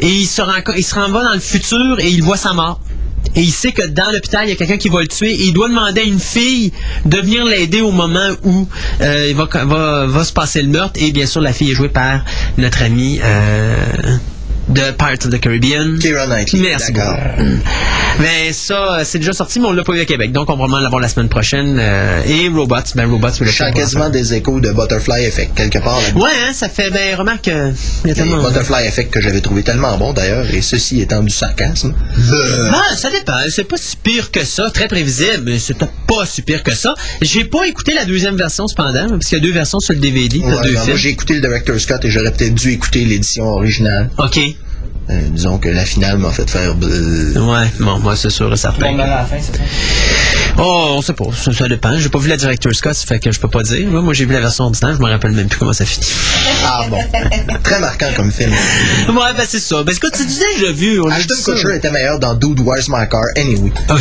Et il se, rend, il se renvoie dans le futur et il voit sa mort. Et il sait que dans l'hôpital, il y a quelqu'un qui va le tuer et il doit demander à une fille de venir l'aider au moment où euh, il va, se passer le meurtre. Et bien sûr, la fille est jouée par notre ami euh, de Pirates of the Caribbean. Keira Knightley. Merci D'accord. beaucoup. Mais ça, euh, c'est déjà sorti, mais on l'a pas eu à Québec. Donc, on va vraiment l'avoir la semaine prochaine. Euh, et Robots, ben Robots, vous le Je sens quasiment des échos de Butterfly Effect quelque part. là. Ouais, hein, ça fait, ben, remarque, euh, il y a Et tellement... Butterfly Effect que j'avais trouvé tellement bon d'ailleurs, et ceci étant du sarcasme. Ben, ça dépend. C'est pas si pire que ça. Très prévisible, mais c'est pas si pire que ça. J'ai pas écouté la deuxième version, cependant, parce qu'il y a deux versions sur le DVD. Ouais, deux ben, moi j'ai écouté le Director's Cut et j'aurais peut-être dû écouter l'édition originale. OK. Euh, disons que la finale m'a fait faire. bleu. Ouais, bon, moi, c'est sûr et certain. Bon, à la fin, c'est ça? Oh, on sait pas. Ça, ça dépend. J'ai pas vu la Director's Cut, ça fait que je peux pas dire. Moi, moi, j'ai vu la version ordinaire, je me rappelle même plus comment ça finit. Ah bon. Très marquant comme film. Ouais, ben, c'est ça. Ben, ce que tu disais, j'ai vu. On Ashton. Kutcher était meilleur dans Dude Where's My Car? Anyway. Ok.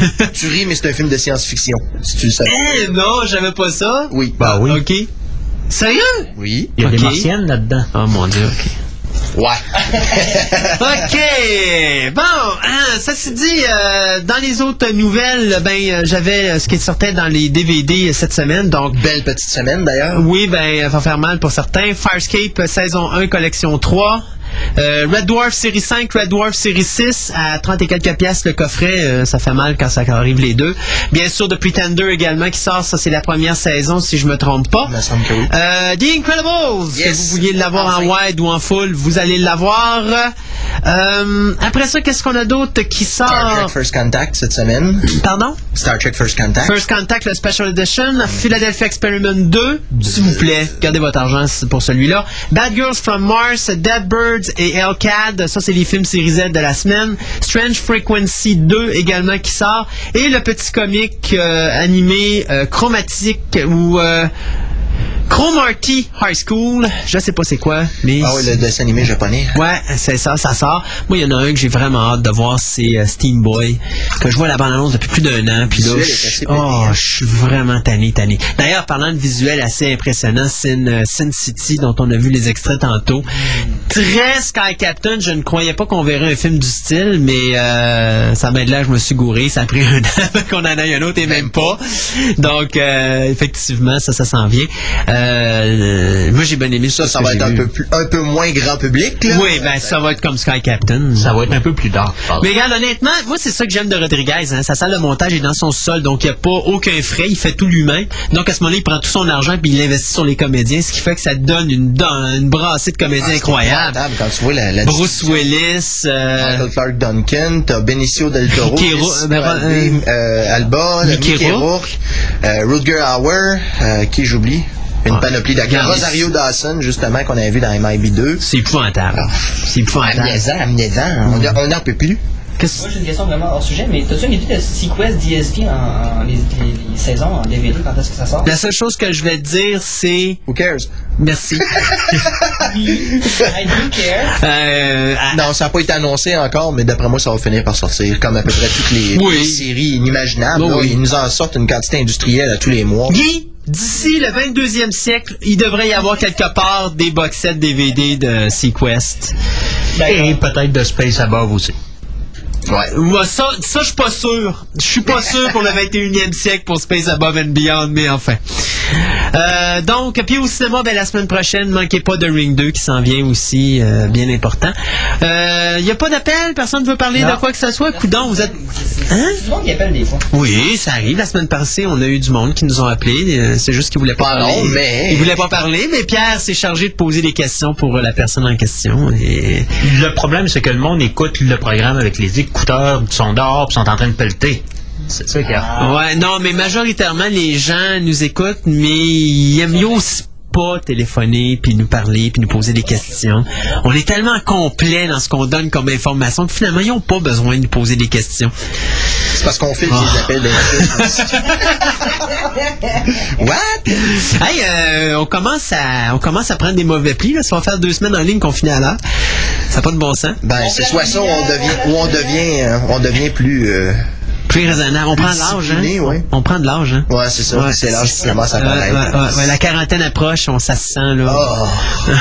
Tu ris, mais c'est un film de science-fiction. Si tu le savais. Eh, non, j'avais pas ça. Oui. Bah oui. OK. Sérieux? Oui. Il y a des martiennes là-dedans. Oh mon dieu, ok. Ouais. OK! Bon, hein, ça s'est dit, euh, dans les autres nouvelles, ben, euh, j'avais euh, ce qui sortait dans les DVD cette semaine, donc... Belle petite semaine d'ailleurs. Oui, ben, ça va faire mal pour certains. Farscape, euh, saison 1, collection 3. Euh, Red Dwarf série 5, Red Dwarf série 6 à 30 et quelques piastres le coffret, euh, ça fait mal quand ça arrive les deux. Bien sûr, The Pretender également qui sort, ça c'est la première saison si je me trompe pas. Il me semble que oui. Euh, The Incredibles, que Yes. vous vouliez l'avoir en wide ou en full, vous allez l'avoir. Euh, après ça, qu'est-ce qu'on a d'autre qui Star sort Trek First Contact cette semaine. Pardon? Star Trek First Contact. First Contact, le Special Edition, Philadelphia Experiment 2, s'il vous plaît, gardez votre argent pour celui-là. Bad Girls from Mars, Dead Birds et Hellcat, ça c'est les films série Z de la semaine. Strange Frequency 2 également qui sort. Et le petit comique euh, animé euh, chromatique ou... Euh, Chromarty High School, je sais pas c'est quoi, mais... Ah oui, le dessin animé japonais. Ouais, c'est ça, ça sort. Moi, il y en a un que j'ai vraiment hâte de voir, c'est euh, Steam Boy, que je vois la bande-annonce depuis plus d'un an, puis là, je- oh, pétillant. je suis vraiment tanné, tanné. D'ailleurs, parlant de visuel assez impressionnant, Sin, euh, Sin City, dont on a vu les extraits tantôt, très Sky Captain, je ne croyais pas qu'on verrait un film du style, mais euh, ça m'a de là, je me suis gouré, ça a pris un an qu'on en aille un autre et même pas. Donc, euh, effectivement, ça, ça s'en vient. Euh, moi, j'ai bien aimé Ça, ça va être un peu, plus, un peu moins grand public. Là. Oui, ben ça va être comme Sky Captain. Ça va être un peu plus dark. par Mais regarde, honnêtement, moi, c'est ça que j'aime de Rodriguez. Hein. Sa salle de montage est dans son sol, donc il n'y a pas aucun frais. Il fait tout lui-même. Donc, à ce moment-là, il prend tout son argent puis il l'investit sur les comédiens, ce qui fait que ça donne une, une brassée de comédiens Ah, incroyable. épouvantable Quand tu vois la, la Bruce Willis, euh, Clark Duncan, t'as Benicio del Toro, Mickey Rourke, Jessica ben, Alba, euh, Alba, Mickey Mickey Rourke. Rourke, euh, Rutger Hauer, euh, qui j'oublie, une Ah, panoplie d'acteurs. Rosario Dawson, justement, qu'on avait vu dans MIB2. c'est épouvantable. C'est épouvantable. Amnézant, amnézant, on a- on n'en peut plus. Qu'est-ce- Moi, j'ai une question vraiment hors sujet, mais t'as-tu une idée de Sequest DSP en, en- les, les- les saisons en DVD, quand est-ce que ça sort? La seule chose que je vais te dire, c'est Who cares? merci. I do care. Euh, à- Non, ça n'a pas été annoncé encore, mais d'après moi, ça va finir par sortir, comme à peu près toutes les, Oui. les séries inimaginables. Oh là. oui. Ils nous en sortent une quantité industrielle à tous les mois. Guy, d'ici le 22e siècle, il devrait y avoir quelque part des box sets DVD de Sequest. Et peut-être de Space Above aussi. Ouais. Moi, ça, ça je suis pas sûr. Je suis pas sûr pour le 21e siècle pour Space Above and Beyond, mais enfin. Euh, donc, puis au cinéma, ben, la semaine prochaine, manquez pas de Ring 2 qui s'en vient aussi, euh, bien important. Il n'y a pas d'appel? Personne ne veut parler de quoi que ce soit? Coudon, vous êtes... Hein? Le monde qui appelle des fois. Oui, ça arrive. La semaine passée, on a eu du monde qui nous ont appelés. Euh, C'est juste qu'ils voulaient pas Pas parler. mais- Ils voulaient pas parler, mais Pierre s'est chargé de poser des questions pour euh, la personne en question. Et... Le problème, c'est que le monde écoute le programme avec les écouteurs, sont dehors, puis sont en train de pelleter. C'est ça qu'il y a. Ouais, non, mais majoritairement, les gens nous écoutent, mais ils aiment mieux aussi pas téléphoner, puis nous parler, puis nous poser des questions. On est tellement complet dans ce qu'on donne comme information que finalement, ils n'ont pas besoin de nous poser des questions. C'est parce qu'on filme Ah. des appels d'invités. What? Hey, euh, on commence à on commence à prendre des mauvais plis. Là. Ça va faire deux semaines en ligne qu'on finit à l'heure. Ça n'a pas de bon sens. Ben, c'est soit ça ou on devient, ou on devient, euh, on devient plus, euh, Raisonnable. On prend de l'âge, hein? ouais. On prend de l'âge, hein? Ouais, c'est ça. Ouais, c'est l'âge qui commence à Ouais, apparaître. ouais, ouais, ouais, la quarantaine approche, on ça se sent là. Oh.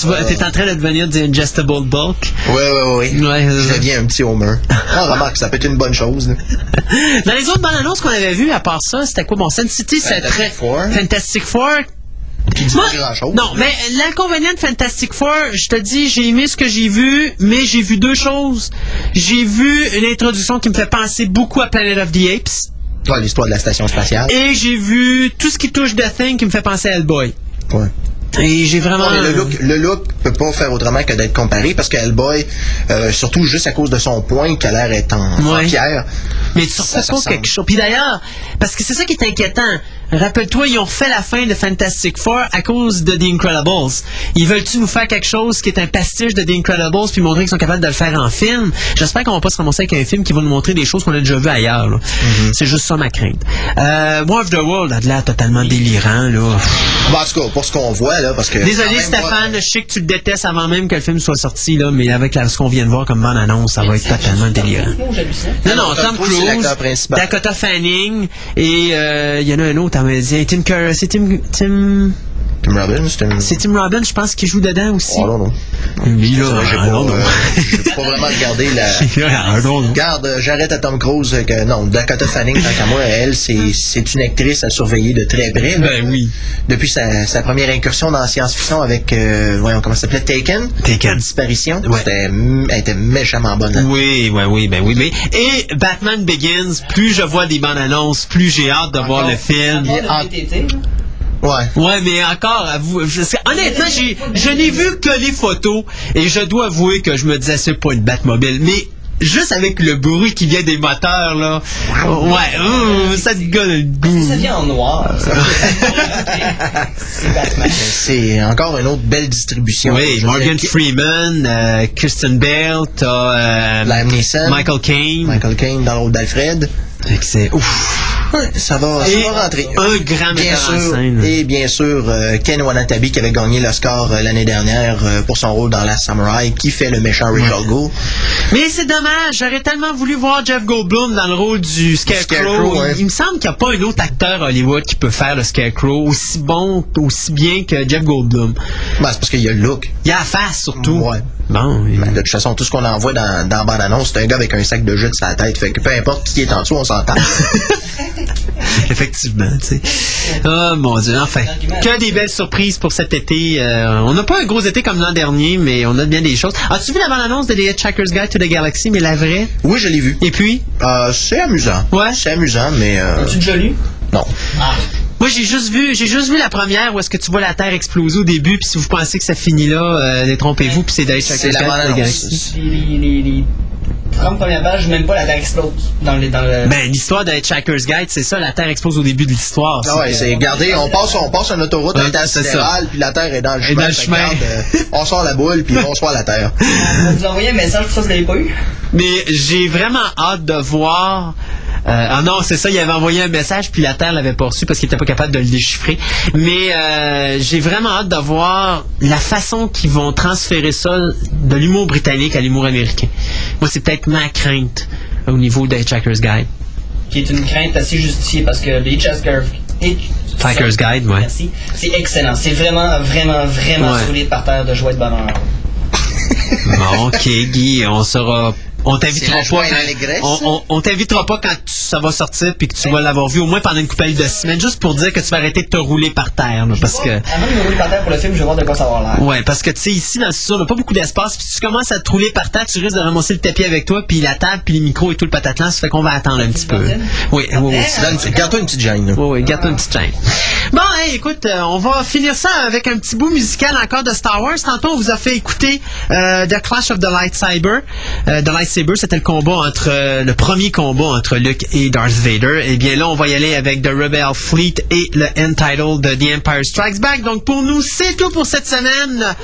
tu vois, t'es en train de devenir du ingestible bulk. Ouais, ouais, ouais. Ouais, Je deviens un petit homer. Ah, remarque, ça peut être une bonne chose. là. Dans les autres bandes annonces qu'on avait vues, à part ça, c'était quoi? Bon, Sun City, c'est Fantastic très. Four. Fantastic Four. Qui dit Moi, pas grand-chose. non, mais l'inconvénient de Fantastic Four, je te dis, j'ai aimé ce que j'ai vu, mais j'ai vu deux choses. J'ai vu une introduction qui me fait penser beaucoup à Planet of the Apes, Ouais, l'histoire de la station spatiale. et j'ai vu tout ce qui touche The Thing qui me fait penser à Hellboy. Ouais. Et j'ai vraiment. Non, le look, le look peut pas faire autrement que d'être comparé parce que Hellboy, euh, surtout juste à cause de son point qui a l'air être en, pierre. Mais tu Ça pas ressemble. quelque chose. Puis d'ailleurs, parce que c'est ça qui est inquiétant. Rappelle-toi, ils ont refait la fin de Fantastic Four à cause de The Incredibles. Ils veulent-tu nous faire quelque chose qui est un pastiche de The Incredibles puis montrer qu'ils sont capables de le faire en film? J'espère qu'on va pas se ramasser avec un film qui va nous montrer des choses qu'on a déjà vues ailleurs. là. Mm-hmm. C'est juste ça ma crainte. Euh, War of the World a de l'air totalement délirant. Là. Bon, en tout cas, pour ce qu'on voit, là, parce que. Désolé moi, Stéphane, je sais que tu le détestes avant même que le film soit sorti, là, mais avec la- ce qu'on vient de voir comme bande-annonce, ça va être totalement délirant. Non, non, Tom Cruise. Dakota Fanning, et euh, il y en a un autre, Amazien, Tim Curry, c'est Tim, Tim, Tim Robbins, c'est Tim Robbins, je pense, qui joue dedans aussi. Oh, non, non. Lui, là, C'est vrai, J'ai I pas, euh, vraiment regardé la. Garde, euh, j'arrête à Tom Cruise euh, que non, Dakota Fanning, tant qu'à moi, elle, c'est c'est une actrice à surveiller de très près. là. Ben oui. Depuis sa, sa première incursion dans la science-fiction avec, euh, voyons, comment ça s'appelait, Taken? Taken. Disparition. Ouais. C'était, mm, elle était méchamment bonne là Oui, oui, oui, ben oui, mais et Batman Begins, plus je vois des bandes annonces, plus j'ai hâte de voir Encore. le film. Encore Ah. de VTT, là? Ouais. Ouais, mais encore, avoue, je honnêtement, j'ai, je n'ai vu que les photos et je dois avouer que je me disais c'est pas une Batmobile, mais juste avec le bruit qui vient des moteurs là, ouais, hum, ça te donne le goût. Ça vient en noir. ça. C'est Batman. C'est encore une autre belle distribution. Oui, Morgan dire, Freeman, euh, Kristen Bale, t'as euh, Liam Neeson. Michael Caine. Michael Caine dans le rôle d'Alfred. Fait que c'est ouf. Ouais, ça va, ça Et va rentrer. un grand bien metteur en sûr, scène. Et bien sûr, euh, Ken Wanatabe qui avait gagné l'Oscar euh, l'année dernière euh, pour son rôle dans La Samurai, qui fait le méchant Richard Gere. Mais c'est dommage, j'aurais tellement voulu voir Jeff Goldblum dans le rôle du Scarecrow. Scarecrow, ouais. il, il me semble qu'il n'y a pas un autre acteur à Hollywood qui peut faire le Scarecrow aussi bon, aussi bien que Jeff Goldblum. Ben, c'est parce qu'il y a le look. Il a la face surtout. Ouais. Bon, il- Ben, de toute façon, tout ce qu'on envoie dans, dans la bande-annonce, c'est un gars avec un sac de jus sur la tête. Fait que peu importe qui est en dessous, on s'entend. effectivement, tu sais. Oh mon dieu, enfin. Que des belles surprises pour cet été. Euh, on n'a pas un gros été comme l'an dernier, mais on a bien des choses. As-tu vu la bande-annonce de The Hitchhiker's Guide to the Galaxy, mais la vraie? oui, je l'ai vu. Et puis? Euh, c'est amusant. Ouais. C'est amusant, mais euh, As-tu déjà lu? Non. Moi, j'ai juste vu, j'ai juste vu la première où est-ce que tu vois la Terre exploser au début, puis si vous pensez que ça finit là, euh, détrompez-vous, puis c'est C'est Hitchhiker's la. Galaxy. Les, les, les 30 premières pages, même pas la Terre explose dans, les, dans le... Ben, l'histoire de Hitchhiker's Guide, c'est ça, la Terre explose au début de l'histoire. Ah ouais, c'est, regardez, on passe, on passe une autoroute Ouais, intersidérale, puis la Terre est dans le chemin. dans le Fait que, chemin. regarde, euh, on sort la boule, puis on sort la Terre. Vous envoyez un message, pour ça, vous l'avez pas eu? Mais j'ai vraiment hâte de voir. Euh, ah non, c'est ça, il avait envoyé un message, puis la Terre l'avait pas reçu parce qu'il était pas capable de le déchiffrer. Mais euh, j'ai vraiment hâte de voir la façon qu'ils vont transférer ça de l'humour britannique à l'humour américain. Moi, c'est peut-être ma crainte au niveau de Hitchhiker's Guide. Qui est une crainte assez justifiée parce que les Hitchhiker's Hitchhiker's Guide, ouais. C'est excellent. C'est vraiment, vraiment, vraiment Ouais. solide par terre de joie et de bonheur. Bon, ok, Guy, on sera. On t'invitera pas. l'allégresse. On, on, on t'invitera pas quand tu- ça va sortir puis que tu vas l'avoir vu au moins pendant une couple de semaines, juste pour dire que tu vas arrêter de te rouler par terre, là, parce que. Avant de me rouler par terre pour le film, je vais voir de quoi ça va l'air. Ouais, parce que tu sais, ici, dans le studio, on n'a pas beaucoup d'espace. Puis tu commences à te rouler par terre, tu risques de ramasser le tapis avec toi, puis la table, puis les micros et tout le patatlan. Ça fait qu'on va attendre un petit peu. Oui, oui, oui. Garde-toi une petite gêne. Oui, oui, garde-toi une petite chaîne. Bon, hey, écoute, euh, on va finir ça avec un petit bout musical encore de Star Wars. Tantôt, on vous a fait écouter euh, The Clash of the Lightsaber. Euh, the Lightsaber, c'était le combat entre euh, le premier combat entre Luke et Darth Vader. Et bien là, on va y aller avec The Rebel Fleet et le Entitled de The Empire Strikes Back. Donc pour nous, c'est tout pour cette semaine.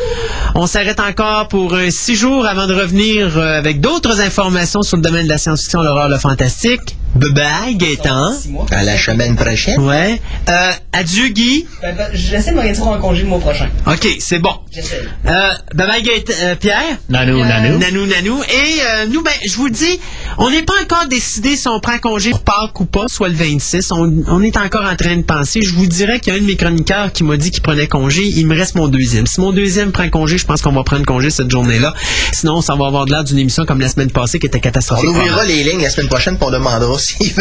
On s'arrête encore pour six jours avant de revenir euh, avec d'autres informations sur le domaine de la science-fiction, l'horreur, le fantastique. Bye bye, Gaëtan. À la semaine prochaine. Ouais. Euh, adieu, Guy. Ben, ben, J'essaie de m'organiser un congé le mois prochain. OK, c'est bon. J'essaie. Euh, bye bye, Gaëtan- euh, Pierre. Nanou, nanou. Nanou, nanou. Et euh, nous, ben, je vous le dis, on n'est pas encore décidé si on prend congé pour Pâques ou pas, soit le 26. On, on est encore en train de penser. Je vous dirais qu'il y a un de mes chroniqueurs qui m'a dit qu'il prenait congé. Il me reste mon deuxième. Si mon deuxième prend congé, je pense qu'on va prendre congé cette journée-là. Sinon, ça va avoir de l'air d'une émission comme la semaine passée qui était On catastrophique. ouvrira les lignes la semaine prochaine pour on demandera s'ils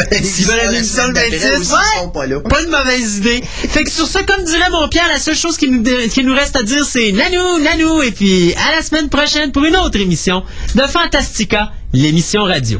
veulent une émission le 26, ou s'ils ouais. sont pas là. Pas de mauvaise idée. Fait que sur ça, comme dirait mon Pierre, la seule chose qui nous, qui nous reste à dire, c'est nanou, nanou, et puis à la semaine prochaine pour une autre émission de Fantastica, l'émission radio.